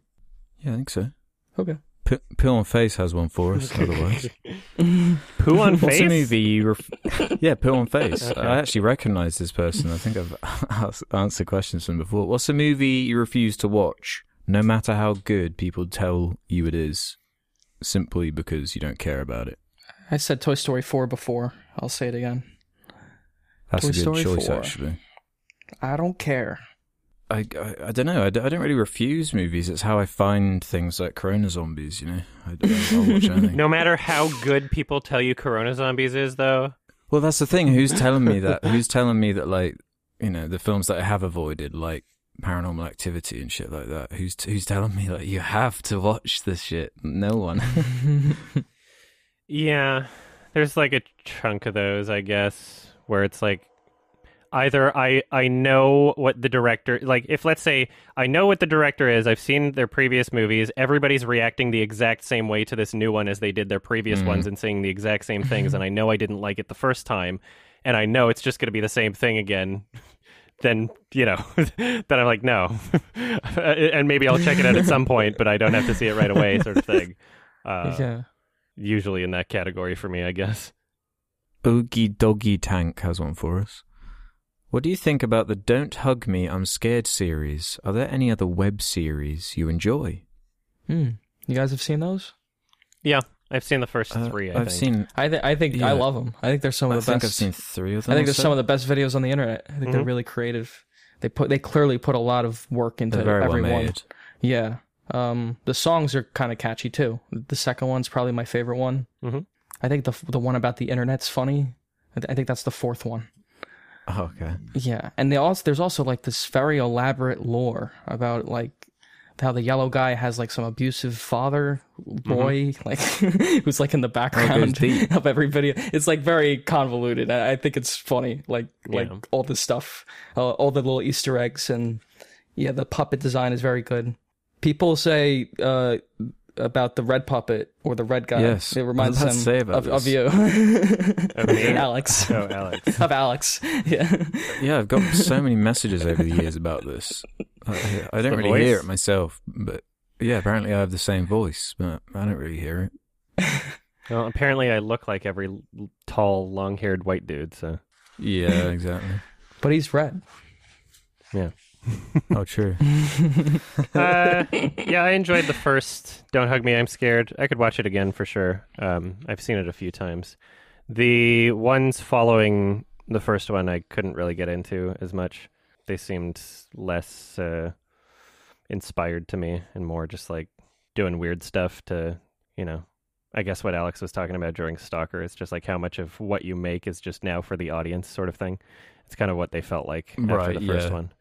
S3: Yeah, I think so.
S2: Okay.
S3: P- Pill on Face has one for us. otherwise,
S1: Poo on
S3: what's a
S1: face.
S3: movie you? Ref- yeah, Pill on Face.
S1: Okay.
S3: I actually recognise this person. I think I've answered questions from before. What's a movie you refuse to watch, no matter how good people tell you it is, simply because you don't care about it?
S2: I said Toy Story 4 before. I'll say it again.
S3: That's
S2: Toy
S3: a good
S2: Story
S3: choice,
S2: 4.
S3: actually.
S2: I don't care.
S3: I, I, I don't know. I, d- I don't really refuse movies. It's how I find things like Corona Zombies. You know, I, will watch anything.
S1: No matter how good people tell you Corona Zombies is, though.
S3: Well, that's the thing. Who's telling me that? Who's telling me that? Like, you know, the films that I have avoided, like Paranormal Activity and shit like that. Who's who's telling me like you have to watch this shit? No one.
S1: Yeah, there's like a chunk of those, I guess, where it's like either I I know what the director like if let's say I know what the director is, I've seen their previous movies, everybody's reacting the exact same way to this new one as they did their previous
S3: Mhm.
S1: ones and saying the exact same things and I know I didn't like it the first time and I know it's just going to be the same thing again. Then you know, then I'm like, no, and maybe I'll check it out at some point, but I don't have to see it right away, sort of thing. Uh,
S2: yeah.
S1: usually in that category for me, I guess.
S3: Oogie Doggy Tank has one for us. What do you think about the Don't Hug Me, I'm Scared series? Are there any other web series you enjoy?
S2: Hmm. You guys have seen those?
S1: Yeah, I've seen the first
S3: Uh,
S1: three. I
S3: I've
S1: think.
S3: seen.
S2: I think I think
S3: Yeah.
S2: I love them. I think they're some of the
S3: think
S2: best.
S3: I've seen three of them.
S2: I think they're
S3: so.
S2: some of the best videos on the internet. I think they're
S1: Mhm.
S2: really creative. They put they clearly put a lot of work into
S3: They're very
S2: every
S3: well
S2: one.
S3: made.
S2: Yeah. Um, the songs are kind of catchy too. The second one's probably my favorite one.
S1: Mhm.
S2: I think the the one about the internet's funny. I, th- I think that's the fourth one.
S3: Oh, okay.
S2: Yeah, and they also there's also like this very elaborate lore about like how the yellow guy has like some abusive father boy like who's like in the background of every video. It's like very convoluted. I, I think it's funny, like like
S1: Yeah.
S2: all this stuff, uh, all the little Easter eggs, and yeah, the puppet design is very good. People say uh, about the red puppet or the red guy.
S3: Yes,
S2: it reminds
S3: was
S2: them
S3: about to say about
S2: of, of you,
S1: Of me?
S2: Alex.
S1: Oh, Alex.
S2: of Alex. Yeah.
S3: Yeah, I've got so many messages over the years about this. I, I don't
S1: The
S3: really hear it myself, but yeah, apparently I have the same voice, but I don't really hear it.
S1: Well, apparently I look like every tall, long-haired white dude. So
S3: Yeah, exactly.
S2: But he's red.
S3: Oh, true.
S1: uh, yeah, I enjoyed the first. Don't hug me, I'm scared. I could watch it again for sure. Um, I've seen it a few times. The ones following the first one, I couldn't really get into as much. They seemed less uh, inspired to me and more just like doing weird stuff to, you know. I guess what Alex was talking about during Stalker is just like how much of what you make is just now for the audience, sort of thing. It's kind of what they felt like after the first
S3: yeah.
S1: one.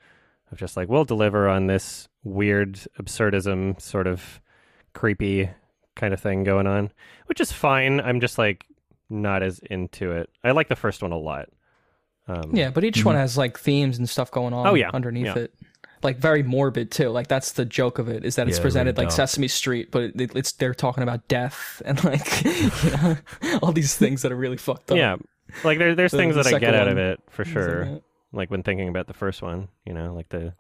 S1: Of just like we'll deliver on this weird absurdism sort of creepy kind of thing going on, which is fine. I'm just like not as into it. I like the first one a lot. Um,
S2: Yeah, but each one has like themes and stuff going on
S1: Oh, yeah.
S2: underneath
S1: Yeah.
S2: it. Like very morbid too. Like that's the joke of it is that it's
S3: Yeah,
S2: presented
S3: really
S2: like
S3: dark.
S2: Sesame Street, but it, it's they're talking about death and like you know, all these things that are really fucked up.
S1: yeah. Like there, there's
S2: The-
S1: things
S2: the
S1: that I get
S2: second
S1: out of it for
S2: Things like
S1: sure.
S2: that.
S1: Like when thinking about the first one, you know, like the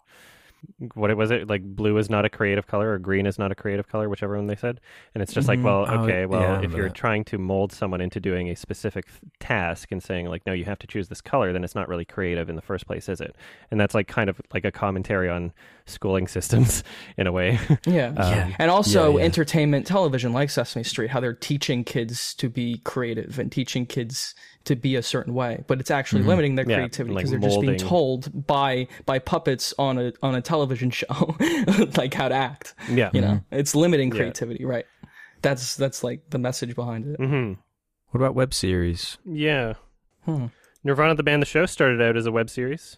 S1: what it was it like blue is not a creative color or green is not a creative color, whichever one they said. And it's just
S2: Mhm.
S1: like, well,
S3: Oh,
S1: okay,
S3: yeah,
S1: well,
S3: I
S1: if you're
S3: that.
S1: trying to mold someone into doing a specific th- task and saying like, no, you have to choose this color, then it's not really creative in the first place, is it? And that's like kind of like a commentary on schooling systems in a way.
S2: Yeah.
S1: Um,
S3: Yeah.
S2: And also
S3: Yeah, yeah.
S2: entertainment television like Sesame Street, how they're teaching kids to be creative and teaching kids to be a certain way, but it's actually limiting their
S1: Mm-hmm. Yeah,
S2: creativity
S1: like
S2: because they're just being told by by puppets on a on a television show like how to act.
S1: yeah.
S2: You know, it's limiting
S1: Yeah.
S2: creativity, right? That's that's like the message behind it.
S1: hmm
S3: What about web series?
S1: Yeah.
S2: Hmm.
S1: Nirvana the band the show started out as a web series.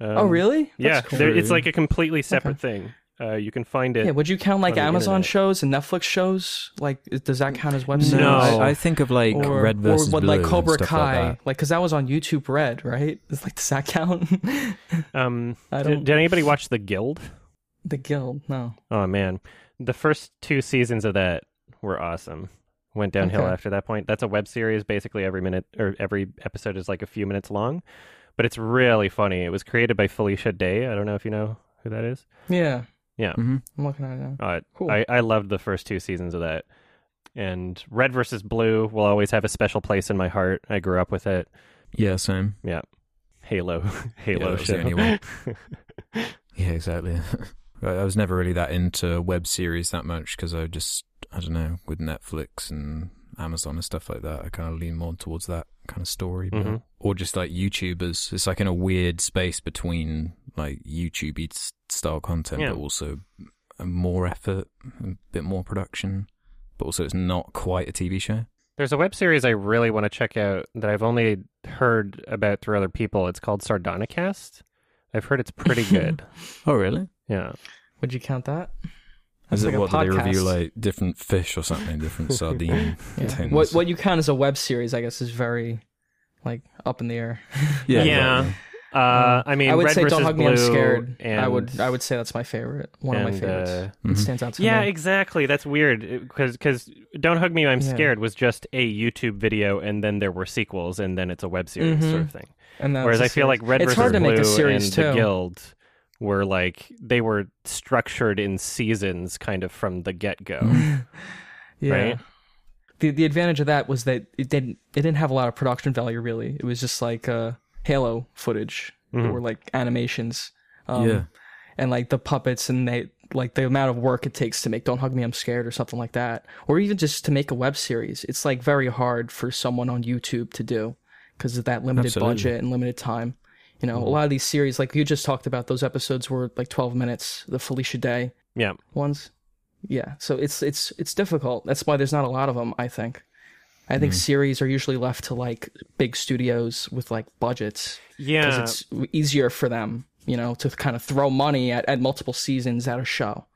S1: Um,
S2: oh, really?
S1: Yeah,
S2: cool.
S1: it's like a completely separate thing. Uh, you can find it.
S2: Yeah, would you count like Amazon
S1: internet.
S2: shows and Netflix shows? Like, does that count as web series?
S1: No.
S3: I, I think of like
S2: Or,
S3: Red versus
S2: or what,
S3: Blue
S2: like
S3: and
S2: Cobra
S3: stuff
S2: Kai,
S3: like that.
S2: like because that was on YouTube Red, right? It's like does that count?
S1: Um,
S2: I
S1: did,
S2: don't.
S1: did anybody watch The Guild?
S2: the Guild, no.
S1: Oh man, the first two seasons of that were awesome. Went downhill
S2: Okay.
S1: after that point. That's a web series. Basically, every minute or every episode is like a few minutes long, but it's really funny. It was created by Felicia Day. I don't know if you know who that is.
S2: Yeah,
S1: Yeah,
S3: Mhm.
S2: I'm looking at it now.
S1: uh,
S2: Cool.
S1: I I loved the first two seasons of that. And Red versus Blue will always have a special place in my heart. I grew up with it.
S3: Yeah, same.
S1: Yeah, Halo, Halo
S3: that was
S1: show.
S3: the only one. Yeah, exactly. I I was never really that into web series that much because I just, I don't know, with Netflix and Amazon and stuff like that, I kind of lean more towards that kind of story. But,
S1: Mhm.
S3: Or just like YouTubers. It's like in a weird space between like YouTube style content,
S1: Yeah.
S3: but also more effort, a bit more production, but also it's not quite a TV show.
S1: There's a web series I really want to check out that I've only heard about through other people. It's called Sardonicast. I've heard it's pretty good.
S3: Oh, really?
S1: yeah.
S2: Would you count that?
S3: Is
S2: That's
S3: it
S2: like
S3: what do they review like different fish or something, different sardine
S2: Yeah.
S3: things?
S2: What what you count as a web series, I guess, is very like up in the air.
S3: Yeah,
S1: Yeah.
S3: exactly.
S1: Uh, I mean,
S2: I would
S1: Red
S2: say Don't Hug
S1: Blue
S2: Me, I'm Scared.
S1: And,
S2: I would I would say that's my favorite. One of my
S1: and,
S2: favorites.
S1: uh,
S2: It
S3: Mhm.
S2: stands out to me.
S1: yeah,
S2: me.
S1: exactly. That's weird because Don't Hug Me, I'm
S2: Yeah.
S1: Scared was just a YouTube video, and then there were sequels, and then it's a web series sort of thing.
S2: And that's
S1: Whereas
S2: a
S1: I feel
S2: series.
S1: like Red
S2: it's
S1: versus
S2: hard to
S1: Blue
S2: make a series
S1: and
S2: too.
S1: The Guild were like they were structured in seasons, kind of from the get go.
S2: yeah.
S1: right?
S2: The the advantage of that was that it didn't it didn't have a lot of production value really. It was just like uh Halo footage
S1: Mhm.
S2: or like animations. Um,
S3: Yeah.
S2: And like the puppets and they like the amount of work it takes to make Don't Hug Me I'm Scared or something like that. Or even just to make a web series. It's like very hard for someone on YouTube to do because of that limited
S3: Absolutely.
S2: budget and limited time. You know, a lot of these series like you just talked about those episodes were like 12 minutes, the Felicia Day
S1: Yeah.
S2: ones. Yeah, so it's it's it's difficult. That's why there's not a lot of them. I think. I think series are usually left to like big studios with like budgets because
S1: Yeah.
S2: it's easier for them, you know, to kind of throw money at, at multiple seasons at a show.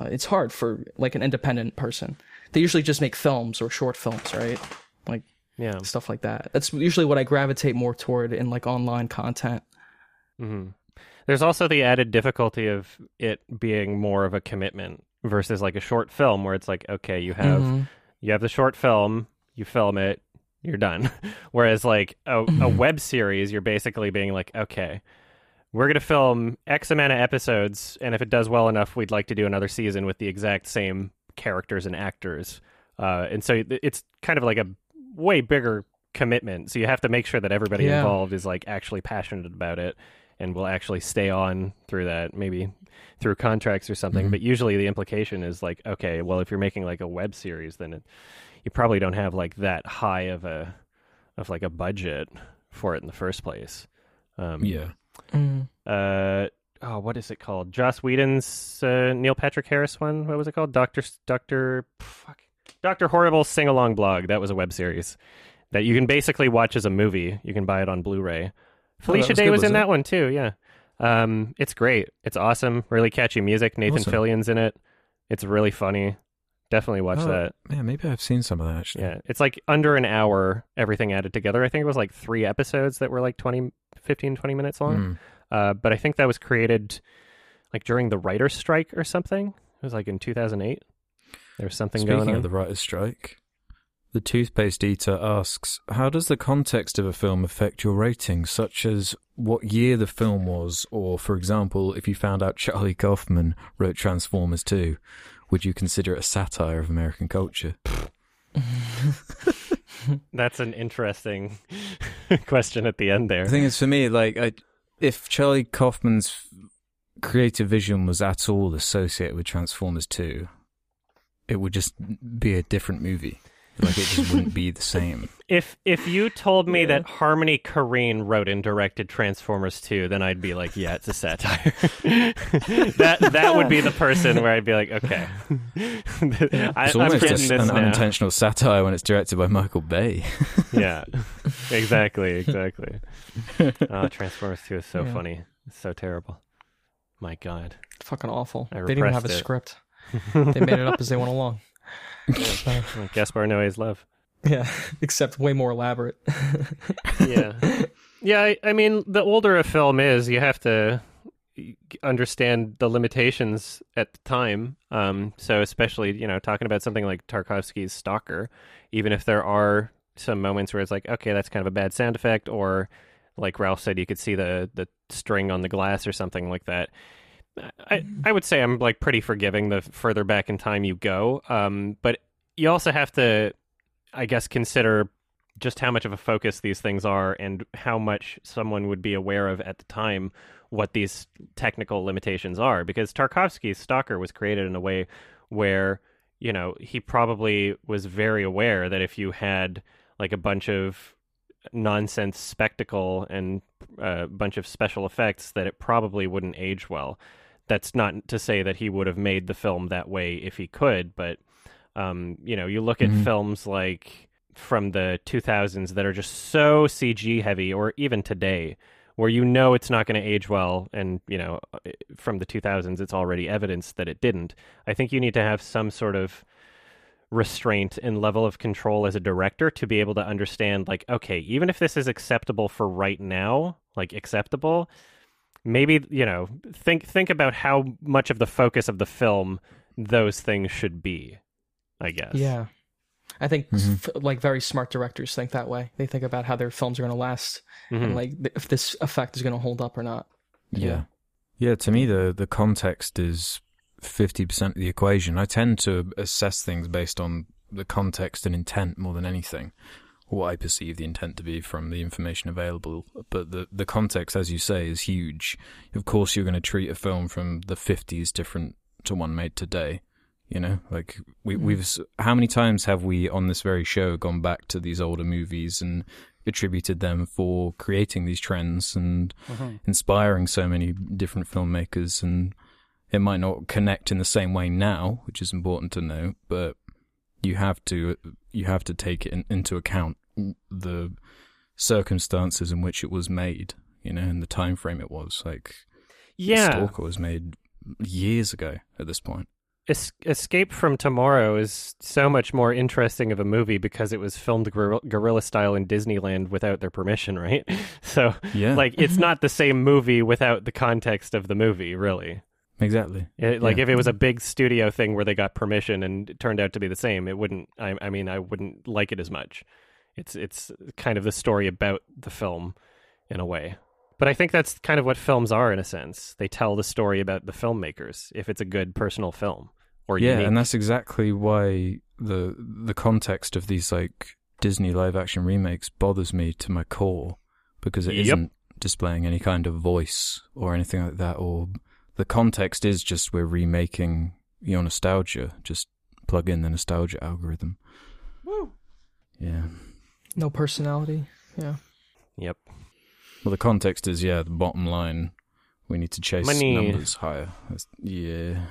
S2: Uh, it's hard for like an independent person. They usually just make films or short films, right? Like
S1: yeah.
S2: stuff like that. That's usually what I gravitate more toward in like online content.
S1: hmm There's also the added difficulty of it being more of a commitment versus like a short film where it's like, okay, you have
S2: Mhm.
S1: you have the short film, you film it, you're done. Whereas like a, a web series, you're basically being like, okay, we're gonna film X amount of episodes, and if it does well enough, we'd like to do another season with the exact same characters and actors. Uh, and so it's kind of like a way bigger commitment. So you have to make sure that everybody
S2: Yeah.
S1: involved is like actually passionate about it and will actually stay on through that, maybe through contracts or something.
S3: Mhm.
S1: But usually the implication is like, okay, well, if you're making like a web series, then it, you probably don't have like that high of a of like a budget for it in the first place. Um,
S3: Yeah.
S2: Mm.
S1: uh oh what is it called joss whedon's uh, neil patrick harris one what was it called dr dr fuck dr horrible sing-along blog that was a web series that you can basically watch as a movie you can buy it on blu-ray felicia
S3: was
S1: day
S3: good,
S1: was in
S3: wasn't
S1: that
S3: it?
S1: one too yeah Um, it's great. It's awesome. Really catchy music. Nathan
S3: Awesome.
S1: Fillion's in it. It's really funny. Definitely watch
S3: Oh,
S1: that.
S3: Yeah, maybe I've seen some of that actually.
S1: Yeah, it's like under an hour, everything added together. I think it was like three episodes that were like 20, 15, 20 minutes long.
S3: Mm.
S1: Uh, but I think that was created like during the writer's strike or something. It was like in 2008. There was something
S3: Speaking
S1: going on.
S3: of the writer's strike, the toothpaste eater asks, "How does the context of a film affect your rating, such as what year the film was, or, for example, if you found out Charlie Kaufman wrote Transformers 2, would you consider it a satire of American culture?"
S1: That's an interesting question at the end there.
S3: The thing is, for me, like, I, if Charlie Kaufman's creative vision was at all associated with Transformers 2, it would just be a different movie. Like, it just wouldn't be the same.
S1: If if you told me
S2: Yeah.
S1: that Harmony Korine wrote and directed Transformers 2, then I'd be like, yeah, it's a satire. that that would be the person where I'd be like, okay. I,
S3: It's
S1: I'm
S3: almost
S1: getting
S3: a,
S1: this
S3: an
S1: now.
S3: unintentional satire when it's directed by Michael Bay.
S1: Yeah, exactly, exactly. Oh, Transformers 2 is so
S2: Yeah.
S1: funny. It's so terrible. My God.
S2: Fucking awful.
S1: I
S2: they didn't even have a
S1: it.
S2: script. They made it up as they went along. So,
S1: Gaspar Noé's love.
S2: yeah, except way more elaborate.
S1: yeah yeah I, I mean the older a film is you have to understand the limitations at the time um so especially you know talking about something like tarkovsky's stalker even if there are some moments where it's like okay that's kind of a bad sound effect or like ralph said you could see the the string on the glass or something like that I, I would say I'm like pretty forgiving the further back in time you go, um, but you also have to, I guess, consider just how much of a focus these things are and how much someone would be aware of at the time what these technical limitations are. Because Tarkovsky's Stalker was created in a way where, you know, he probably was very aware that if you had like a bunch of nonsense spectacle and a bunch of special effects, that it probably wouldn't age well. That's not to say that he would have made the film that way if he could, but um, you know, you look at
S3: Mhm.
S1: films like from the 2000s that are just so CG heavy, or even today, where you know it's not going to age well, and you know, uh, from the 2000s, it's already evidence that it didn't. I think you need to have some sort of restraint and level of control as a director to be able to understand, like, okay, even if this is acceptable for right now, like acceptable, maybe you know, think think about how much of the focus of the film those things should be. I guess.
S2: Yeah. I think
S3: Mhm.
S2: f- like very smart directors think that way. They think about how their films are going to last
S1: Mhm.
S2: and like th- if this effect is going to hold up or not.
S3: Yeah. Yeah, to me the the context is 50% of the equation. I tend to assess things based on the context and intent more than anything. What I perceive the intent to be from the information available, but the the context as you say is huge. Of course you're going to treat a film from the 50s different to one made today. You know, like we
S2: Mm.
S3: we've how many times have we on this very show gone back to these older movies and attributed them for creating these trends and inspiring so many different filmmakers and it might not connect in the same way now which is important to know but you have to you have to take in, into account the circumstances in which it was made you know and the time frame it was like
S1: Yeah.
S3: stalker was made years ago at this point
S1: Es- Escape from Tomorrow is so much more interesting of a movie because it was filmed guerrilla, guerrilla style in Disneyland without their permission, right? So,
S3: yeah
S1: like, it's not the same movie without the context of the movie, really.
S3: Exactly
S1: It, like,
S3: Yeah.
S1: if it was a big studio thing where they got permission and it turned out to be the same, it wouldn't. I, I mean, I wouldn't like it as much. It's it's kind of the story about the film, in a way. But I think that's kind of what films are in a sense. They tell the story about the filmmakers if it's a good personal film or
S3: yeah
S1: unique.
S3: and that's exactly why the the context of these like disney live action remakes bothers me to my core because it
S1: Yep.
S3: not displaying any kind of voice or anything like that or the context is just we're remaking your nostalgia just plug in the nostalgia algorithm
S1: Woo.
S3: yeah
S2: No personality. Yeah.
S1: Yep.
S3: well the context is yeah the bottom line we need to chase
S1: Money.
S3: numbers higher That's- yeah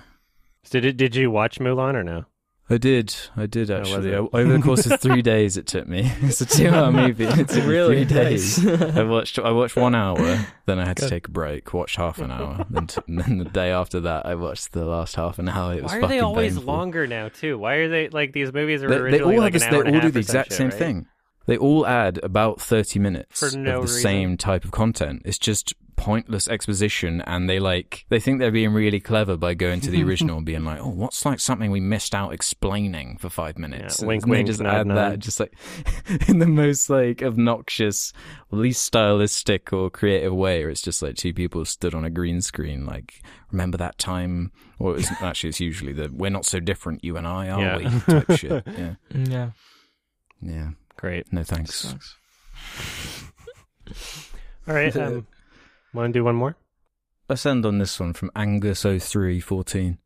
S1: Did it, did you watch Mulan or no?
S3: I did. I did actually. Over the course of three days, it took me. It's a two-hour movie. It took
S2: Really?
S3: three days. I watched. I watched one hour. Then I had to take a break. Watched half an hour. then, t- and then the day after that, I watched the last half an hour. It was
S1: Why are they always
S3: painful.
S1: longer now too? Why are they like these movies are
S3: They, they all
S1: like
S3: this,
S1: hour
S3: they all do the exact same
S1: right?
S3: thing. They all add about thirty minutes
S1: For
S3: of the
S1: reason.
S3: same type of content. It's just pointless exposition, and they like they think they're being really clever by going to the original and being like, "Oh, what's like something we missed out explaining for five minutes?"
S1: Yeah, wink,
S3: and they
S1: wink,
S3: just
S1: nod,
S3: add
S1: nod.
S3: that, just like in the most like obnoxious, least stylistic or creative way. Or it's just like two people stood on a green screen, like remember that time? Or it's actually it's usually the "we're not so different, you and I, are
S1: Yeah.
S3: we?" type shit. Yeah,
S2: yeah.
S3: yeah.
S1: Great.
S3: No thanks.
S1: All right. Um, Want to do one more?
S3: Let's end on this one from Angus0314.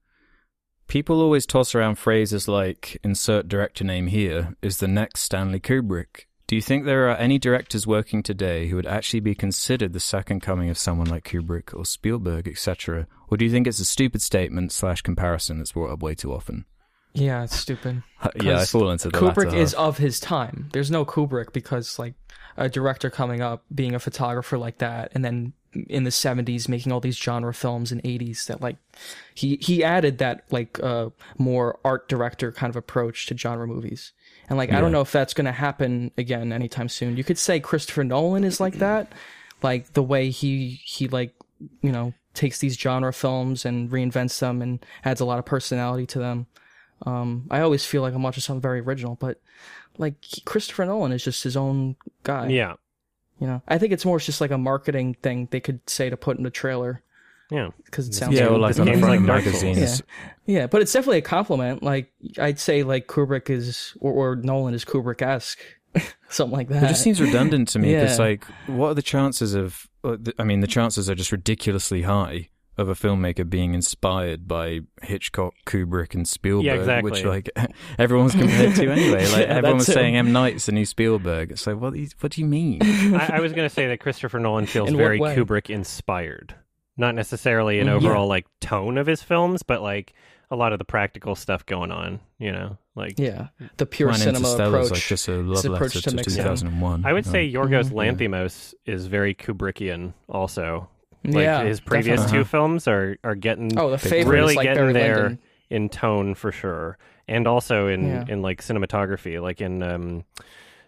S3: People always toss around phrases like insert director name here is the next Stanley Kubrick. Do you think there are any directors working today who would actually be considered the second coming of someone like Kubrick or Spielberg, etc.? Or do you think it's a stupid statement slash comparison that's brought up way too often?
S2: Yeah, it's stupid.
S3: Yeah, I fall into the
S2: Kubrick is
S3: half.
S2: of his time. There's no Kubrick because like a director coming up, being a photographer like that, and then in the 70s making all these genre films in 80s that like he he added that like uh more art director kind of approach to genre movies. And like I don't know if that's going to happen again anytime soon. You could say Christopher Nolan is like that, like the way he he like you know takes these genre films and reinvents them and adds a lot of personality to them. Um, I always feel like I'm watching something very original, but like Christopher Nolan is just his own guy.
S1: Yeah.
S2: You know, I think it's more just like a marketing thing they could say to put in the trailer
S1: Yeah.
S2: because it sounds
S3: Yeah,
S2: cool.
S3: or like
S1: This
S3: on the front
S1: like
S3: of magazines.
S1: Souls.
S2: Yeah, but it's definitely a compliment. Like I'd say, like Kubrick is or, or Nolan is Kubrick esque, something like that.
S3: It just seems redundant to me because,
S2: Yeah.
S3: like, what are the chances of? uh, I mean, the chances are just ridiculously high of a filmmaker being inspired by Hitchcock, Kubrick, and Spielberg,
S1: exactly.
S3: which like everyone's compared to anyway. Like
S2: Yeah,
S3: everyone was saying M Night's the new Spielberg. It's like, what? do you- What do you mean?
S1: I, I was going to say that Christopher Nolan feels
S2: In
S1: very? Kubrick inspired. Not necessarily an
S2: Mhm.
S1: overall like tone of his films, but like a lot of the practical stuff going on, you know? Like
S2: yeah, the pure
S3: Mine
S2: cinema
S3: Interstellar's
S2: approach.
S3: like just a love
S2: approach
S3: letter
S2: to
S3: to,
S2: mixing.
S3: 2001.
S1: I would say Yorgos
S2: Mhm.
S1: Lanthimos is very Kubrickian also. Like
S2: yeah,
S1: his previous
S2: definitely.
S1: two films are are getting
S2: Oh, the favorite
S1: really
S2: like
S1: getting
S2: Barry
S1: there.
S2: Lyndon.
S1: in tone for sure, and also in
S2: Yeah.
S1: in like cinematography, like in um,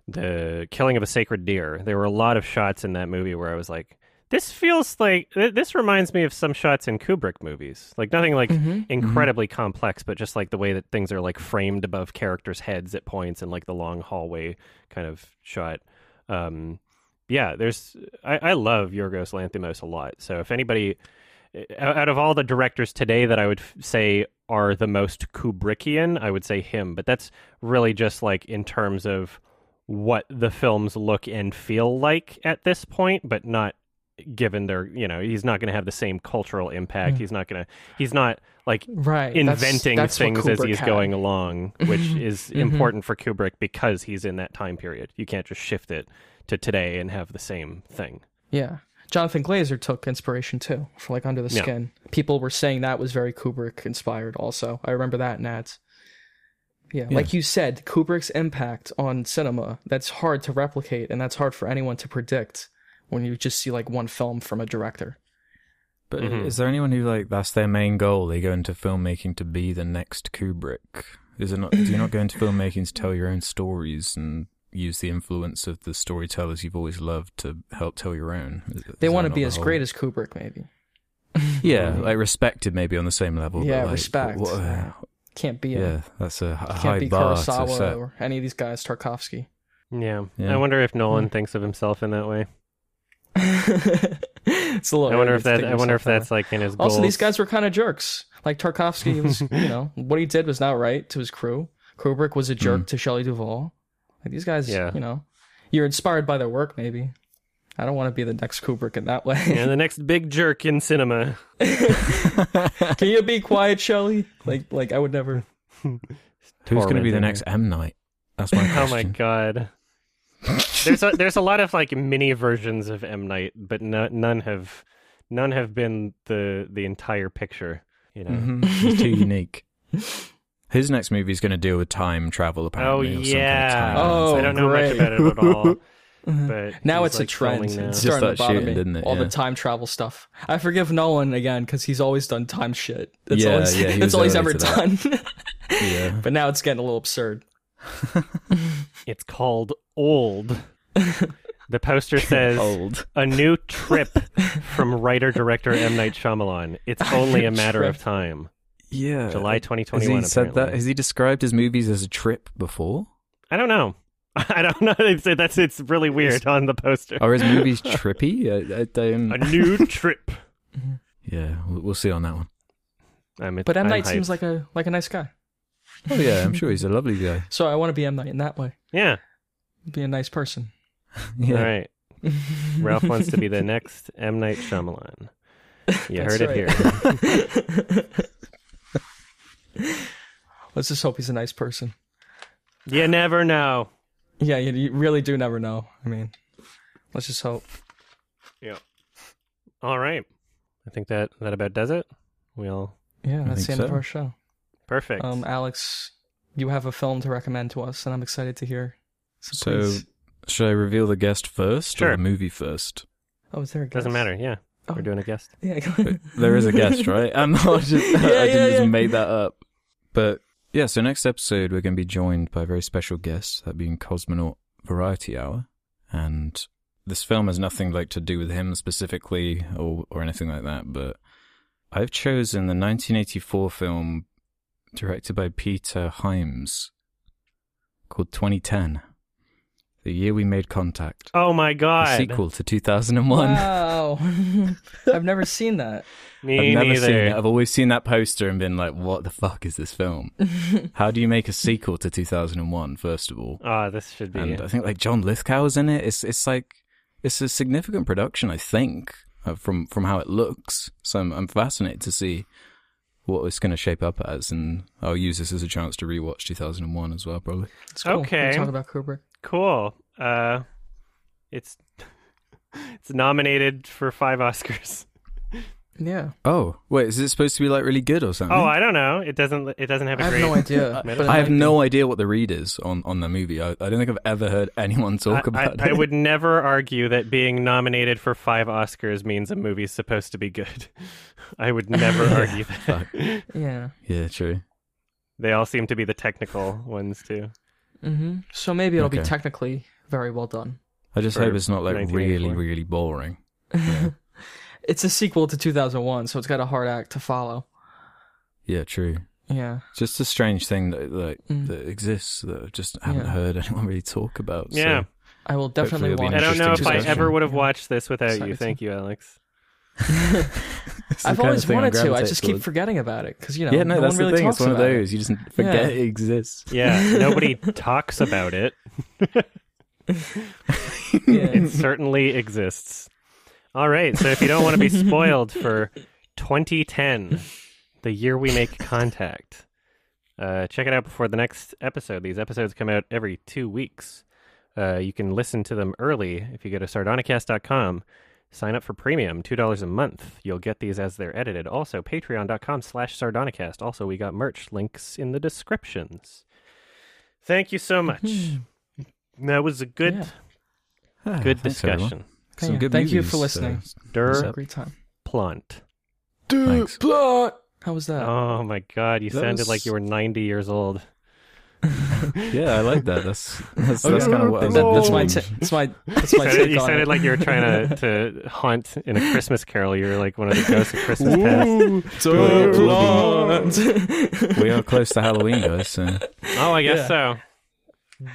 S1: the Killing of a Sacred Deer. There were a lot of shots in that movie where I was like, "This feels like this reminds me of some shots in Kubrick movies." Like nothing like
S2: Mhm.
S1: incredibly complex, but just like the way that things are like framed above characters' heads at points, and like the long hallway kind of shot. Um, yeah, there's I, I love Yorgos Lanthimos a lot. So if anybody out of all the directors today that I would f- say are the most Kubrickian, I would say him. But that's really just like in terms of what the films look and feel like at this point, but not given their you know he's not going to have the same cultural impact.
S2: Mm.
S1: He's not going to he's not like
S2: Right,
S1: inventing
S2: that's what
S1: things as he's
S2: had.
S1: going along, which is
S2: Mhm.
S1: important for Kubrick because he's in that time period. You can't just shift it to today and have the same thing.
S2: Yeah. Jonathan Glazer took inspiration too for like Under the
S1: Yeah.
S2: Skin. People were saying that was very Kubrick inspired also. I remember that in ads. Yeah,
S3: Yeah.
S2: like you said, Kubrick's impact on cinema, that's hard to replicate and that's hard for anyone to predict when you just see like one film from a director.
S3: But
S1: Mhm.
S3: is there anyone who like that's their main goal? They go into filmmaking to be the next Kubrick. Is it not? Do you not go into filmmaking to tell your own stories and use the influence of the storytellers you've always loved to help tell your own? Is-
S2: They
S3: is
S2: want to be as
S3: whole-
S2: great as Kubrick maybe.
S3: Yeah, like respected maybe on the same level.
S2: Yeah,
S3: but like,
S2: respect.
S3: what-
S2: Yeah. Can't be a,
S3: yeah, that's a, a
S2: can't
S3: high
S2: be
S3: bar to
S2: Kurosawa
S3: set.
S2: or any of these guys, Tarkovsky.
S1: Yeah.
S3: Yeah.
S1: I wonder if Nolan
S2: Hmm.
S1: thinks of himself in that way.
S2: it's a little
S1: I wonder if that I wonder
S2: yourself
S1: if
S2: that
S1: that's like in his
S2: Also,
S1: goals.
S2: these guys were kind of jerks. Like Tarkovsky was, you know, what he did was not right to his crew. Kubrick was a jerk
S3: Mm.
S2: to Shelley Duvall. Like these guys,
S1: Yeah.
S2: you know, you're inspired by their work. Maybe I don't want to be the next Kubrick in that way.
S1: yeah, the next big jerk in cinema.
S2: Can you be quiet, Shelley? Like, like I would never.
S3: Who's going to be the next M Night? That's my question.
S1: Oh my god. there's a there's a lot of like mini versions of M Night, but no, none have none have been the the entire picture. You know.
S3: Mhm. It's too unique. His next movie is going to deal with time travel, apparently. Oh, some kind of
S1: yeah.
S2: Oh,
S1: I don't know
S2: great.
S1: much about it at all. But
S2: Now
S1: he's,
S2: it's a trend.
S1: filming now.
S2: It's
S3: Just
S2: starting to bother
S3: shooting,
S2: me.
S3: didn't it?
S2: All
S3: Yeah.
S2: the time travel stuff. I forgive Nolan again because he's always done time shit. That's
S3: Yeah,
S2: all he's,
S3: yeah, he
S2: that's all he's ever done.
S3: Yeah.
S2: but now it's getting a little absurd.
S1: It's called Old. the poster says
S3: Old.
S1: a new trip from writer director M Night Shyamalan. It's only a matter of time.
S3: Yeah.
S1: July
S3: Has
S1: 2021.
S3: he said that? Has he described his movies as a trip before?
S1: I don't know. I don't know. It's, that's it's really weird on the poster.
S3: Are his movies trippy? I, I don't.
S1: A new trip.
S3: Yeah, we'll, we'll see on that one.
S1: I'm,
S2: But M
S1: I'm
S2: Night seems like a like a nice guy.
S3: Oh yeah, I'm sure he's a lovely guy.
S2: So I want to be M Night in that way.
S1: yeah.
S2: Be a nice person.
S3: Yeah.
S1: All right. Ralph wants to be the next M Night Shyamalan. You heard it here.
S2: Here. Let's just hope he's a nice person.
S1: You never know.
S2: Yeah, you, you really do never know. I mean, let's just hope. Yeah.
S1: All right. I think that that about does it. We all
S2: Yeah, that's the end of our show.
S1: perfect.
S2: Um, Alex, you have a film to recommend to us, and I'm excited to hear.
S3: So,
S2: please-
S3: should I reveal the guest first
S1: Sure.
S3: or the movie first?
S2: oh, is there a guest?
S1: Doesn't matter. Yeah,
S2: Oh.
S1: we're doing a guest.
S2: Yeah,
S3: There is a guest, right? I'm not just,
S2: Yeah,
S3: I didn't
S2: yeah,
S3: just
S2: yeah.
S3: make that up. But yeah, so next episode we're going to be joined by a very special guest, that being Cosmonaut Variety Hour, and this film has nothing like to do with him specifically or or anything like that. But I've chosen the 1984 film directed by Peter Hyams called 2010, the year we made contact.
S1: Oh my
S3: A
S1: god.
S3: sequel to 2001.
S2: Wow, I've never seen that.
S1: Me
S3: I've never
S1: neither.
S3: seen it. I've always seen that poster and been like, "What the fuck is this film? How do you make a sequel to 2001?" First of all,
S1: Oh, this should be.
S3: and I think like John Lithgow Lithgow's in it. It's it's like it's a significant production, I think, uh, from from how it looks. So I'm I'm fascinated to see what it's going to shape up as, and I'll use this as a chance to rewatch 2001 as well, probably.
S2: It's cool.
S1: Okay.
S2: We'll talk about Kubrick.
S1: Cool. Uh, it's it's nominated for five Oscars.
S2: Yeah,
S3: Oh wait, is it supposed to be like really good or something?
S1: Oh, I don't know. It doesn't. It doesn't have a
S2: I have
S1: great.
S2: no idea.
S1: I-
S3: I have no idea what the read is on, on the movie. I, I don't think I've ever heard anyone talk
S1: I,
S3: about
S1: I,
S3: it.
S1: I would never argue that being nominated for five Oscars means a movie's supposed to be good. I would never argue that.
S2: Yeah.
S3: Yeah, true.
S1: They all seem to be the technical ones too.
S2: Hmm So maybe it'll be
S3: Okay.
S2: technically very well done.
S3: I just
S1: For
S3: hope it's not like really,
S1: 1984.
S3: really boring.
S2: It's a sequel to 2001, so it's got a hard act to follow.
S3: Yeah, true.
S2: Yeah.
S3: Just a strange thing that like
S2: Mm.
S3: that exists that I just haven't
S2: Yeah.
S3: heard anyone really talk about. so-
S1: Yeah.
S2: I will definitely
S3: it'll be
S2: watch.
S1: I don't know if I
S3: Interesting
S1: ever would have
S2: Yeah.
S1: watched this without you.
S2: Excited
S1: Thank you, Alex.
S3: It's the
S2: I've always
S3: of thing I
S2: wanted to. I
S3: gravitate
S2: just keep
S3: towards.
S2: forgetting about it because you know
S3: yeah, no,
S2: no
S3: that's
S2: one really
S3: the thing. It's one of
S2: about it.
S3: those you just forget
S2: Yeah.
S3: it exists.
S1: Yeah, nobody talks about it.
S2: Yeah.
S1: It certainly exists. All right, so if you don't want to be spoiled for 2010, the year we make contact, uh, check it out before the next episode. These episodes come out every two weeks. Uh, you can listen to them early if you go to sardonicast.com. Sign up for premium, $2 a month. You'll get these as they're edited. Also, patreon.com slash sardonicast. Also, we got merch links in the descriptions. Thank you so much.
S2: Mhm.
S1: That was a good,
S2: Yeah.
S3: Ah,
S1: good
S3: thanks,
S1: discussion.
S3: Some
S2: Yeah,
S3: good
S2: thank you for
S3: uh,
S2: listening.
S1: Durr
S3: What's up?
S2: Great time.
S1: Plant.
S3: Thanks.
S2: How was that?
S1: Oh my god, you
S3: That
S1: sounded
S3: was-
S1: like you were 90 years old.
S3: yeah, I like that. That's that's,
S2: Okay.
S3: that's kind of what I was
S2: That- that's my
S3: envisioning.
S2: ta- that's my that's
S1: You
S2: my
S1: sounded,
S2: take
S1: you
S2: on
S1: sounded
S2: it.
S1: like you were trying to, to haunt in a Christmas carol. You're like one of the ghosts of Christmas past.
S3: we are close to Halloween, guys. So.
S1: Oh, I guess
S2: Yeah.
S1: so.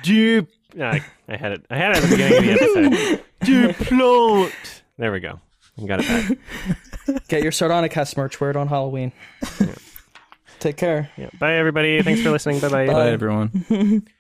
S1: Dupe. I, I had it. I had it at the beginning of the episode. Duplot. There we go. You got it back.
S2: Get your Sardonicast merch. Wear it on Halloween. Take care.
S1: Yeah. Bye, everybody. Thanks for listening. Bye-bye.
S3: Bye, everyone.